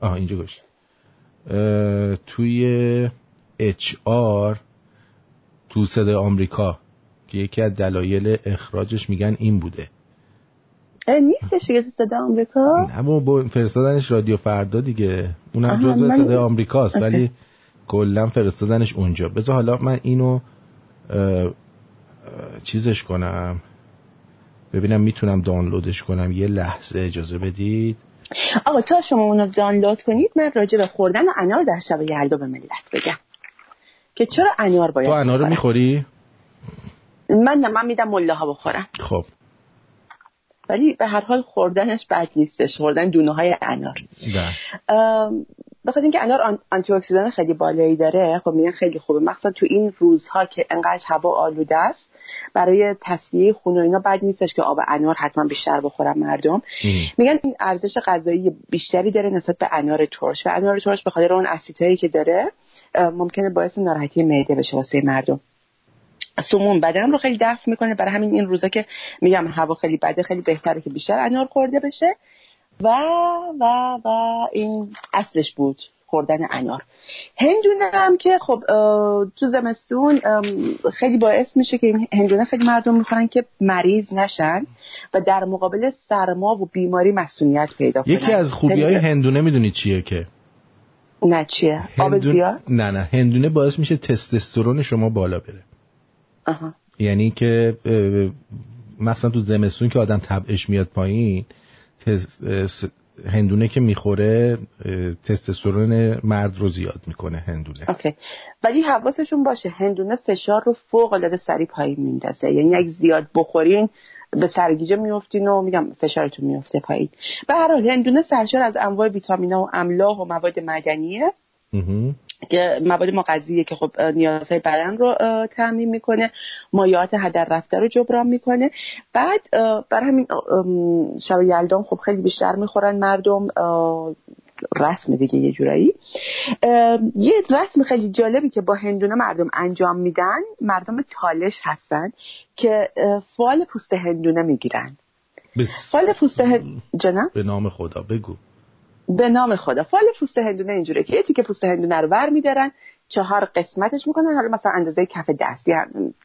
آها اینجا گذاشتم. اه، توی اچ آر تو صدای آمریکا که یکی از دلایل اخراجش میگن این بوده. نیستش دیگه تو صدا آمریکا؟ اما با فرستادنش رادیو فردا دیگه. اونم جزء من- صدای آمریکاست. ولی کلا فرستادنش اونجا. بذار حالا من اینو اه، چیزش کنم. ببینم می‌تونم دانلودش کنم. یه لحظه اجازه بدید. آقا تا شما اونو دانلود کنید من راجع به خوردن انار در شب یلدا به ملت بگم. که چرا انار باید تو انار رو. می‌خوری؟ من نه من میدم ملاها بخورن خب. ولی به هر حال خوردنش بد نیستش. خوردن دونه های انار. ام، بخاطر اینکه انار آن- آنتی اکسیدان خیلی بالایی داره خب میگن خیلی خوبه. مخصوصا تو این روزها که انقدر هوا آلوده است برای تصفیه خون و اینا بد نیستش که آب انار حتما بیشتر بخورن مردم. میگن این ارزش غذایی بیشتری داره نسبت به انار ترش. و انار ترش به خاطر اون اسیدهایی که داره ممکنه باعث ناراحتی معده بشه واسه مردم. سموم بدن رو خیلی دفع می‌کنه. برای همین این روزا که میگم هوا خیلی بده خیلی بهتره که بیشتر انار خورده بشه. و و و این اصلش بود خوردن انار. هندونه هم که خب تو زمستون خیلی باعث میشه که این هندونه خیلی مردم می‌خورن که مریض نشن و در مقابل سرما و بیماری مسئولیت پیدا کنن. یکی از خوبی های هندونه می‌دونی چیه که؟ نه چیه؟ آب هندون- زیاد؟ نه نه. هندونه باعث میشه تستوسترون شما بالا بره. آها. یعنی که مثلا تو زمستون که آدم طبعش میاد پایین هندونه که می‌خوره تستوسترون مرد رو زیاد می‌کنه هندونه. اوکی. ولی حواسشون باشه هندونه فشار رو فوق العاده سریع پایین میندازه. یعنی اگه زیاد بخورین به سرگیجه میفتین و میگم فشارتون میفته پایین. به هر حال هندونه سرشار از انواع ویتامینا و املاح و مواد مدنیه که مواد مغذیه که خب نیازهای بدن رو اه، تامین می‌کنه مایعات هدر رفته رو جبران می‌کنه. بعد برای همین شب یلدان خب خیلی بیشتر می‌خورن مردم رسم دیگه یه جورایی. یه رسم خیلی جالبی که با هندونه مردم انجام میدن مردم تالش هستن که فال پوست هندونه می‌گیرن. فال پوست هن... جنم به نام خدا بگو. به نام خدا. فال پوست هندونه اینجوره که یه تیکه پوست هندونه رو ور میدارن چهار قسمتش می‌کنن. حالا مثلا اندازه کف دست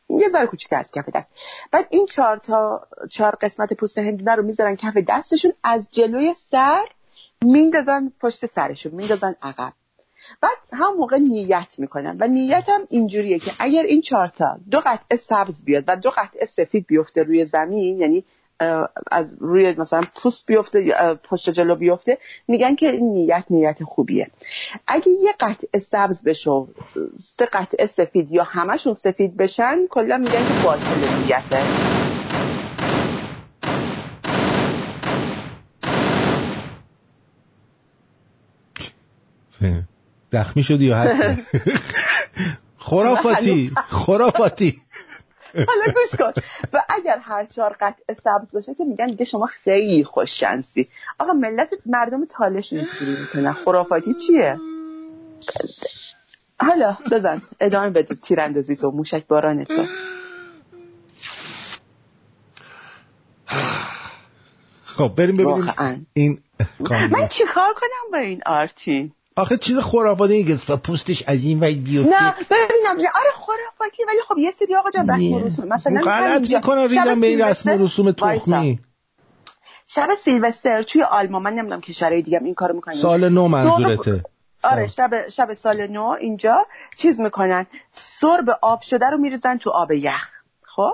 یه ذره کوچیک از کف دست. بعد این چهار تا چهار قسمت پوست هندونه رو می‌ذارن کف دستشون از جلوی سر میندازن پشت سرشون میندازن عقب. بعد هم موقع نیت می‌کنن. و نیت هم اینجوریه که اگر این چهارتا دو قطعه سبز بیاد و دو قطعه سفید بیفته روی زمین یعنی از روی مثلا پوست بیفته یا پشت جلو بیفته میگن که این نیت نیت خوبیه. اگه یه قطعه سبز بشه سه قطعه سفید یا همشون سفید بشن کلا میگن که باطل نیته. زخمی شدی یا هستی؟ خرافاتی خرافاتی. حالا گوش کن. و اگر هر چهار قطعه سبز باشه که میگن دیگه شما خیلی خوش شانسی. آقا ملت مردم تالش اینجوری می‌کنن. خرافاتی چیه؟ حالا بزن. ادامه بده تیراندازی تو موشک باران تو. خب بریم ببینیم واقعاً. این من چیکار کنم با این آرتین؟ آخه چیز خرافاتی اینه که پوستش از این وی بیفته. نه ببینم آره خرافاتی ولی خب یه سری آقا جان رسم و رسوم مثلا غلط همینجا. می‌کنن شب ریدن به این رسم و رسوم تخمی. شب سیلوستر توی آلمان من نمی‌دونم کشورهای دیگه این کارو می‌کنن سال نو منظورته. آره شب شب سال نو اینجا چیز می‌کنن. سرب آب شده رو میریزن تو آب یخ. خب؟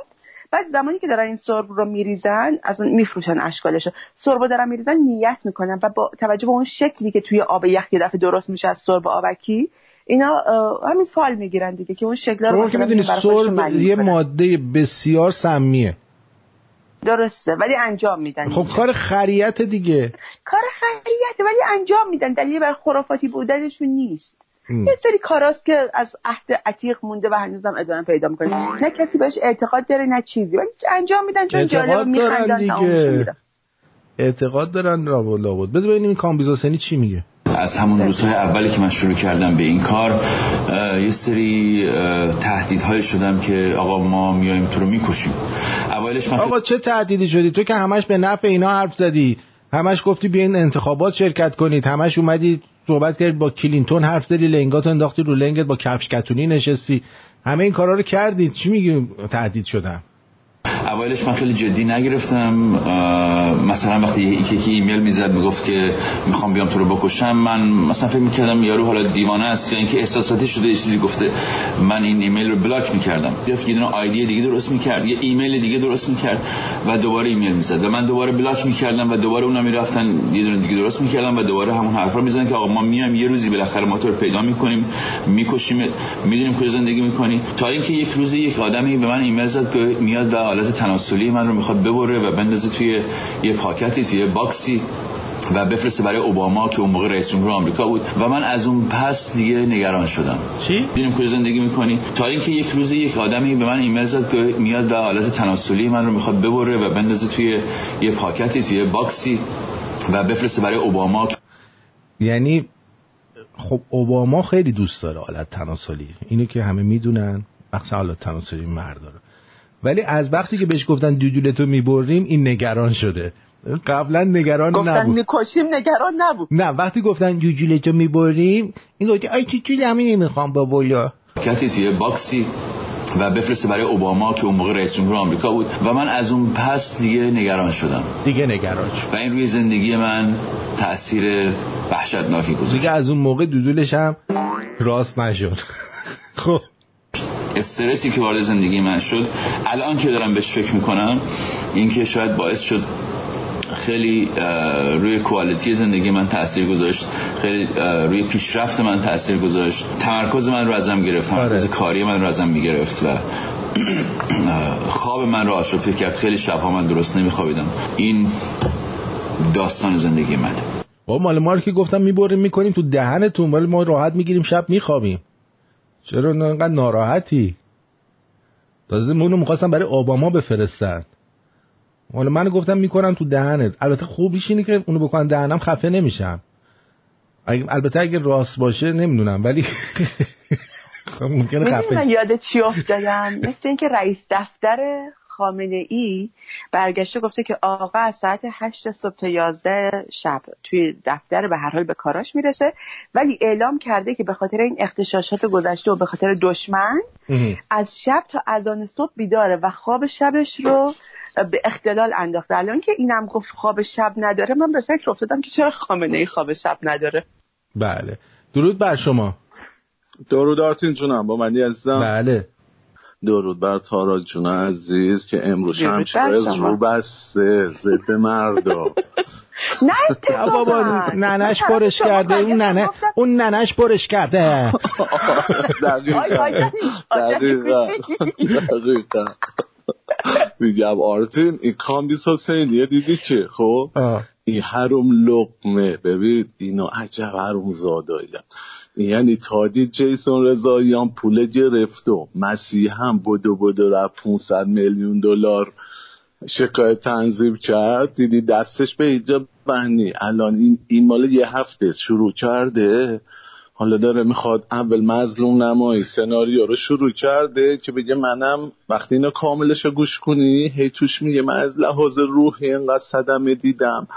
بعد زمانی که دارن این سرب رو میریزن از اون میفروشن اشکالش سرب رو دارن میریزن نیت می‌کنن و با توجه به اون شکلی که توی آب یخ یه دفعه درست میشه از سرب آبکی اینا همین فال می‌گیرن دیگه که اون شکل رو که می‌دونی سرب یه. ماده بسیار سمیه. درسته ولی انجام میدن خب کار خریت دیگه. کار خیریته ولی انجام میدن. دلیل بر خرافاتی بودنشون نیست. یه سری کاراست که از عهد عتیق مونده و هنوزم ادامه پیدا می‌کنه. نه کسی بهش اعتقاد داره نه چیزی. ولی انجام میدن چون جالب میخندن دیگه. اعتقاد دارن لابد لابد. بذار ببینیم این کامبیزاسنی چی میگه. از همون روزهای اولی که من شروع کردم به این کار یه سری اه، تهدیدهای شدم که آقا ما میایم تو رو می‌کشیم. اوایلش من آقا چه تهدیدی شدی؟ تو که همش به نفع اینا حرف زدی. همش گفتی بیاین انتخابات شرکت کنید. همش اومدی صحبت کردی با کلینتون حرف زدی لنگات انداختی رو لنگت با کفش کتونی نشستی. همه این کارا رو کردی. چی میگی؟ تهدید شدم. اوایلش من خیلی جدی نگرفتم. مثلا وقتی یکی ایمیل می‌زد می‌گفت که می‌خوام بیام تو رو بکشم. من مثلا فکر می‌کردم یارو حالا دیوانه است یا اینکه احساساتی شده یه چیزی گفته. من این ایمیل رو block می‌کردم. یه دونه ID دیگه درست می‌کرد یه ایمیل دیگه درست می‌کرد و دوباره ایمیل می‌زد. و من دوباره block می‌کردم و دوباره اونا می‌رفتن یه دونه دیگه درست می‌کردم و دوباره همون حرفا می‌زنن که آقا ما میایم یه روزی بالاخره ما تو رو پیدا می‌کنیم می‌کشیم می‌دونیم کجا زندگی می‌کنی. تا اینکه یک روزی یک آدمی به من ایمیل زد که میاد و آلت تناسلی من رو می‌خواد ببره و بندازه توی یه پاکتی توی یه box ی و بفرسته برای اوباما که اون موقع رئیس جمهور آمریکا بود. و من از اون پس دیگه نگران شدم. چی؟ دیدیم کجا زندگی می‌کنی. تا اینکه یک روزی یک آدمی به من ایمیل زد که میاد و آلت تناسلی من رو می‌خواد ببره و بندازه توی یه پاکتی توی box ی و بفرسته برای اوباما. یعنی خب اوباما خیلی دوست داره آلت تناسلی. اینو که همه می‌دونن. مخصوصا آلت تناسلی مرد داره. ولی از وقتی که بهش گفتن دوجولتو می‌بریم این نگران شده. قبلا نگران گفتن نبود. می‌کشیم نگران نبود. نه وقتی گفتن جوجولتو می‌بریم این گفت ای چی چیزی همین نمی‌خوام با بولا پاکتی توی باکسی و بفرسته برای اوباما که اون موقع رئیس جمهور آمریکا بود و من از اون پس دیگه نگران شدم. دیگه نگران شد. و این روی زندگی من تاثیر وحشتناکی گذاشت. دیگه از اون موقع دودولش هم راست نشد. خب. استرسی که وارد زندگی من شد الان که دارم بهش فکر می‌کنم این که شاید باعث شد خیلی روی کوالیتی زندگی من تاثیر گذاشت خیلی روی پیشرفت من تاثیر گذاشت تمرکز من رو ازم گرفت تمرکز کاری من رو ازم می‌گرفت و خواب من رو آشفته کرد خیلی شبها من درست نمیخوابیدم. این داستان زندگی منه. با مال ما رو که گفتم می‌بریم می‌کنیم تو دهنتون ولی ما راحت می‌گیریم شب میخوابیم. چرا انقدر ناراحتی؟ تازه مونو می‌خواستم برای اوباما بفرستن. حالا من گفتم می‌کنم تو دهنت. البته خوبیش اینه که اونو بکنن دهنم خفه نمیشم. البته اگه راست باشه نمی‌دونم ولی خب ممکنه خفه من یاد چی افتادم؟ مثل اینکه رئیس دفتر خامنه ای برگشته گفته که آقا از ساعت 8 صبح تا 11 شب توی دفتر به هر حال به کاراش می‌رسه. ولی اعلام کرده که به خاطر این اختشاشات گذشته و به خاطر دشمن از شب تا اذان صبح بیداره و خواب شبش رو به اختلال انداخته. الان که اینم گفت خواب شب نداره من به فکر افتادم که چرا خامنه ای خواب شب نداره. بله. درود بر شما. درود آرتین جونم با منی عزیزم. بله. درود بر تارا جون عزیز که امروز درود شمشیر بر از شما. رو بسته. ضد مردا. نه بابا ننش برش کرده. اون ننه اون ننش برش کرده. دقیقا. دقیقا. دقیقا. میگم آرتین این کامیس حسینیه دیدی که خب؟ این حروم لقمه. ببین اینو عجب حروم زادایی یعنی تا دید جیسون رضاییان پول گرفت و مسیح هم بدو بدو رفت 500 میلیون دلار شکایت تنظیم کرد. دیدی دستش به اینجا بندی الان این, این مال یه هفته شروع کرده. حالا داره می‌خواد اول مظلوم نمایی سناریو رو شروع کرده که بگه منم وقتی اینو کاملش رو گوش کنی هی توش میگه من از لحاظ روحی اینقدر صدمه دیدم.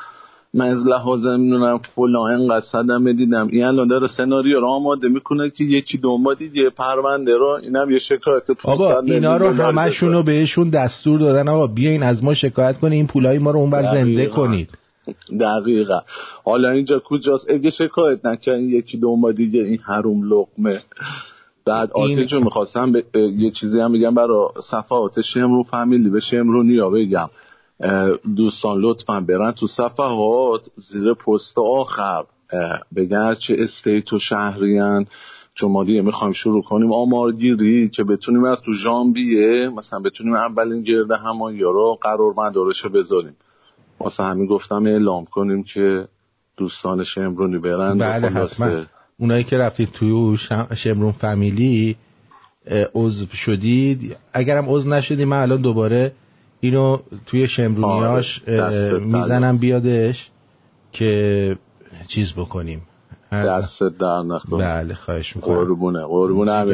من از لحاظ نمی‌دونم فلان اینقدر صدمه دیدم. این الان داره سناریو رو آماده می‌کنه که یکی ماه دیگه پرونده رو اینم یه شکایت 500 آقا اینا رو همشون رو بهشون دستور دادن. آقا بیاین از ما شکایت کنین این پولای ما رو اونور زنده دقیقاً. کنید دقیقا. حالا اینجا کجاست؟ اگه شکایت نکنین یکی ماه دیگه این حروم لقمه. بعد جون می‌خواستم اه، یه چیزی هم بگم برای صفحات شمرو فامیلی به شمرو نیا بگم. دوستان لطفا برن تو صفحات زیر پست آخر. اه، بگن چه استیت و شهریان چون ما دیگه می‌خوایم شروع کنیم. آمارگیری که بتونیم از تو ژانویه مثلا بتونیم اولین گرد همایی رو قرار مدارش رو بذاریم. واسه همین گفتم اعلام کنیم که دوستان شمرونی برن. بله حتما. اونایی که رفتید توی شم- شمرون فامیلی عضو شدید. اگرم عضو نشدید من الان دوباره اینو توی شمرونیاش آره، می‌زنم بیادش که چیز بکنیم. دست در نکن بله خواهش می‌کنم قربونه قربونه ها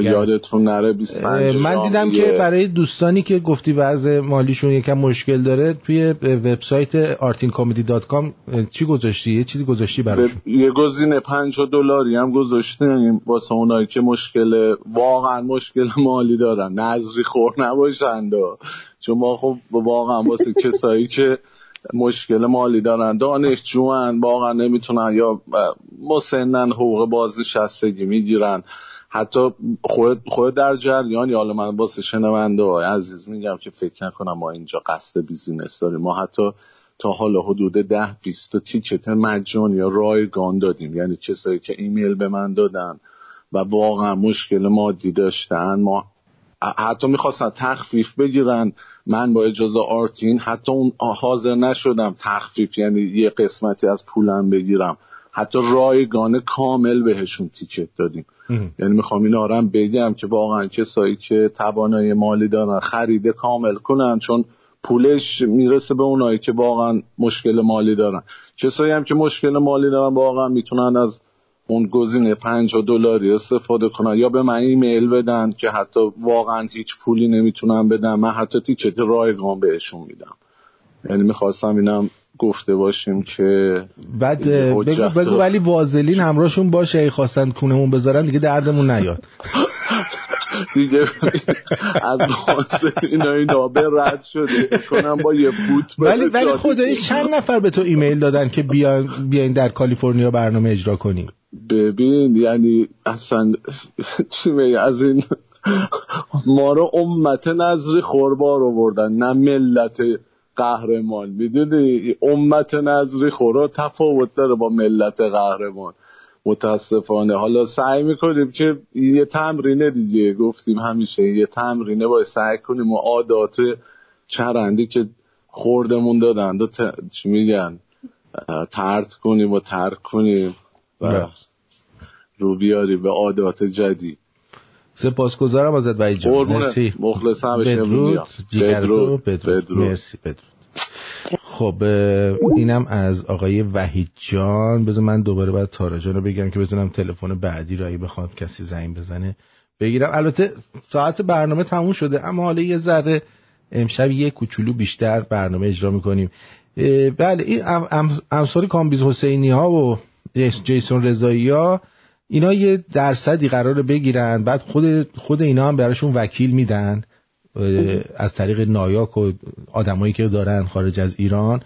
جیگر. یادتون نره 25 من دیدم. که برای دوستانی که گفتی وضع مالیشون یکم مشکل داره توی وبسایت artincomedy.com چی گذاشتی یه چیزی گذاشتی براشون به- یه گزینه 50 دلاری هم گذاشتیم واسه اونایی که مشکل واقعا مشکل مالی دارن نظری خور نباشند. چون ما خب واقعا واسه کسایی که مشکل مالی دارن. دانشجوان واقعا نمی‌تونن یا مسنن حقوق بازنشستگی می‌گیرن. حتی خود, خود در جریان یا حالا من واسه شنونده های عزیز میگم که فکر نکنم ما اینجا قصد business داریم. ما حتی تا حالا حدود ده 20 تا ticket مجانی یا رایگان دادیم. یعنی کسایی که ایمیل به من دادن و واقعا مشکل مادی داشتن. ما حتی می‌خواستن تخفیف بگیرن. من با اجازه آرتین حتی اون حاضر نشدم تخفیف یعنی یه قسمتی از پولم بگیرم. حتی رایگانه کامل بهشون تیکت دادیم. یعنی می‌خوام این آرم بگم که واقعا کسایی که توانایی مالی دارن خریده کامل کنن چون پولش می‌رسه به اونایی که واقعا مشکل مالی دارن. کسایی هم که مشکل مالی دارن واقعا می‌تونن از اون گزینه 50 دلاری استفاده کنن یا به من ایمیل بدن که حتی واقعا هیچ پولی نمی‌تونن بدن من حتی تیکت رایگان بهشون میدم. یعنی می‌خواستم اینم گفته باشیم که بعد این بگو, بگو ولی وازلین همراهشون باشه ای خواستن کونمون بذارن دیگه دردمون نیاد. دیگه از اینا اینا به رد شده. کنم با یه فوت ولی ولی خدایی چند نفر به تو ایمیل دادن که بیاین بیاین در کالیفرنیا برنامه اجرا کنیم؟ ببین یعنی اصلا چی از این ما رو امت نظری خوربار آوردن نه ملت قهرمان. می‌دونی؟ امت نظری خورا تفاوت داره با ملت قهرمان. متاسفانه. حالا سعی می‌کنیم که یه تمرینه دیگه گفتیم همیشه. یه تمرینه باید سعی کنیم و عادات چرندی که خوردمون دادن. ت... چی میگن؟ ترد کنیم و ترک کنیم. و بله. رو بیاریم به عادات جدید. سپاسگزارم ازت وحید جان. مرسی. مخلصم بشه بدرود بدرود. بدرود. مرسی بدرود. خب اینم از آقای وحید جان. بذار من دوباره باید تارا جان رو بگم که بتونم تلفن بعدی رو اگه بخواد کسی زنگ بزنه بگیرم. البته ساعت برنامه تموم شده اما حالا یه ذره امشب یه کوچولو بیشتر برنامه اجرا می‌کنیم. بله این ام- ام- امثال کامبیز حسینی ها و جیس- جیسون رضایی ها اینا یه درصدی قراره بگیرن بعد خود خود اینا هم براشون وکیل میدن از طریق نایاک و آدمایی که دارن خارج از ایران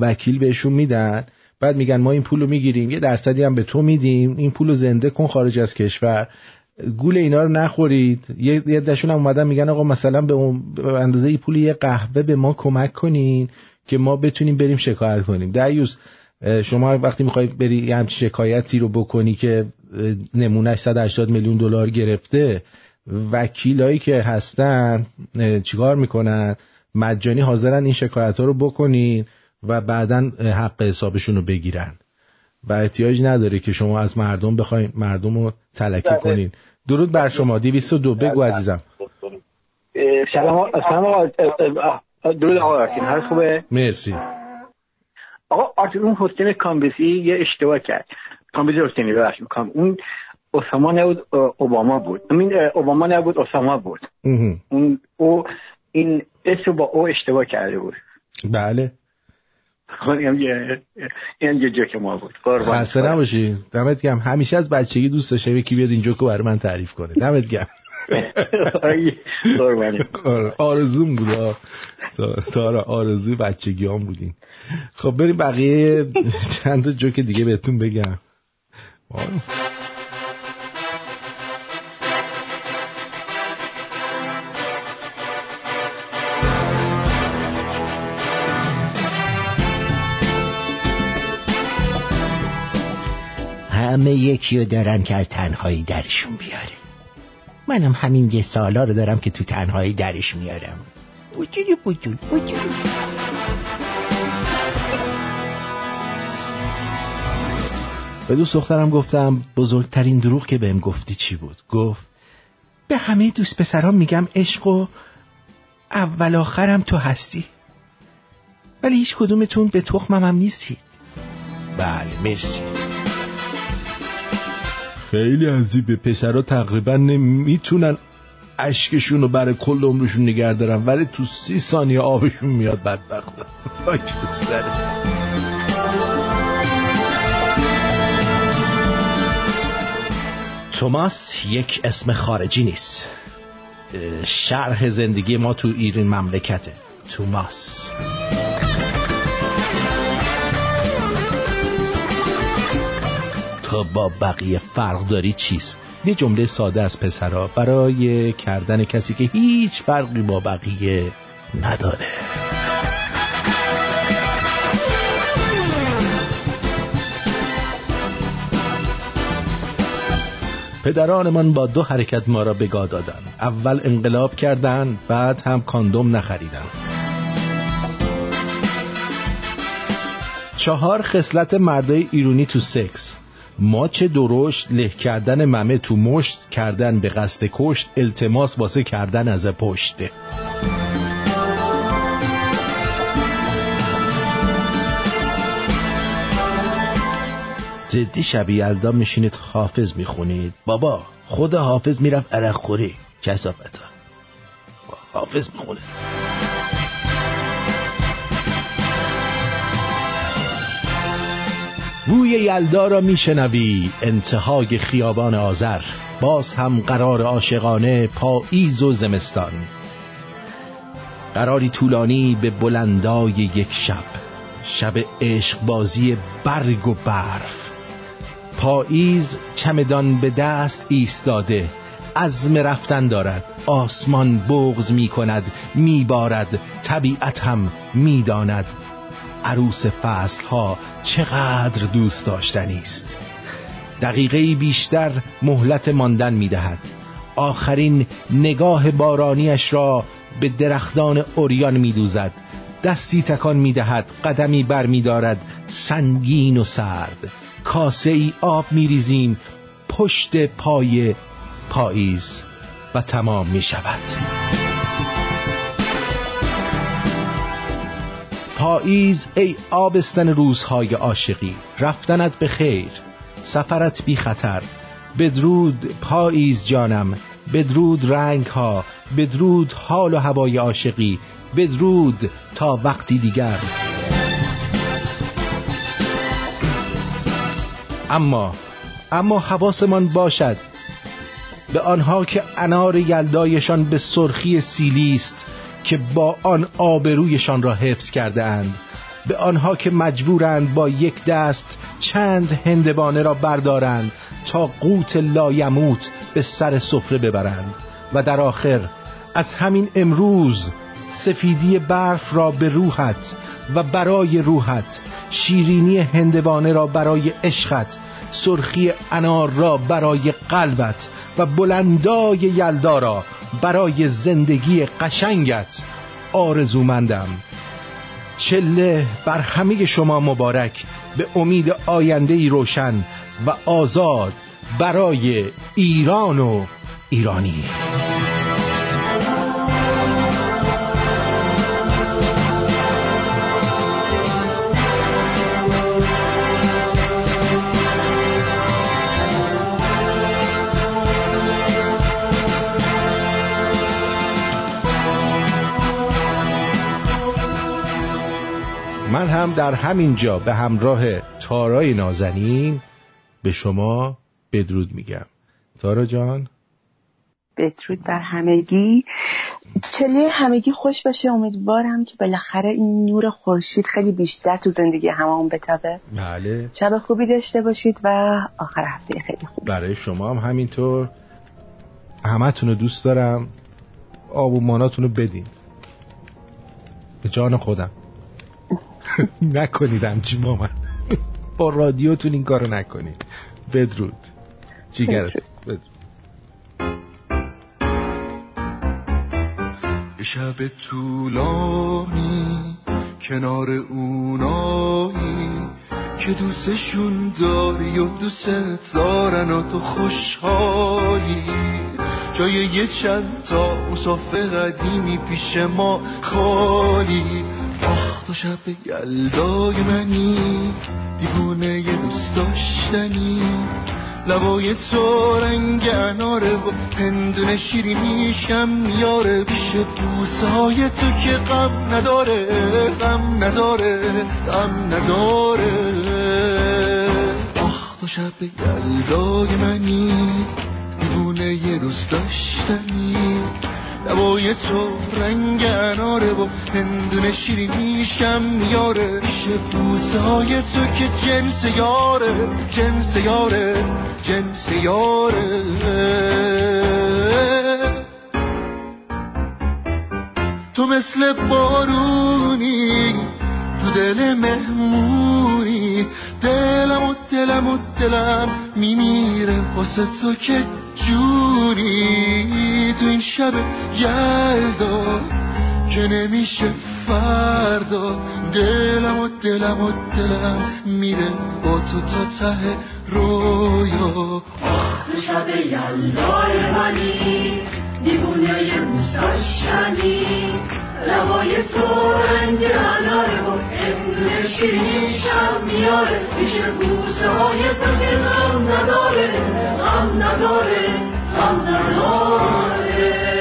وکیل بهشون میدن. بعد میگن ما این پول رو می‌گیریم یه درصدی هم به تو میدیم این پول رو زنده کن خارج از کشور. گول اینا رو نخورید. یه دشون هم اومدن میگن آقا مثلا به, اون اندازه این پول یه قهوه به ما کمک کنین که ما بتونیم بریم شکایت کنیم. دریوس اه، شما وقتی می‌خوای بری یه همچین شکایتی رو بکنی که نمونهش 180 میلیون دلار گرفته. وکیلایی که هستن چیکار می‌کنن؟ مجانی حاضرن این شکایت ها رو بکنین و بعدا حق حسابشون رو بگیرن. و احتیاج نداره که شما از مردم بخواین مردم رو تلکه بله. کنین. درود بر شما. 202 بگو عزیزم. اه، سلام سلام آقا. درود آقا آرتین. حال خوبه؟ مرسی. آقا آرتین اون حسین کامبیزی یه اشتباه کرد. کامبیزی حسینی ببخشید کام اون اسامه نبود اوباما بود. این اوباما نبود اسامه بود. اون او این اسم با او اشتباه کرده بود. بله. خب، اینم یه این یه جوک ما بود. قربان خسته نباشی. دمت گرم. همیشه از بچگی دوست داشته یکی بیاد اینجا که برای من تعریف کنه. دمت گرم. آره، آرزوم بود. تارا آرزوی بچگی هم بودین خب بریم بقیه چند جوک دیگه بهتون بگم. آه. همه یکی رو دارن که از تنهایی درشون بیاره منم همین یه سالا رو دارم که تو تنهایی درش میارم. بوجولی بوجول بوجول به دوست دخترم گفتم بزرگترین دروغ که بهم گفتی چی بود؟ گفت به همه دوست پسرام میگم عشق و اول آخرم تو هستی. ولی هیچ کدومتون به تخمم هم نیستید. بله مرسی. خیلی عجیبه پسرها تقریبا نمی‌تونن اشکشون رو برای کل عمرشون نگه دارن ولی تو سی ثانیه آبشون میاد بدبخت. خاک تو توماس یک اسم خارجی نیست. شرح زندگی ما تو ایران مملکته. توماس. تا با بقیه فرق داری چیست؟ یه جمله ساده از پسرا برای کردن کسی که هیچ فرقی با بقیه نداره. پدرانمان با دو حرکت ما را بگاه دادند. اول انقلاب کردند بعد هم کاندوم نخریدند. چهار خصلت مردای ایرونی تو سکس. ماچ درشت له کردن ممه تو مشت کردن به قصد کشت التماس واسه کردن از پشت. جدی شب یلدا میشینید حافظ می‌خونید. بابا خود حافظ می‌رفت عرق خوری. کسافتا. حافظ می‌خونه. بوی یلدا را میشنوی انتهای خیابان آذر. باز هم قرار عاشقانه پاییز و زمستان. قراری طولانی به بلندای یک شب. شب عشق بازی برگ و برف. پاییز چمدان به دست ایستاده. عزم رفتن دارد. آسمان بغز می کند می بارد. طبیعت هم می داند. عروس فصل ها چقدر دوست داشتنی است. دقیقه بیشتر مهلت ماندن می دهد. آخرین نگاه بارانیش را به درختان اوریان می دوزد. دستی تکان می دهد قدمی بر می دارد. سنگین و سرد. کاسه ای آب می ریزیم پشت پای پاییز و تمام می شود پاییز ای آبستن روزهای عاشقی رفتنت به خیر سفرت بی خطر بدرود پاییز جانم بدرود رنگ ها بدرود حال و هوای عاشقی بدرود تا وقتی دیگر. اما اما حواسمان باشد به آنها که انار یلدایشان به سرخی سیلی است که با آن آبرویشان را حفظ کرده اند به آنها که مجبورند با یک دست چند هندوانه را بردارند تا قوت لایموت به سر سفره ببرند. و در آخر از همین امروز سفیدی برف را به روحت و برای روحت شیرینی هندوانه را برای عشقت سرخی انار را برای قلبت و بلندای یلدا را برای زندگی قشنگت. آرزومندم. چله بر همه شما مبارک به امید آینده ای روشن و آزاد برای ایران و ایرانی. من هم در همین جا به همراه تارای نازنین به شما بدرود میگم. تارا جان. بدرود بر همگی. چله همگی خوش باشه. امیدوارم که بالاخره این نور خورشید خیلی بیشتر تو زندگی هممون بتابه. بله. شب خوبی داشته باشید و آخر هفته خیلی خوب. برای شما هم همینطور. همتون رو دوست دارم. آب و ماناتون رو بدین. به جان خودم. نکنید همچی با من با رادیوتون این کارو نکنید. بدرود. جیگرت. بدرود. یه شب طولانی کنار اونایی که دوستشون داری و دوست دارن و تو خوشحالی. جای یه چند تا مسافه قدیمی پیش ما خالی. شب یلدای منی دیوونه یه دوست داشتنی. لبای تو رنگ اناره و هندونه شیرینیشم یاره پیش بوسه های تو که غم نداره غم نداره غم نداره. آخ تو شب یلدای منی دیوونه یه دوست داشتنی. لبای تو رنگ اناره و هندونه شیرینیش کم یاره پیش بوسه های تو که جنس یاره جنس یاره جنس یاره. تو مثل بارونی تو دل مهمونی. دلم و دلم و دلم میمیره واسه تو که جونی تو این شب یلدا که نمیشه فردا. دلم و دلم و دلم میره با تو تا ته رویا. تو شب یلدای منی دیوونه مستشنی لبای تو رنگ اناره و ابن شیریشم میاره. میشه بوسه های که غم نداره. غم نداره. غم نداره.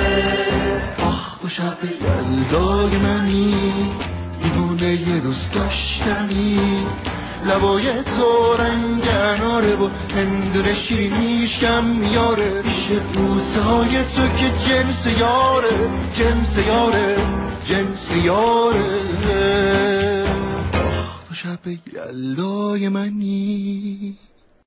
تو شب یلدای منی. دیوونه دوست داشتنی. لبای تو رنگ اناره و هندونه شیرینیش کم میاره. میشه بوسه تو که جنس یاره جنس یاره جنس یاره. تو شب یلدای منی.